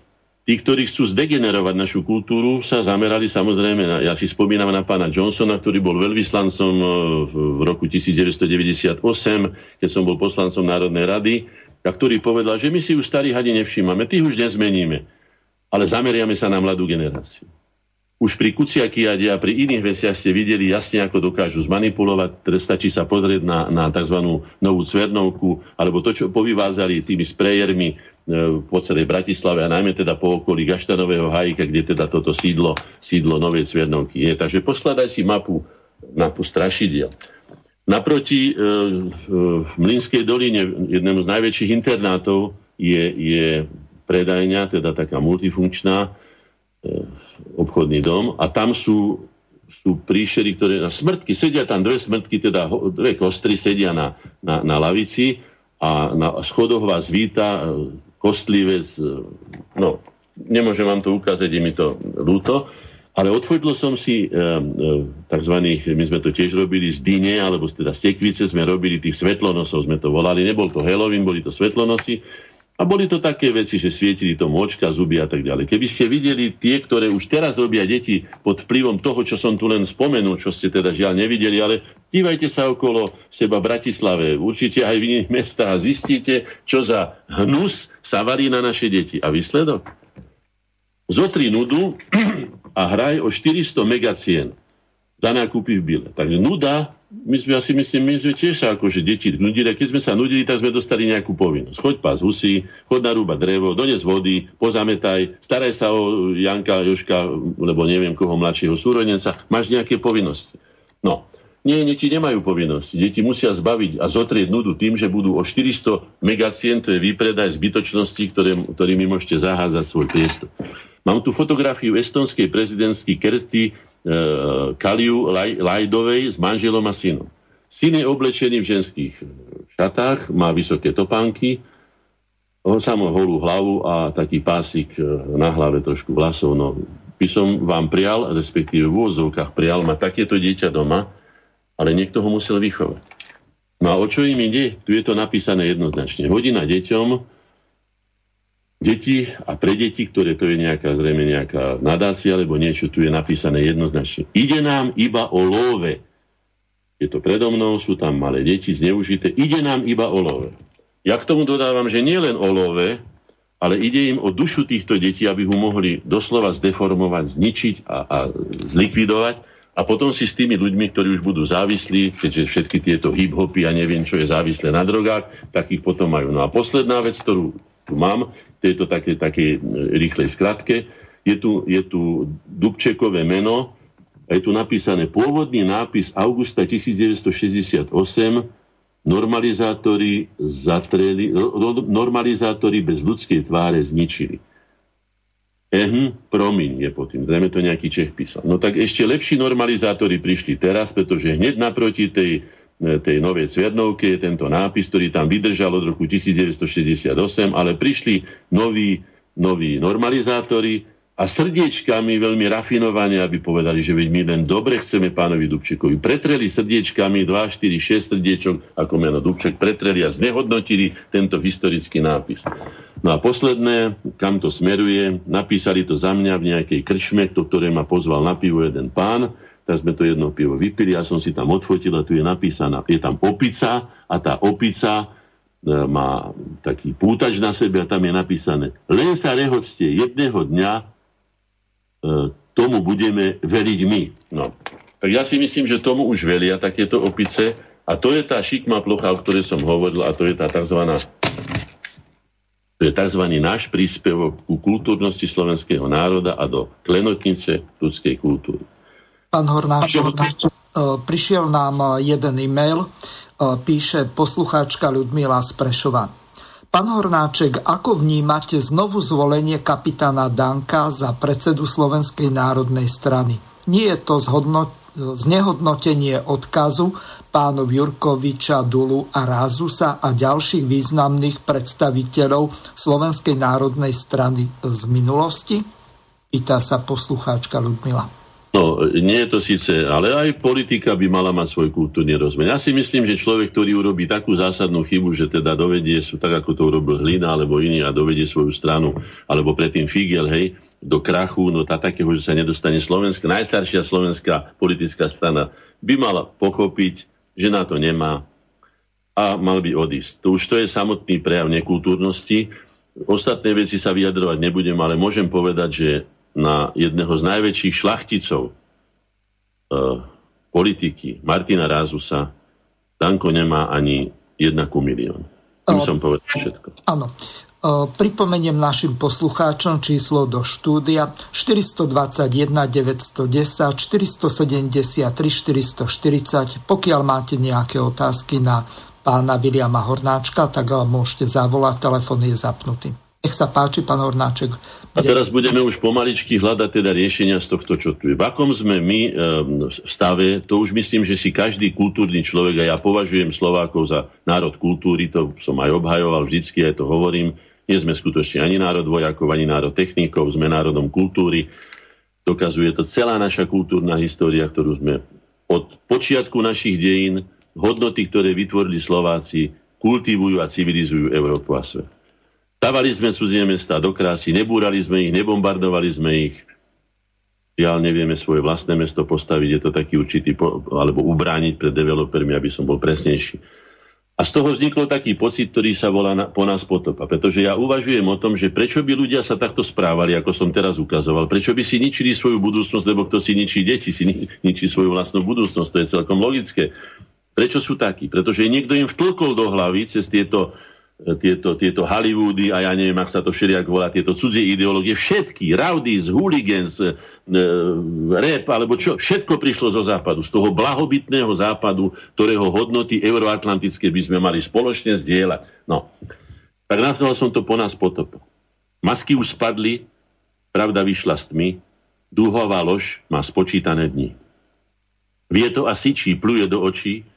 Speaker 2: Tí, ktorí chcú zdegenerovať našu kultúru, sa zamerali samozrejme na, ja si spomínam na pána Johnsona, ktorý bol veľvyslancom e, v roku 1998, keď som bol poslancom Národnej rady, a ktorý povedal, že my si už starí hadi nevšímame, tých už nezmeníme, ale zameriame sa na mladú generáciu. Už pri Kuciakiade a pri iných veciach ste videli jasne, ako dokážu zmanipulovať. Stačí sa pozrieť na, na tzv. novú cvernovku, alebo to, čo povyvázali tými sprejermi e, po celej Bratislave a najmä teda po okolí Gaštanového hajka, kde teda toto sídlo, sídlo Novej Cvernovky je. Takže poskladaj si mapu, mapu strašidiel. Naproti e, v Mlínskej doline, jednému z najväčších internátov, je, je predajňa, teda taká multifunkčná, e, obchodný dom a tam sú, sú príšery, ktoré na smrtky, sedia tam dve smrtky, teda dve kostry sedia na, na, na lavici a na schodoch vás víta e, kostlivec, e, no, nemôžem vám to ukázať, je mi to ľúto, ale odfotil som si e, e, tzv. my sme to tiež robili z dyne, alebo teda z tekvice sme robili tých svetlonosov, sme to volali, nebol to Halloween, boli to svetlonosy a boli to také veci, že svietili to močka, zuby a tak ďalej. Keby ste videli tie, ktoré už teraz robia deti pod vplyvom toho, čo som tu len spomenul, čo ste teda žiaľ nevideli, ale dívajte sa okolo seba Bratislave, určite aj v iných mestách a zistíte, čo za hnus sa varí na naše deti. A výsledok? Zotri nudu a hraj o 400 megacien za nákupy v bile. Takže nuda my sme asi myslím, my sme tiež akože deti nudili, keď sme sa nudili, tak sme dostali nejakú povinnosť. Choď pás husy, choď narúbať drevo, dones vody, pozametaj, staraj sa o Janka, Joška, lebo neviem koho mladšieho súrodenca, máš nejaké povinnosti. No, nie, deti nemajú povinnosti. Deti musia zbaviť a zotrieť nudu tým, že budú o 400 megacien, to je výpredaj zbytočnosti, ktoré, ktorými môžete zahádzať svoj priestor. Mám tu fotografiu estonskej prezidentskej Kersti E, Kaliu Lajdovej s manželom a synom. Syn je oblečený v ženských šatách, má vysoké topánky, samú holú hlavu a taký pásik e, na hlave trošku vlasov. No, by som vám prial, respektíve v úvodzovkách prial, má takéto dieťa doma, ale niekto ho musel vychovať. No a o čo im ide? Tu je to napísané jednoznačne. Hodina deťom, deti a pre deti, ktoré to je nejaká zrejme nejaká nadácia alebo niečo, tu je napísané jednoznačne. Ide nám iba o love. Je to predo mnou, sú tam malé deti zneužité. Ide nám iba o love. Ja k tomu dodávam, že nie len o love, ale ide im o dušu týchto detí, aby ho mohli doslova zdeformovať, zničiť a, a zlikvidovať. A potom si s tými ľuďmi, ktorí už budú závislí, keďže všetky tieto hip-hopy a neviem, čo je závislé na drogách, tak ich potom majú. No a posledná vec, ktorú tu mám, tejto také, také rýchlej skratke. Je tu, je tu Dubčekové meno a je tu napísané pôvodný nápis augusta 1968 normalizátori zatreli, normalizátori bez ľudskej tváre zničili. Ehm, promiň je pod tým. Zrejme to nejaký Čech písal. No tak ešte lepší normalizátori prišli teraz, pretože hneď naproti tej E, tej novej Cvernovke, tento nápis, ktorý tam vydržal od roku 1968, ale prišli noví, noví normalizátori a srdiečkami veľmi rafinovane, aby povedali, že veď my len dobre chceme pánovi Dubčekovi. Pretreli srdiečkami 2, 4, 6 srdiečok, ako meno Dubček, pretreli a znehodnotili tento historický nápis. No a posledné, kam to smeruje, napísali to za mňa v nejakej krčme, to, ktoré ma pozval na pivo jeden pán, tak sme to jedno pivo vypili, ja som si tam odfotil a tu je napísaná, je tam opica a tá opica e, má taký pútač na sebe a tam je napísané len sa rehocte jedného dňa e, tomu budeme veriť my. No. Tak ja si myslím, že tomu už velia takéto opice a to je tá šikma plocha, o ktorej som hovoril a to je tá tzv. To je tzv. náš príspevok ku kultúrnosti slovenského národa a do klenotnice ľudskej kultúry.
Speaker 1: Pán Hornáč, e, prišiel nám e, jeden e-mail, e, píše poslucháčka Ľudmila z Prešova. Pán Hornáček, ako vnímate znovu zvolenie kapitána Danka za predsedu Slovenskej národnej strany? Nie je to zhodno, znehodnotenie odkazu pánov Jurkoviča, Dulu a Rázusa a ďalších významných predstaviteľov Slovenskej národnej strany z minulosti? Pýta sa poslucháčka Ludmila.
Speaker 2: No, nie je to síce, ale aj politika by mala mať svoj kultúrny rozmer. Ja si myslím, že človek, ktorý urobí takú zásadnú chybu, že teda dovedie, tak ako to urobil Hlina alebo iný a dovedie svoju stranu, alebo predtým Figel, hej, do krachu, no tá takého, že sa nedostane Slovenska, najstaršia slovenská politická strana, by mala pochopiť, že na to nemá a mal by odísť. To už to je samotný prejav nekultúrnosti. Ostatné veci sa vyjadrovať nebudem, ale môžem povedať, že na jedného z najväčších šlachticov e, politiky, Martina Rázusa, Danko nemá ani jedna ku milión. Tým som povedal všetko.
Speaker 1: Áno. E, pripomeniem našim poslucháčom číslo do štúdia 421 910 473 440. Pokiaľ máte nejaké otázky na pána Viliama Hornáčka, tak môžete zavolať, telefón je zapnutý. Nech sa páči, pán Hornáček.
Speaker 2: A teraz budeme už pomaličky hľadať teda riešenia z tohto, čo tu je. V akom sme my e, v stave, to už myslím, že si každý kultúrny človek, a ja považujem Slovákov za národ kultúry, to som aj obhajoval vždycky, aj to hovorím, nie sme skutočne ani národ vojakov, ani národ technikov, sme národom kultúry. Dokazuje to celá naša kultúrna história, ktorú sme od počiatku našich dejín, hodnoty, ktoré vytvorili Slováci, kultivujú a civilizujú Európu a svet. Stavali sme cudzie mesta do krásy, nebúrali sme ich, nebombardovali sme ich. Žiaľ, nevieme svoje vlastné mesto postaviť, je to taký určitý, po, alebo ubrániť pred developermi, aby som bol presnejší. A z toho vznikol taký pocit, ktorý sa volá na, po nás potopa. Pretože ja uvažujem o tom, že prečo by ľudia sa takto správali, ako som teraz ukazoval. Prečo by si ničili svoju budúcnosť, lebo kto si ničí deti, si ničí svoju vlastnú budúcnosť. To je celkom logické. Prečo sú takí? Pretože niekto im vtlkol do hlavy cez tieto tieto, tieto Hollywoody a ja neviem, ak sa to všelijak volá, tieto cudzie ideológie, všetky, rowdies, hooligans, e, rap, alebo čo, všetko prišlo zo západu, z toho blahobytného západu, ktorého hodnoty euroatlantické by sme mali spoločne zdieľať. No, tak nazval som to po nás potop. Masky už spadli, pravda vyšla s tmy, dúhová lož má spočítané dni. Vie to a sičí, pluje do očí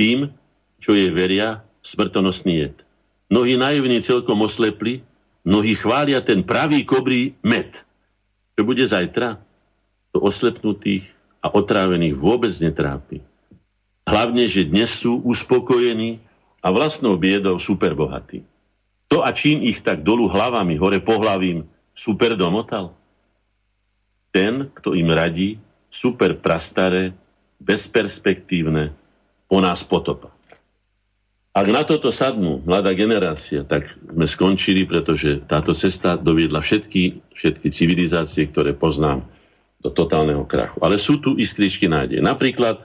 Speaker 2: tým, čo jej veria, smrtonosný jed. Mnohí naivní celkom oslepli, mnohí chvália ten pravý kobrý med. Čo bude zajtra? To oslepnutých a otrávených vôbec netrápi. Hlavne, že dnes sú uspokojení a vlastnou biedou superbohatí. To a čím ich tak dolu hlavami, hore pohlavím, super domotal? Ten, kto im radí, super prastaré, bezperspektívne, po nás potopa. Ak na toto sadnú mladá generácia, tak sme skončili, pretože táto cesta doviedla všetky, všetky civilizácie, ktoré poznám, do totálneho krachu. Ale sú tu iskričky nádej. Napríklad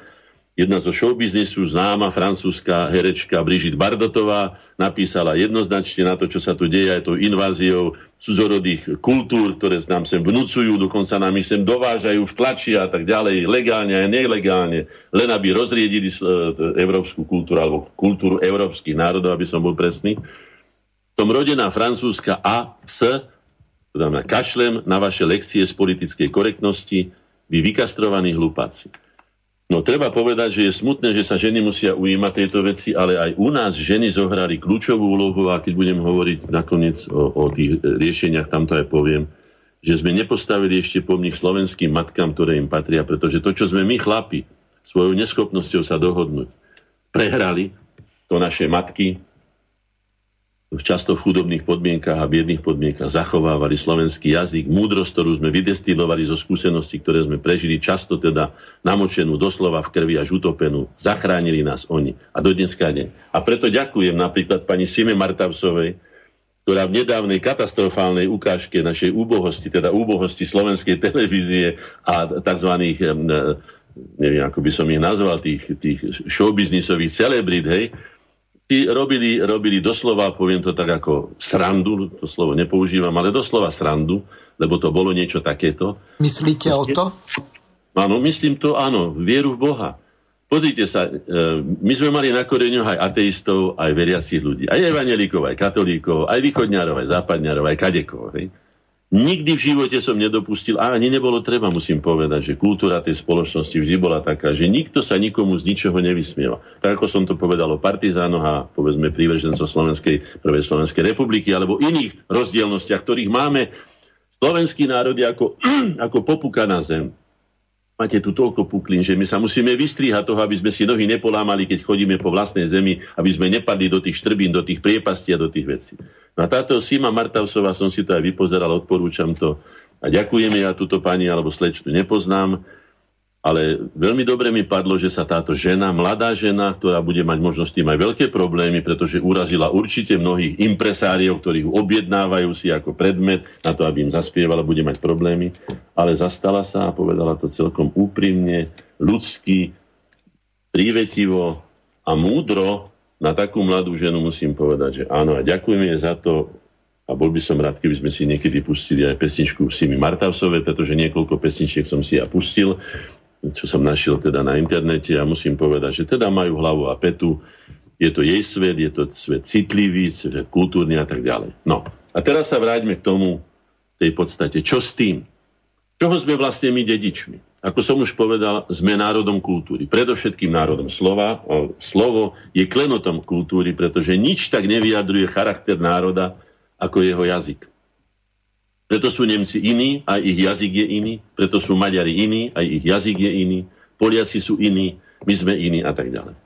Speaker 2: Jedna zo showbiznisu, známa francúzska herečka Brigitte Bardotová, napísala jednoznačne na to, čo sa tu deje aj tou inváziou cudzorodých kultúr, ktoré nám sem vnúcujú, dokonca nám ich sem dovážajú, vtlačia a tak ďalej, legálne a nelegálne, len aby rozriedili e, európsku kultúru alebo kultúru európskych národov, aby som bol presný. Tom rodená francúzska A, S, znamená kašlem na vaše lekcie z politickej korektnosti, vy vykastrovaní hlupáci. No treba povedať, že je smutné, že sa ženy musia ujímať tejto veci, ale aj u nás ženy zohrali kľúčovú úlohu a keď budem hovoriť nakoniec o, o tých riešeniach, tam to aj poviem, že sme nepostavili ešte pomník slovenským matkám, ktoré im patria, pretože to, čo sme my chlapi svojou neschopnosťou sa dohodnúť, prehrali, to naše matky často v chudobných podmienkach a biedných podmienkach zachovávali slovenský jazyk, múdrosť, ktorú sme vydestilovali zo skúseností, ktoré sme prežili, často teda namočenú doslova v krvi až utopenú. Zachránili nás oni. A do dneska nie. A preto ďakujem napríklad pani Sime Martavsovej, ktorá v nedávnej katastrofálnej ukážke našej úbohosti, teda úbohosti slovenskej televízie a tzv. neviem, ako by som ich nazval, tých, tých showbiznisových celebrit, hej, tí robili, robili doslova, poviem to tak ako srandu, to slovo nepoužívam, ale doslova srandu, lebo to bolo niečo takéto.
Speaker 1: Myslíte o to?
Speaker 2: Áno, myslím to, áno, vieru v Boha. Pozrite sa, e, my sme mali na koreňoch aj ateistov, aj veriacich ľudí. Aj evanelíkov, aj katolíkov, aj východňárov, aj západňárov, aj kadekov. Hej? Nikdy v živote som nedopustil, a ani nebolo treba, musím povedať, že kultúra tej spoločnosti vždy bola taká, že nikto sa nikomu z ničoho nevysmieva. Tak ako som to povedal o partizánoch a povedzme prívržencov Slovenskej, Prvej Slovenskej republiky alebo iných rozdielnostiach, ktorých máme slovenský národ je ako, ako popuka na zem máte tu toľko puklín, že my sa musíme vystriehať toho, aby sme si nohy nepolámali, keď chodíme po vlastnej zemi, aby sme nepadli do tých štrbín, do tých priepastí a do tých vecí. No a táto Sima Martavsová, som si to aj vypozeral, odporúčam to. A ďakujeme, ja túto pani alebo slečnu nepoznám, ale veľmi dobre mi padlo, že sa táto žena, mladá žena, ktorá bude mať možno s tým aj veľké problémy, pretože urazila určite mnohých impresáriov, ktorí ju objednávajú si ako predmet na to, aby im zaspievala, bude mať problémy, ale zastala sa a povedala to celkom úprimne, ľudsky, prívetivo a múdro na takú mladú ženu musím povedať, že áno a ďakujeme za to a bol by som rád, keby sme si niekedy pustili aj pesničku Simi Martavsové, pretože niekoľko pesničiek som si ja pustil čo som našiel teda na internete a musím povedať, že teda majú hlavu a petu, je to jej svet, je to svet citlivý, svet kultúrny a tak ďalej. No a teraz sa vráťme k tomu, tej podstate. Čo s tým? Čoho sme vlastne my dedičmi? Ako som už povedal, sme národom kultúry. Predovšetkým národom slova. O, slovo je klenotom kultúry, pretože nič tak nevyjadruje charakter národa ako jeho jazyk. Preto sú Nemci iní, aj ich jazyk je iný, preto sú Maďari iní, aj ich jazyk je iný, Poliaci sú iní, my sme iní a tak ďalej.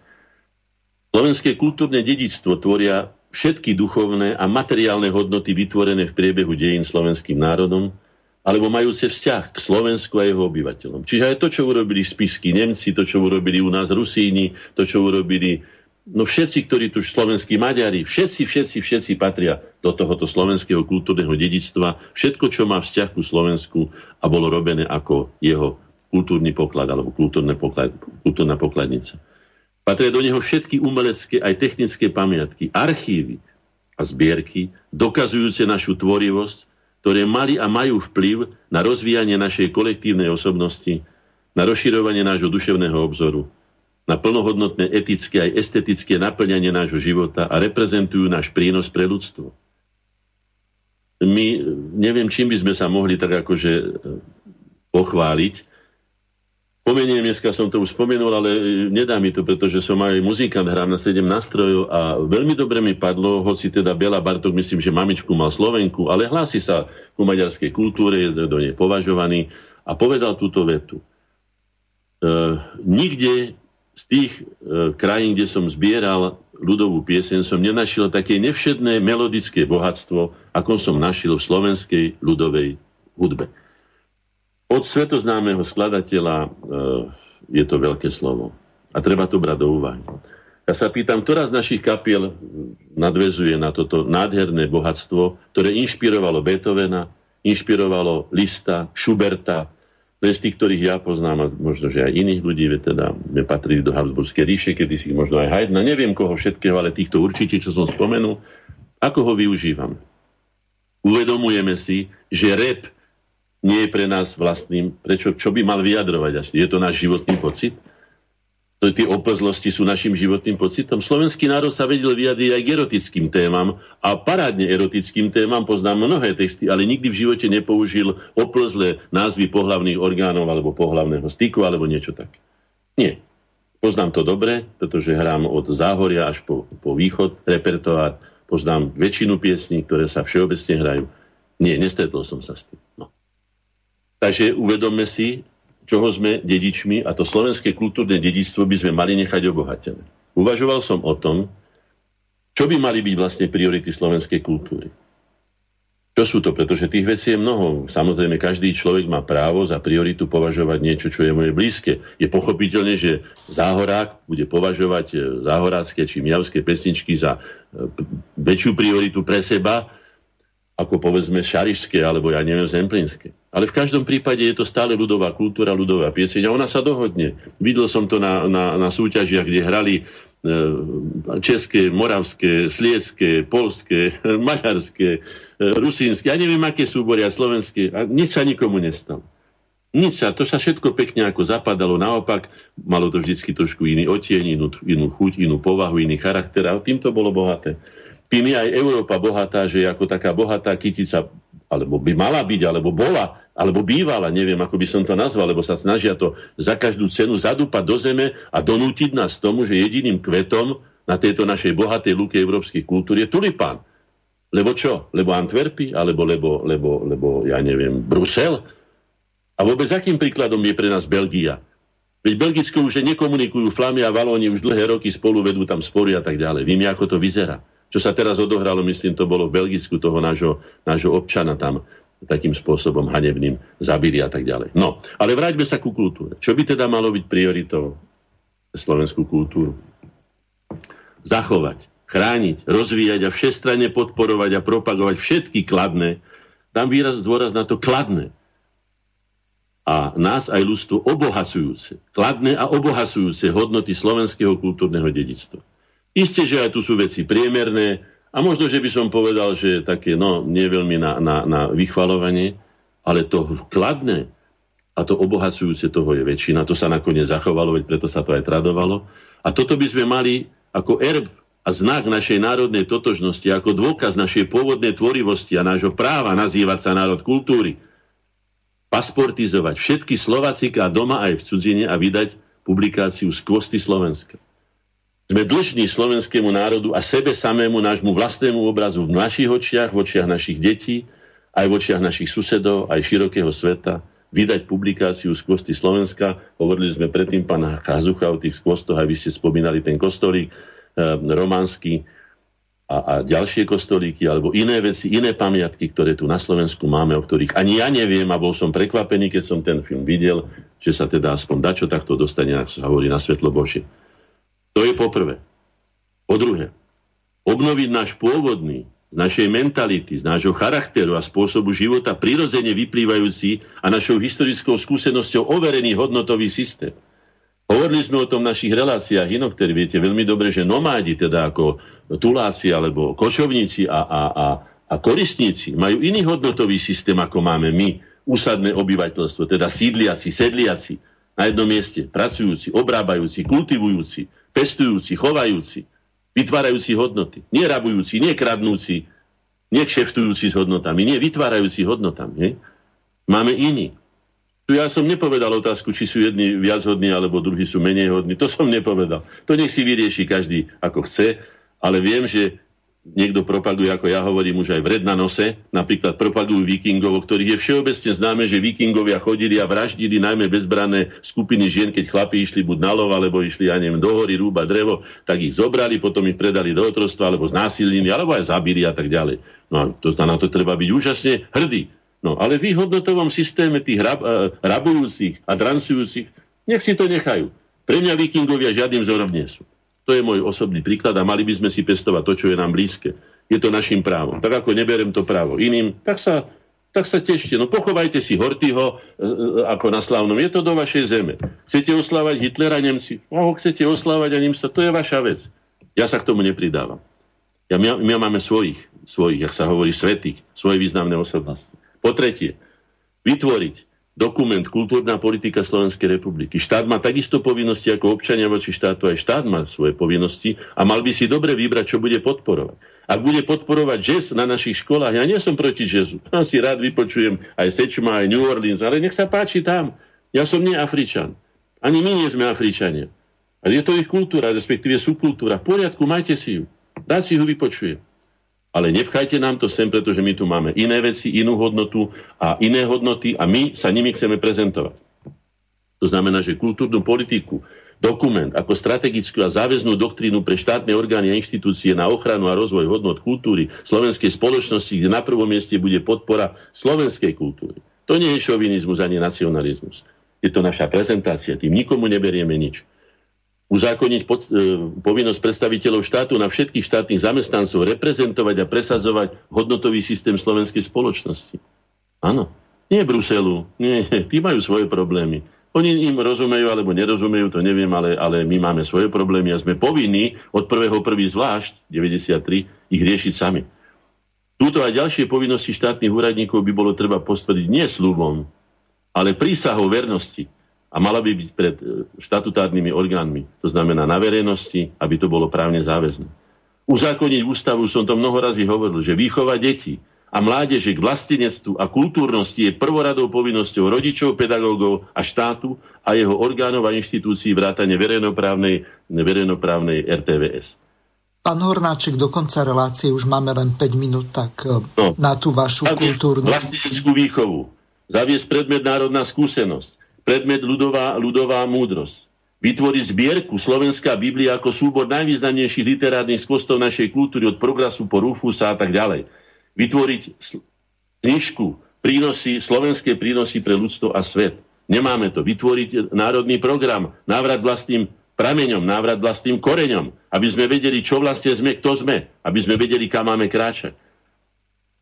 Speaker 2: Slovenské kultúrne dedičstvo tvoria všetky duchovné a materiálne hodnoty vytvorené v priebehu dejín slovenským národom, alebo majúce vzťah k Slovensku a jeho obyvateľom. Čiže aj to, čo urobili spisky Nemci, to, čo urobili u nás Rusíni, to, čo urobili no všetci, ktorí tu slovenskí Maďari, všetci, všetci, všetci patria do tohoto slovenského kultúrneho dedictva. Všetko, čo má vzťah ku Slovensku a bolo robené ako jeho kultúrny poklad alebo kultúrne poklad, kultúrna pokladnica. Patria do neho všetky umelecké aj technické pamiatky, archívy a zbierky, dokazujúce našu tvorivosť, ktoré mali a majú vplyv na rozvíjanie našej kolektívnej osobnosti, na rozširovanie nášho duševného obzoru, na plnohodnotné etické aj estetické naplňanie nášho života a reprezentujú náš prínos pre ľudstvo. My neviem, čím by sme sa mohli tak akože e, pochváliť. Pomeniem, dneska som to už spomenul, ale nedá mi to, pretože som aj muzikant, hrám na 7 nástrojov a veľmi dobre mi padlo, hoci teda Bela Bartok, myslím, že mamičku mal Slovenku, ale hlási sa ku maďarskej kultúre, je do nej považovaný a povedal túto vetu. E, nikde z tých e, krajín, kde som zbieral ľudovú pieseň, som nenašiel také nevšedné melodické bohatstvo, ako som našiel v slovenskej ľudovej hudbe. Od svetoznámeho skladateľa e, je to veľké slovo. A treba to brať do úvahy. Ja sa pýtam, ktorá z našich kapiel nadvezuje na toto nádherné bohatstvo, ktoré inšpirovalo Beethovena, inšpirovalo Lista, Schuberta, z tých, ktorých ja poznám, a možno, že aj iných ľudí, teda patrili do Habsburskej ríše, kedy si možno aj Haydna, neviem koho všetkého, ale týchto určite, čo som spomenul, ako ho využívam. Uvedomujeme si, že rep nie je pre nás vlastným, prečo, čo by mal vyjadrovať asi? Je to náš životný pocit? Tie oplzlosti sú našim životným pocitom. Slovenský národ sa vedel vyjadriť aj k erotickým témam a parádne erotickým témam poznám mnohé texty, ale nikdy v živote nepoužil oplzlé názvy pohlavných orgánov alebo pohlavného styku alebo niečo také. Nie. Poznám to dobre, pretože hrám od záhoria až po, po východ repertoár. Poznám väčšinu piesní, ktoré sa všeobecne hrajú. Nie, nestretol som sa s tým. No. Takže uvedomme si, čoho sme dedičmi a to slovenské kultúrne dedičstvo by sme mali nechať obohatené. Uvažoval som o tom, čo by mali byť vlastne priority slovenskej kultúry. Čo sú to? Pretože tých vecí je mnoho. Samozrejme, každý človek má právo za prioritu považovať niečo, čo je moje blízke. Je pochopiteľné, že záhorák bude považovať e, záhorácké či miavské pesničky za e, väčšiu prioritu pre seba, ako povedzme šarišské alebo ja neviem zemplínske. Ale v každom prípade je to stále ľudová kultúra, ľudová pieseň a ona sa dohodne. Videl som to na, na, na súťažiach, kde hrali e, české, moravské, slieské, polské, maďarské, e, rusínske, ja neviem, aké súbory a slovenské. A nič sa nikomu nestalo. Nič sa, to sa všetko pekne ako zapadalo, naopak malo to vždycky trošku iný otieň, inú, inú chuť, inú povahu, iný charakter a tým to bolo bohaté. Tým je aj Európa bohatá, že je ako taká bohatá kytica, alebo by mala byť, alebo bola, alebo bývala, neviem, ako by som to nazval, lebo sa snažia to za každú cenu zadúpať do zeme a donútiť nás tomu, že jediným kvetom na tejto našej bohatej lúke európskych kultúr je tulipán. Lebo čo? Lebo Antwerpy? Alebo lebo, lebo, lebo ja neviem, Brusel? A vôbec akým príkladom je pre nás Belgia? Veď Belgicko už nekomunikujú Flamy a Valóni už dlhé roky spolu vedú tam spory a tak ďalej. Vieme, ako to vyzerá. Čo sa teraz odohralo, myslím, to bolo v Belgicku toho nášho, nášho občana tam takým spôsobom hanebným zabili a tak ďalej. No, ale vráťme sa ku kultúre. Čo by teda malo byť prioritou slovenskú kultúru? Zachovať, chrániť, rozvíjať a všestranne podporovať a propagovať všetky kladné, dám výraz dôraz na to kladné, a nás aj ľudstvo obohacujúce, kladné a obohacujúce hodnoty slovenského kultúrneho dedictva. Isté, že aj tu sú veci priemerné a možno, že by som povedal, že také, no, nie veľmi na, na, na vychvalovanie, ale to kladné a to obohacujúce toho je väčšina. To sa nakoniec zachovalo, veď preto sa to aj tradovalo. A toto by sme mali ako erb a znak našej národnej totožnosti, ako dôkaz našej pôvodnej tvorivosti a nášho práva nazývať sa národ kultúry, pasportizovať všetky Slovacika doma aj v cudzine a vydať publikáciu z kvosty Slovenska. Sme dlžní slovenskému národu a sebe samému nášmu vlastnému obrazu v našich očiach, v očiach našich detí, aj v očiach našich susedov, aj širokého sveta, vydať publikáciu z kvosty Slovenska. Hovorili sme predtým pána Kazucha o tých skvostoch, aj vy ste spomínali ten kostolík e, románsky, a, a ďalšie kostolíky alebo iné veci, iné pamiatky, ktoré tu na Slovensku máme, o ktorých ani ja neviem a bol som prekvapený, keď som ten film videl, že sa teda aspoň dačo takto dostane, ako sa hovorí, na svetlo Božie. To je poprvé. Po druhé, obnoviť náš pôvodný, z našej mentality, z nášho charakteru a spôsobu života prirodzene vyplývajúci a našou historickou skúsenosťou overený hodnotový systém. Hovorili sme o tom v našich reláciách inoktorí. Viete veľmi dobre, že nomádi, teda ako tuláci alebo kočovníci a, a, a, a koristníci, majú iný hodnotový systém, ako máme my, úsadné obyvateľstvo, teda sídliaci, sedliaci, na jednom mieste, pracujúci, obrábajúci, kultivujúci, pestujúci, chovajúci, vytvárajúci hodnoty. Nie rabujúci, nie kradnúci, nie kšeftujúci s hodnotami, nie vytvárajúci hodnotami. Nie? Máme iný. Tu ja som nepovedal otázku, či sú jedni viac hodní, alebo druhí sú menej hodní. To som nepovedal. To nech si vyrieši každý ako chce, ale viem, že niekto propaguje, ako ja hovorím, už aj vred na nose. Napríklad propagujú vikingov, o ktorých je všeobecne známe, že vikingovia chodili a vraždili najmä bezbrané skupiny žien, keď chlapi išli buď na lov, alebo išli, ja neviem, do hory rúba drevo, tak ich zobrali, potom ich predali do otrostva, alebo znásilnili, alebo aj zabili a tak ďalej. No a to, na to treba byť úžasne hrdý. No ale v hodnotovom systéme tých rab, uh, rabujúcich a drancujúcich, nech si to nechajú. Pre mňa vikingovia žiadnym vzorom nie sú. To je môj osobný príklad a mali by sme si pestovať to, čo je nám blízke. Je to našim právom. Tak ako neberem to právo iným, tak sa, tak sa tešte. No pochovajte si Hortyho e, e, ako na slávnom. Je to do vašej zeme. Chcete oslávať Hitlera Nemci? No, chcete oslávať a Nemca, to je vaša vec. Ja sa k tomu nepridávam. Ja, my, my máme svojich, svojich, jak sa hovorí, svetých, svoje významné osobnosti. Po tretie, vytvoriť dokument Kultúrna politika Slovenskej republiky. Štát má takisto povinnosti ako občania voči štátu, aj štát má svoje povinnosti a mal by si dobre vybrať, čo bude podporovať. Ak bude podporovať jazz na našich školách, ja nie som proti jazzu. Ja si rád vypočujem aj Sečma, aj New Orleans, ale nech sa páči tam. Ja som nie Afričan. Ani my nie sme Afričania. Ale je to ich kultúra, respektíve subkultúra. V poriadku, majte si ju. Rád si ju vypočujem ale nepchajte nám to sem, pretože my tu máme iné veci, inú hodnotu a iné hodnoty a my sa nimi chceme prezentovať. To znamená, že kultúrnu politiku, dokument ako strategickú a záväznú doktrínu pre štátne orgány a inštitúcie na ochranu a rozvoj hodnot kultúry slovenskej spoločnosti, kde na prvom mieste bude podpora slovenskej kultúry. To nie je šovinizmus ani nacionalizmus. Je to naša prezentácia, tým nikomu neberieme nič uzákoniť pod, e, povinnosť predstaviteľov štátu na všetkých štátnych zamestnancov reprezentovať a presadzovať hodnotový systém slovenskej spoločnosti. Áno. Nie Bruselu. Nie, tí majú svoje problémy. Oni im rozumejú alebo nerozumejú, to neviem, ale, ale my máme svoje problémy a sme povinní od prvého prvý zvlášť, 93, ich riešiť sami. Túto a ďalšie povinnosti štátnych úradníkov by bolo treba postvrdiť nie slubom, ale prísahou vernosti a mala by byť pred e, štatutárnymi orgánmi, to znamená na verejnosti, aby to bolo právne záväzné. Uzákoniť ústavu, som to mnoho razy hovoril, že výchova detí a mládeže k vlastenectvu a kultúrnosti je prvoradou povinnosťou rodičov, pedagógov a štátu a jeho orgánov a inštitúcií vrátane verejnoprávnej, verejnoprávnej RTVS.
Speaker 1: Pán Hornáček, do konca relácie už máme len 5 minút, tak e, no, na tú vašu kultúrnu...
Speaker 2: Vlasteneckú výchovu. Zaviesť predmet národná skúsenosť. Predmet ľudová, ľudová múdrosť. Vytvoriť zbierku Slovenská Biblia ako súbor najvýznamnejších literárnych skvostov našej kultúry od Prograsu po Rufusa a tak ďalej. Vytvoriť knižku prínosy, slovenské prínosy pre ľudstvo a svet. Nemáme to. Vytvoriť národný program, návrat vlastným prameňom, návrat vlastným koreňom, aby sme vedeli, čo vlastne sme, kto sme, aby sme vedeli, kam máme kráčať.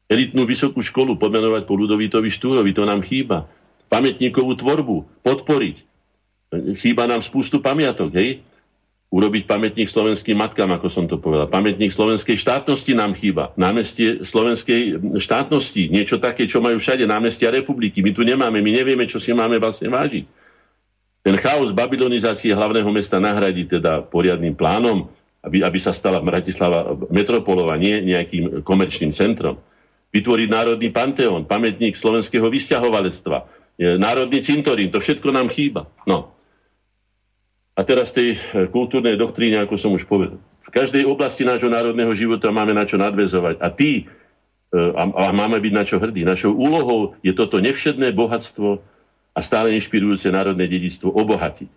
Speaker 2: Elitnú vysokú školu pomenovať po Ludovitovi Štúrovi, to nám chýba. Pamätníkovú tvorbu podporiť. Chýba nám spústu pamiatok, hej? Urobiť pamätník slovenským matkám, ako som to povedal. Pamätník slovenskej štátnosti nám chýba. Námestie slovenskej štátnosti. Niečo také, čo majú všade. Námestia republiky. My tu nemáme. My nevieme, čo si máme vlastne vážiť. Ten chaos babylonizácie hlavného mesta nahradí teda poriadným plánom, aby, aby sa stala Bratislava metropolova, nie nejakým komerčným centrom. Vytvoriť národný panteón, pamätník slovenského vysťahovalectva, národný cintorín, to všetko nám chýba. No. A teraz tej e, kultúrnej doktríne, ako som už povedal. V každej oblasti nášho národného života máme na čo nadvezovať. A tí, e, a, a máme byť na čo hrdí. Našou úlohou je toto nevšedné bohatstvo a stále inšpirujúce národné dedictvo obohatiť.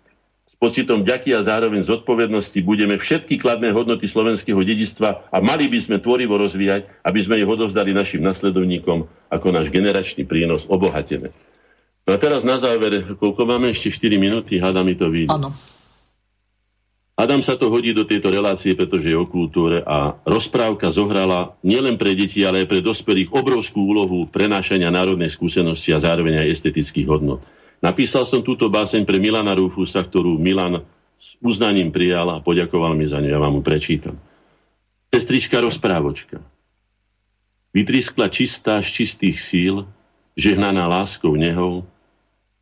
Speaker 2: S pocitom ďaky a zároveň zodpovednosti budeme všetky kladné hodnoty slovenského dedictva a mali by sme tvorivo rozvíjať, aby sme ich odovzdali našim nasledovníkom ako náš generačný prínos obohatené. No a teraz na záver, koľko máme ešte 4 minúty, hádam mi to vyjde.
Speaker 1: Áno.
Speaker 2: Adam sa to hodí do tejto relácie, pretože je o kultúre a rozprávka zohrala nielen pre deti, ale aj pre dospelých obrovskú úlohu prenášania národnej skúsenosti a zároveň aj estetických hodnot. Napísal som túto báseň pre Milana Rufusa, ktorú Milan s uznaním prijal a poďakoval mi za ňu. Ja vám ju prečítam. Sestrička rozprávočka. Vytriskla čistá z čistých síl, žehnaná láskou nehou,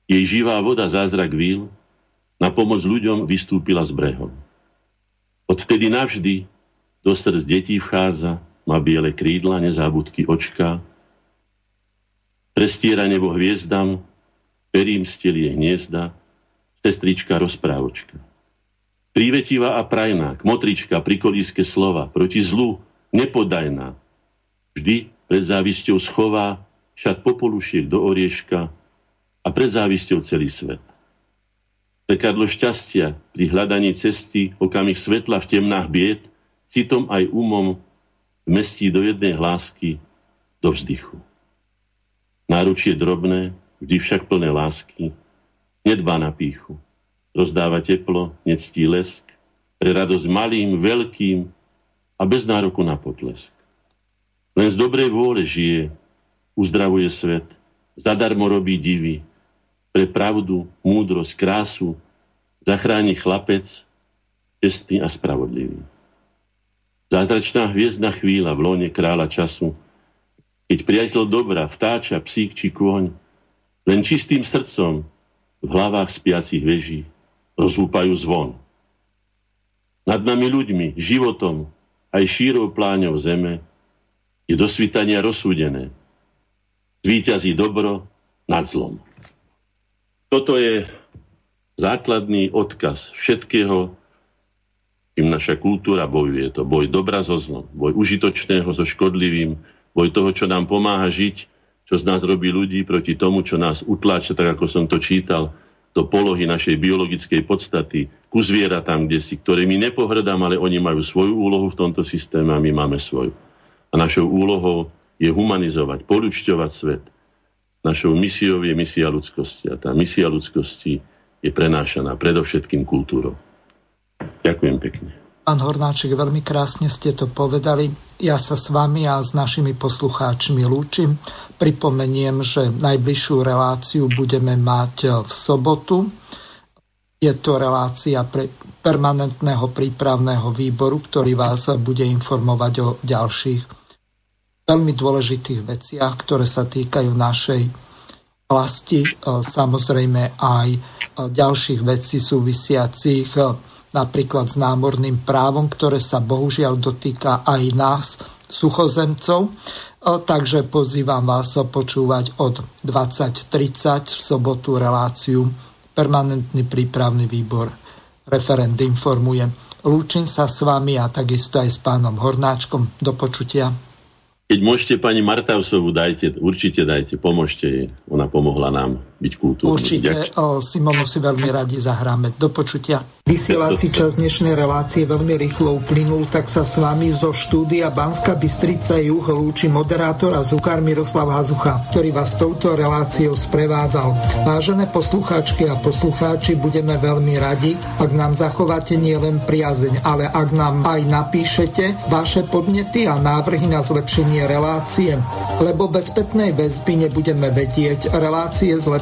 Speaker 2: jej živá voda zázrak víl, na pomoc ľuďom vystúpila z brehov. Odvtedy navždy do srdc detí vchádza, má biele krídla, nezábudky očka, prestiera nebo hviezdam, perím stelie hniezda, sestrička rozprávočka. Prívetivá a prajná, kmotrička, prikolíske slova, proti zlu, nepodajná, vždy pred závisťou schová však popolušiek do orieška a pred celý svet. Pekadlo šťastia pri hľadaní cesty, okamih svetla v temnách bied, citom aj umom vmestí do jednej hlásky, do vzdychu. Náručie drobné, vždy však plné lásky, nedbá na píchu, rozdáva teplo, nectí lesk, pre radosť malým, veľkým a bez nároku na potlesk. Len z dobrej vôle žije, uzdravuje svet, zadarmo robí divy, pre pravdu, múdrosť, krásu zachráni chlapec, čestný a spravodlivý. Zázračná hviezdna chvíľa v lone kráľa času, keď priateľ dobra, vtáča, psík či kôň, len čistým srdcom v hlavách spiacich veží rozúpajú zvon. Nad nami ľuďmi, životom, aj šírou pláňov zeme je do svitania rozsúdené. Zvíťazí dobro nad zlom. Toto je základný odkaz všetkého, čím naša kultúra bojuje. To boj dobra so zlom, boj užitočného so škodlivým, boj toho, čo nám pomáha žiť, čo z nás robí ľudí proti tomu, čo nás utláča, tak ako som to čítal, do polohy našej biologickej podstaty, ku zvieratám, kde si, ktoré my nepohrdám, ale oni majú svoju úlohu v tomto systéme a my máme svoju. A našou úlohou je humanizovať, poľučťovať svet, Našou misiou je misia ľudskosti a tá misia ľudskosti je prenášaná predovšetkým kultúrou. Ďakujem pekne.
Speaker 1: Pán Hornáček, veľmi krásne ste to povedali. Ja sa s vami a s našimi poslucháčmi lúčim. Pripomeniem, že najbližšiu reláciu budeme mať v sobotu. Je to relácia pre permanentného prípravného výboru, ktorý vás bude informovať o ďalších veľmi dôležitých veciach, ktoré sa týkajú našej vlasti, samozrejme aj ďalších vecí súvisiacich napríklad s námorným právom, ktoré sa bohužiaľ dotýka aj nás, suchozemcov. Takže pozývam vás počúvať od 20.30 v sobotu reláciu Permanentný prípravný výbor referent informuje. Lúčim sa s vami a takisto aj s pánom Hornáčkom. Do počutia.
Speaker 2: Keď môžete pani Martausovu, dajte, určite dajte, pomôžte jej. Ona pomohla nám byť kultúrny.
Speaker 1: Určite, o, Simonu si veľmi radi zahráme. Do počutia. Vysielací čas dnešnej relácie veľmi rýchlo uplynul, tak sa s vami zo štúdia Banska Bystrica Juh lúči moderátor a zukár Miroslav Hazucha, ktorý vás touto reláciou sprevádzal. Vážené poslucháčky a poslucháči, budeme veľmi radi, ak nám zachováte nielen priazeň, ale ak nám aj napíšete vaše podnety a návrhy na zlepšenie relácie, lebo bez spätnej väzby nebudeme vedieť relácie